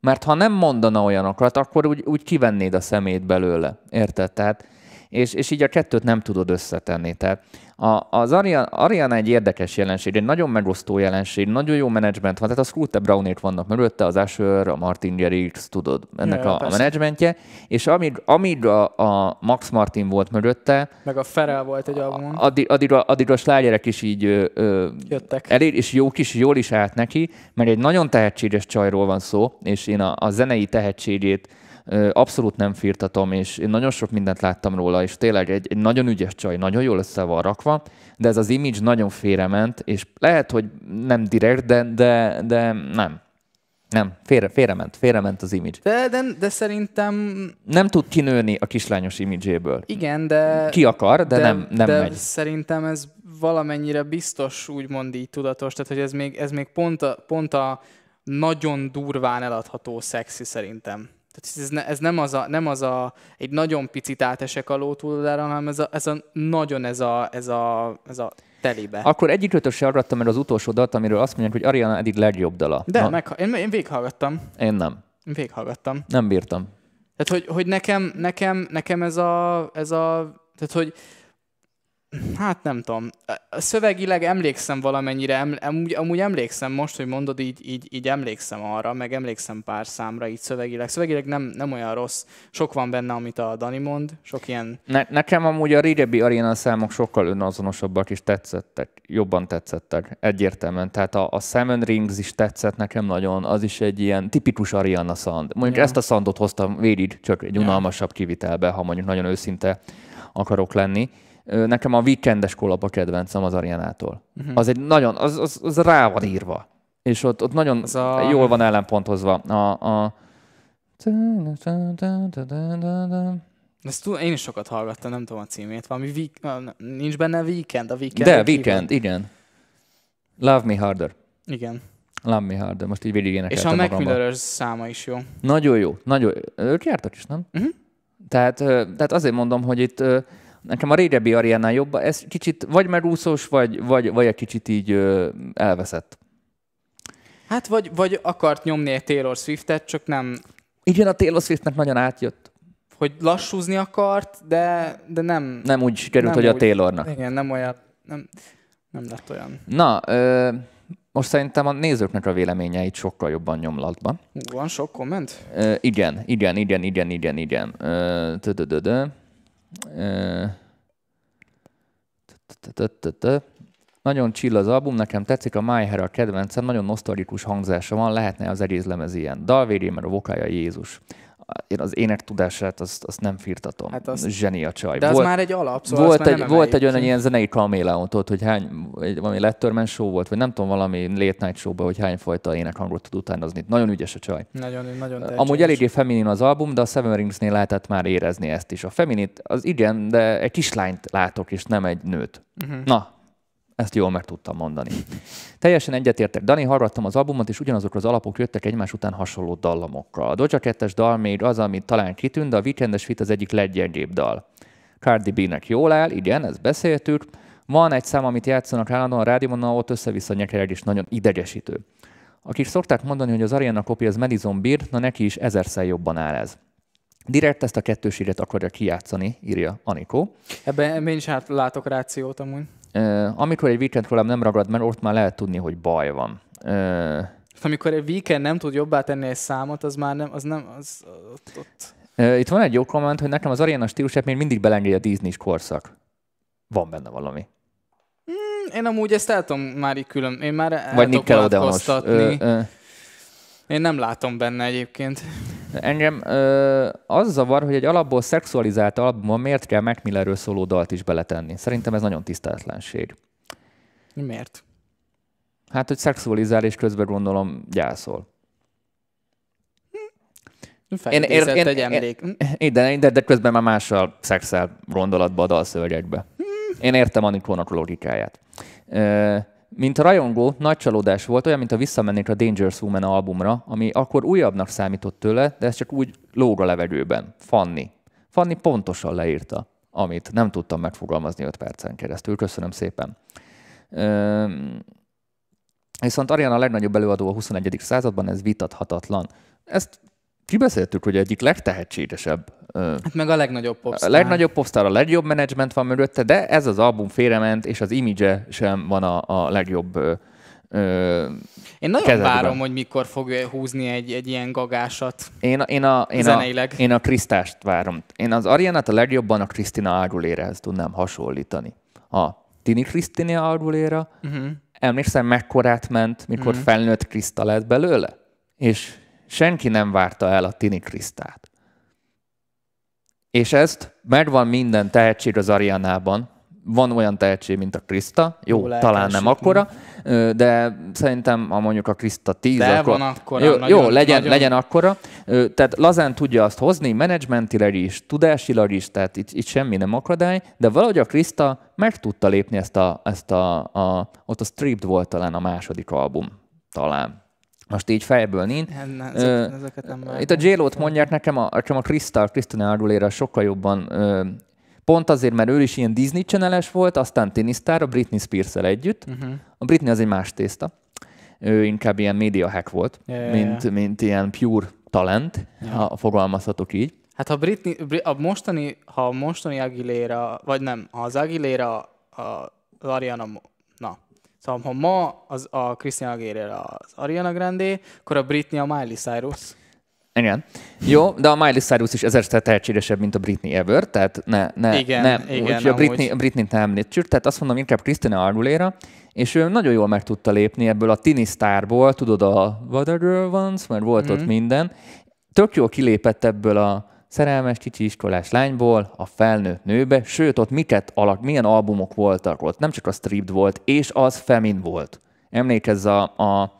Mert ha nem mondana olyanokat, akkor úgy, úgy kivennéd a szemét belőle. Érted? Tehát, és, és így a kettőt nem tudod összetenni. Tehát a, az Ariana, egy érdekes jelenség, egy nagyon megosztó jelenség, nagyon jó menedzsment van, tehát a Scooter Brownék vannak mögötte, az Asher, a Martin Garrix, tudod, ennek
Ja,
a, a
persze.
menedzsmentje, és amíg, amíg a, a Max Martin volt mögötte,
meg a Ferel volt egy albumon.
addig, addig, a, addig a slágerek is így ö,
Jöttek.
elég, és jók is, jól is állt neki, mert egy nagyon tehetséges csajról van szó, és én a, a zenei tehetségét abszolút nem firtatom, és én nagyon sok mindent láttam róla, és tényleg egy, egy nagyon ügyes csaj, nagyon jól össze van rakva, de ez az image nagyon félrement, és lehet, hogy nem direkt, de, de, de nem. Nem, félre, félrement, félrement az image.
De, de, de szerintem
Nem tud kinőni a kislányos imidzséből.
igen, de...
Ki akar, de, nem, nem
de
megy.
szerintem ez valamennyire biztos úgymond így tudatos, tehát hogy ez még, ez még pont, a, pont a nagyon durván eladható szexi szerintem. Tehát ez, ne, ez nem, az a, nem az a, egy nagyon picit átesek a lótúldára, hanem ez a, ez a nagyon ez a, ez a, ez a telibe.
Akkor egyikőtök se arattam meg az utolsó dalt, amiről azt mondják, hogy Ariana eddig legjobb dala.
De
Na,
meg, én, én végighallgattam.
Én nem.
Én végighallgattam.
Nem bírtam.
Tehát, hogy, hogy nekem, nekem, nekem ez a, ez a, tehát, hogy Hát nem tudom. Szövegileg emlékszem valamennyire, em, amúgy, amúgy emlékszem most, hogy mondod, így, így, így emlékszem arra, meg emlékszem pár számra így szövegileg. Szövegileg nem, nem olyan rossz. Sok van benne, amit a Dani mond, sok ilyen...
Ne, nekem amúgy a régebbi Ariana számok sokkal önazonosabbak is tetszettek, jobban tetszettek, egyértelműen. Tehát a, a Seven Rings is tetszett nekem nagyon, az is egy ilyen tipikus Ariana sound. Mondjuk
Ja.
ezt a soundot hoztam végig, csak egy unalmasabb kivitelbe, ha mondjuk nagyon őszinte akarok lenni. Nekem a weekendes kolap a kedvencem az Arianától. Uh-huh. Az egy nagyon, az, az, az rá van írva. És ott, ott nagyon
Az a-
jól van ellenpontozva. A, a...
Ezt tud, én is sokat hallgattam, nem tudom a címét. Valami week, nincs benne weekend, a weekend.
De, Weekend, igen. Love Me Harder.
Igen.
Love Me Harder. Most így végig
És a Mac száma is jó.
Nagyon jó. Nagyon Ők jártak is, nem?
Mhm.
Tehát, tehát azért mondom, hogy itt nekem a régebbi Ariánál jobb, ez kicsit vagy megúszós, vagy, vagy, vagy egy kicsit így ö, elveszett.
Hát vagy, vagy akart nyomni egy Taylor Swiftet, csak nem,
Igen, a Taylor Swiftnek nagyon átjött.
hogy lassúzni akart, de, de nem,
Nem úgy sikerült,
Nem
hogy a
úgy.
Taylornak.
igen, nem olyan, nem, nem lett olyan.
Na, ö, most szerintem a nézőknek a véleményeit sokkal jobban nyomlatba.
Hú, van sok komment?
Ö, igen, igen, igen, igen, igen, igen. Ö. Nagyon chill az album, nekem tetszik a My Hair a kedvencem, nagyon nosztalgikus hangzása van, lehetne az egész lemez ilyen. Dal végén, mert a vokálja Jézus. Én az ének tudását, azt, azt nem firtatom.
Hát
az... Zseni a csaj.
De az
volt,
már egy alap, szóval
volt, egy, volt egy olyan ilyen zenei kaméleon, tudod, hogy hány, egy, valami Letterman show volt, vagy nem tudom, valami late night showban, hogy hány fajta énekhangot tud utánozni. Nagyon ügyes a csaj.
Nagyon, nagyon tehetséges.
Amúgy eléggé feminin az album, de a Seven Ringsnél lehetett már érezni ezt is. A feminit az igen, de egy kislányt látok, és nem egy nőt.
Mhm.
Na, ezt jól meg tudtam mondani. Teljesen egyetértek. Dani, hallgattam az albumot, és ugyanazok az alapok jöttek egymás után hasonló dallamokkal. A Doja 2 dal még az, amit talán kitűnt, de a Weekendes Fit az egyik leggyengébb dal. Cardi B-nek jól áll, igen, ezt beszéltük. Van egy szám, amit játszanak állandóan a rádióban, ott össze-vissza nyekereg, és nagyon idegesítő. Akik szokták mondani, hogy az Ariana kopja az Madison Beer, na neki is ezerszer jobban áll ez. Direkt ezt a kettőséget akarja kijátszani, írja Anikó.
Ebben, ebben is hát látok rációt amúgy.
Amikor egy weekend collab nem ragad, mert ott már lehet tudni, hogy baj van.
Amikor egy weekend nem tud jobbá tenni egy számot, az már nem, az nem, az ott, ott.
Itt van egy jó komment, hogy nekem az Ariana stílusát még mindig belengedi a Disney-s korszak. Van benne valami.
Mm, én amúgy ezt el tudom már így külön, én már el
Vagy Nickelodeonos.
vonatkoztatni.
Ö, ö,
Én nem látom benne egyébként.
engem ö, az zavar, hogy egy alapból szexualizált albumon miért kell Mac Millerről szóló dalt is beletenni. Szerintem ez nagyon tiszteletlenség.
Miért?
Hát, hogy szexualizál és közben gondolom gyászol.
Felidézett
én-
egy
én-
emlék.
Én- De, de, de közben már mással szexel gondolatba a dalszövegekbe. Én értem Anikónak a logikáját. Ö, Mint a rajongó, nagy csalódás volt, olyan, mint a visszamennék a Dangerous Woman albumra, ami akkor újabbnak számított tőle, de ez csak úgy lóg a levegőben. Fanni. Fanni pontosan leírta, amit nem tudtam megfogalmazni 5 percen keresztül. Köszönöm szépen. Ö, Viszont Ariana a legnagyobb előadó a 21. században, ez vitathatatlan. Ezt kibeszéltük, hogy egyik legtehetségesebb
Hát meg a legnagyobb
a
popstar.
legnagyobb posztár, a legjobb menedzsment van mögötte, de ez az album félrement, és az image sem van a, a legjobb ö,
Én nagyon
kezedben.
várom, hogy mikor fog húzni egy, egy ilyen gagásat.
én, a- én, a, én, a,
Zeneileg.
én a Krisztást várom. Én az Arianát a legjobban a Krisztina Aguilera-hez tudnám hasonlítani. A Tini Krisztina Aguilera,
Uh-huh.
emlékszel, mekkorát ment, mikor
Mhm.
felnőtt Kriszta lett belőle? És senki nem várta el a Tini Krisztát. És ezt megvan minden tehetség az Arianában. Van olyan tehetség, mint a Kriszta. Jó,
lehet
talán nem akkora, de szerintem, ha mondjuk a Kriszta 10,
De
akkor...
van akkora,
Jó,
nagyon-
jó legyen,
nagyon-
legyen akkora. Tehát lazán tudja azt hozni, menedzsmentileg is, tudásilag is, tehát itt, itt semmi nem akadály, de valahogy a Krista meg tudta lépni ezt a, ezt a, a ott a Stripped volt talán a második album, talán. Most így fejből nincs. Ö,
ezek, ezeket nem
Itt a j mondják nekem, a, nekem a Krista, a Christina Aguilera sokkal jobban, ö, pont azért, mert ő is ilyen Disney channel volt, aztán Tinistar, a Britney spears együtt.
Uh-huh.
A Britney az egy más tészta. Ő inkább ilyen media hack volt,
ja,
mint,
ja.
mint ilyen pure talent,
Ja.
ha fogalmazhatok így.
Hát ha Britney, Bri- a mostani, ha a mostani Aguilera, vagy nem, ha az Aguilera, a, Ariana, na, szóval ha ma az, a Christina Aguilera az Ariana Grande, akkor a Britney a Miley Cyrus.
Igen. Jó, de a Miley Cyrus is ezerszer tehetségesebb, mint a Britney ever, tehát ne, ne,
Igen,
ne,
igen,
úgyhogy a. Britney, a Britney-t nem említsük, tehát azt mondom inkább Christina Aguilera, és ő nagyon jól meg tudta lépni ebből a tini sztárból, tudod, a What a Girl Wants, mert volt
Mhm.
ott minden. Tök jól kilépett ebből a szerelmes kicsi iskolás lányból a felnőtt nőbe, sőt, ott miket alak, milyen albumok voltak ott, nem csak a Stripped volt, és az Femin volt. Emlékezz a, a,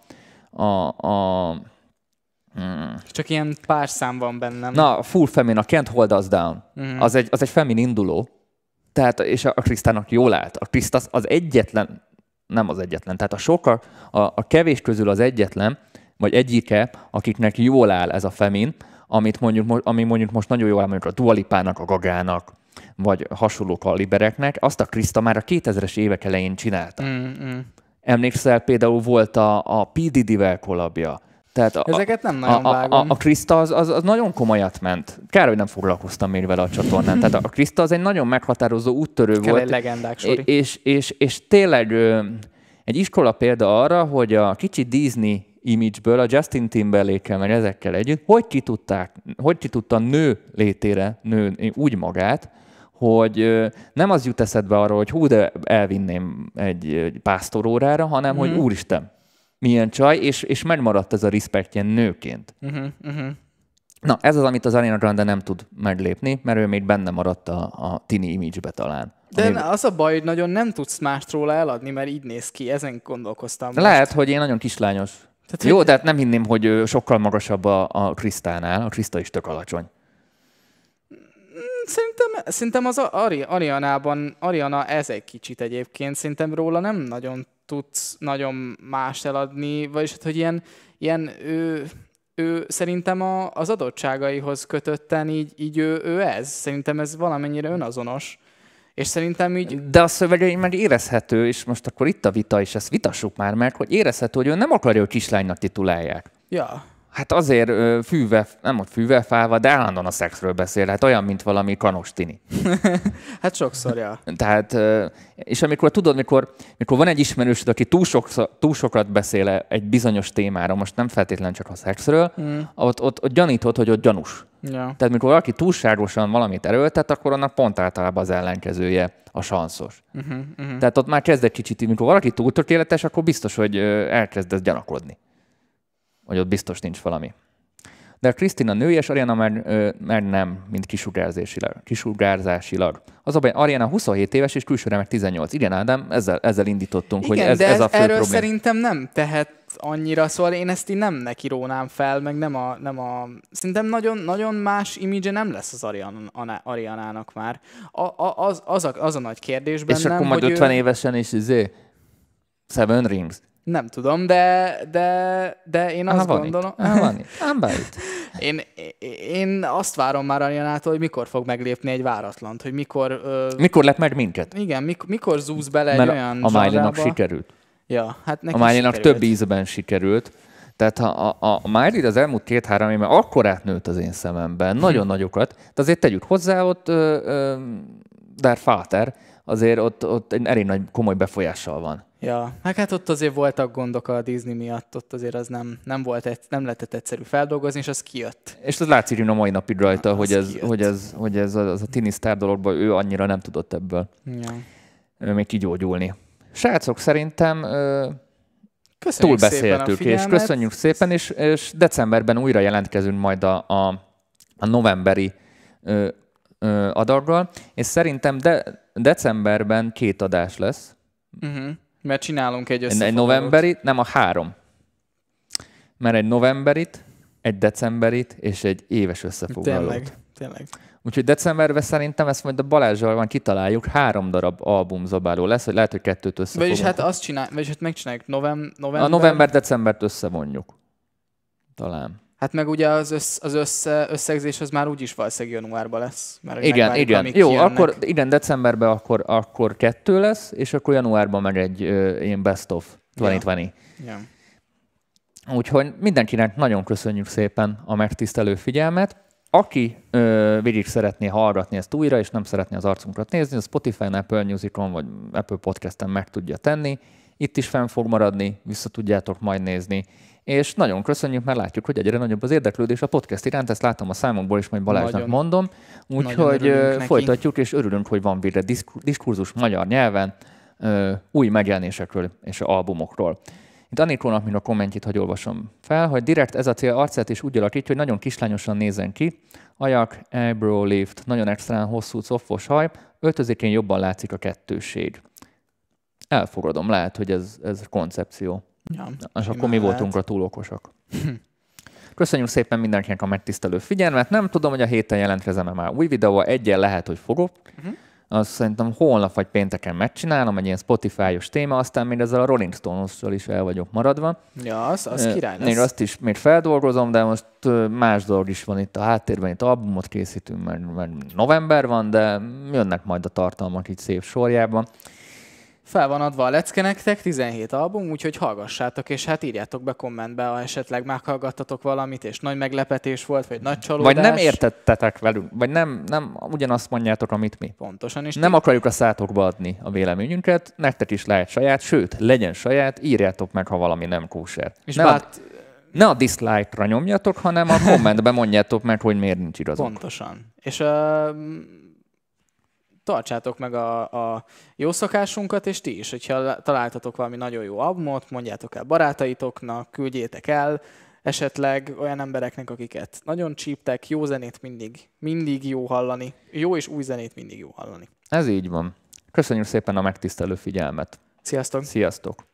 a, a hmm,
Csak ilyen pár szám van bennem.
Na, full femin, a Can't Hold Us Down,
Mhm.
az, egy, az egy femin induló. Tehát, és a Krisztának jól állt. A Kriszt az, az egyetlen, nem az egyetlen, tehát a sokkal, a, a kevés közül az egyetlen, vagy egyike, akiknek jól áll ez a femin, amit mondjuk, mo- ami mondjuk most nagyon jól áll mondjuk a Dualipának, a Gagának, vagy hasonló kalibereknek, azt a Kriszta már a 2000-es évek elején csinálta.
Mm, mm.
Emlékszel, például volt a, a P. Diddy-vel kollabja. Tehát a,
Ezeket nem
a,
nagyon
a, a,
vágom.
a Krista az, az, az nagyon komolyat ment. Kár, hogy nem foglalkoztam még vele a csatornán. Tehát a Krista az egy nagyon meghatározó úttörő
Kell
volt.
egy legendák sori.
És, és, és tényleg ö, egy iskola példa arra, hogy a kicsi Disney image-ből a Justin timberlake meg ezekkel együtt, hogy ki, tudták, hogy ki tudta nő létére nő úgy magát, hogy nem az jut eszedbe arra, hogy hú, de elvinném egy, egy pásztorórára, hanem hogy
Mhm.
úristen, milyen csaj, és, és megmaradt ez a respektje nőként.
Uh-huh, uh-huh.
Na, ez az, amit az Ariana Grande nem tud meglépni, mert ő még benne maradt a, a tini image-be talán.
De
Ami-
az a baj, hogy nagyon nem tudsz mást róla eladni, mert így néz ki. Ezen gondolkoztam. most.
Lehet, hogy én nagyon kislányos.
Tehát,
Jó,
hogy-
de hát nem hinném, hogy sokkal magasabb a, a Krisztánál. A Kriszta is tök alacsony.
Szerintem, szerintem az Ari, Arianában, Ariana ez egy kicsit egyébként, szerintem róla nem nagyon tudsz nagyon mást eladni, vagyis hát, hogy ilyen, ilyen ő, ő szerintem a, az adottságaihoz kötötten így, így ő, ő ez. Szerintem ez valamennyire önazonos. És szerintem így,
De a szövegei meg érezhető, és most akkor itt a vita, és ezt vitassuk már meg, hogy érezhető, hogy ő nem akarja, hogy kislánynak titulálják.
ja,
Hát azért fűve, nem ott fűve fálva, de állandóan a szexről beszél. Hát olyan, mint valami kanostini.
Hát sokszor, ja.
Tehát, és amikor tudod, mikor, mikor van egy ismerősöd, aki túl, sok, túl sokat beszél egy bizonyos témára, most nem feltétlenül csak a szexről, mm. ott, ott, ott gyanítod, hogy ott gyanús.
ja.
Tehát mikor valaki túlságosan valamit erőltet, akkor annak pont általában az ellenkezője a sanszos.
Uh-huh, uh-huh.
Tehát ott már kezd egy kicsit, mikor valaki túl tökéletes, akkor biztos, hogy elkezdesz gyanakodni. Hogy ott biztos nincs valami. De Krisztina női, és Ariana már, ö, már nem, mint kisugárzásilag. kisugárzásilag. Az a baj, Ariana 27 éves, és külsőre meg 18. Igen, Ádám, ezzel, ezzel indítottunk,
Igen,
hogy ez,
de
ez a fő
erről
probléma.
szerintem nem tehet annyira, szóval én ezt így nem neki rónám fel, meg nem a, nem a szerintem nagyon, nagyon más imidzse nem lesz az Ariana, Arianának már. A, a, az, az, a, az a nagy kérdés bennem,
És akkor majd
hogy
50
ő,
évesen is izé, Seven Rings.
Nem tudom, de, de, de én azt
Á, van
gondolom...
Itt. Á, van itt. Ám itt.
Én, én azt várom már Arianától, hogy mikor fog meglépni egy váratlant, hogy mikor... Ö,
Mikor lep meg minket?
igen, mikor, mikor zúz bele egy
Mert
olyan
a Miley-nak sikerült.
Ja, hát neki
A
sikerült.
több ízben sikerült. Tehát ha a, a, a Miley az elmúlt két-három évben akkor átnőtt az én szememben, nagyon nagyokat, de azért tegyük hozzá, ott ö, ö, Der Vater, azért ott, ott egy elég nagy komoly befolyással van.
Ja, meg hát ott azért voltak gondok a Disney miatt, ott azért az nem, nem volt, egy, nem lehetett egyszerű feldolgozni, és az kijött.
És az látszik hogy a mai napig rajta,
Na,
hogy
az
ez,
kijött.
hogy ez, hogy ez az a tini sztár dologban ő annyira nem tudott ebből
Ja.
még kigyógyulni. Srácok, szerintem
Köszönjük
túlbeszéltük, és köszönjük szépen, és, és decemberben újra jelentkezünk majd a, a, a novemberi ö, ö, adaggal, és szerintem de, decemberben két adás lesz.
Uh-huh. Mert csinálunk egy összefoglalót.
egy novemberi, nem a három. Mert egy novemberit, egy decemberit és egy éves összefoglalót.
Tényleg, tényleg.
Úgyhogy decemberben szerintem ezt majd a Balázsral van kitaláljuk, három darab albumzabáló lesz, vagy lehet, hogy kettőt összefogunk.
Vagyis hát azt csinál, vagyis hát megcsináljuk novem, november.
a november-decembert összevonjuk. Talán.
Hát meg ugye az, össz, az össze, összegzés az már úgyis valószínűleg januárban lesz. Mert
Igen, igen. Jó,
kijönnek.
akkor igen, decemberben akkor, akkor kettő lesz, és akkor januárban meg egy ö, ilyen best of 2020.
Ja.
Úgyhogy mindenkinek nagyon köszönjük szépen a megtisztelő figyelmet. Aki ö, végig szeretné hallgatni ezt újra, és nem szeretné az arcunkat nézni, a Spotify-n, Apple Music-on vagy Apple Podcast-en meg tudja tenni. Itt is fenn fog maradni, vissza tudjátok majd nézni. És nagyon köszönjük, mert látjuk, hogy egyre nagyobb az érdeklődés a podcast iránt, ezt látom a számokból is, majd Balázsnak
Nagyon.
mondom. Úgyhogy ö,
neki.
folytatjuk, és örülünk, hogy van végre diskurzus magyar nyelven, új megjelenésekről és albumokról. Itt Anikónak még a kommentjét, hogy olvasom fel, hogy direkt ez a cél arcát is úgy alakítja, hogy nagyon kislányosan nézen ki, ajak, eyebrow lift, nagyon extrán hosszú coffos haj, öltözékén jobban látszik a kettőség. Elfogadom, lehet, hogy ez, ez koncepció.
Ja,
És akkor mi
lehet.
voltunk a túl okosak. Köszönjük szépen mindenkinek a megtisztelő figyelmet. Nem tudom, hogy a héten jelentkezem-e már új videóval. Egyen lehet, hogy fogok.
Mhm.
Azt szerintem holnap vagy pénteken megcsinálom, egy ilyen Spotify-os téma, aztán még ezzel a Rolling Stones-ról is el vagyok maradva.
Ja, az, az király
Még
lesz.
azt is még feldolgozom, de most más dolog is van itt a háttérben, itt albumot készítünk, mert, mert november van, de jönnek majd a tartalmak itt szép sorjában.
Fel van adva a lecke nektek, 17 album, úgyhogy hallgassátok, és hát írjátok be kommentbe, ha esetleg meghallgattatok valamit, és nagy meglepetés volt, vagy nagy csalódás.
Vagy nem értettetek velünk, vagy nem, nem ugyanazt mondjátok, amit mi.
Pontosan, és
Nem
ti-
akarjuk a szátokba adni a véleményünket, nektek is lehet saját, sőt, legyen saját, írjátok meg, ha valami nem kóser.
és
Ne, a,
bát...
ne a dislike-ra nyomjatok, hanem a kommentben mondjátok meg, hogy miért nincs igazunk.
Pontosan. És uh, tartsátok meg a, a jó szokásunkat, és ti is, hogyha találtatok valami nagyon jó albumot, mondjátok el barátaitoknak, küldjétek el, esetleg olyan embereknek, akiket nagyon csíptek, jó zenét mindig, mindig jó hallani. Jó és új zenét mindig jó hallani.
Ez így van. Köszönjük szépen a megtisztelő figyelmet.
Sziasztok!
Sziasztok!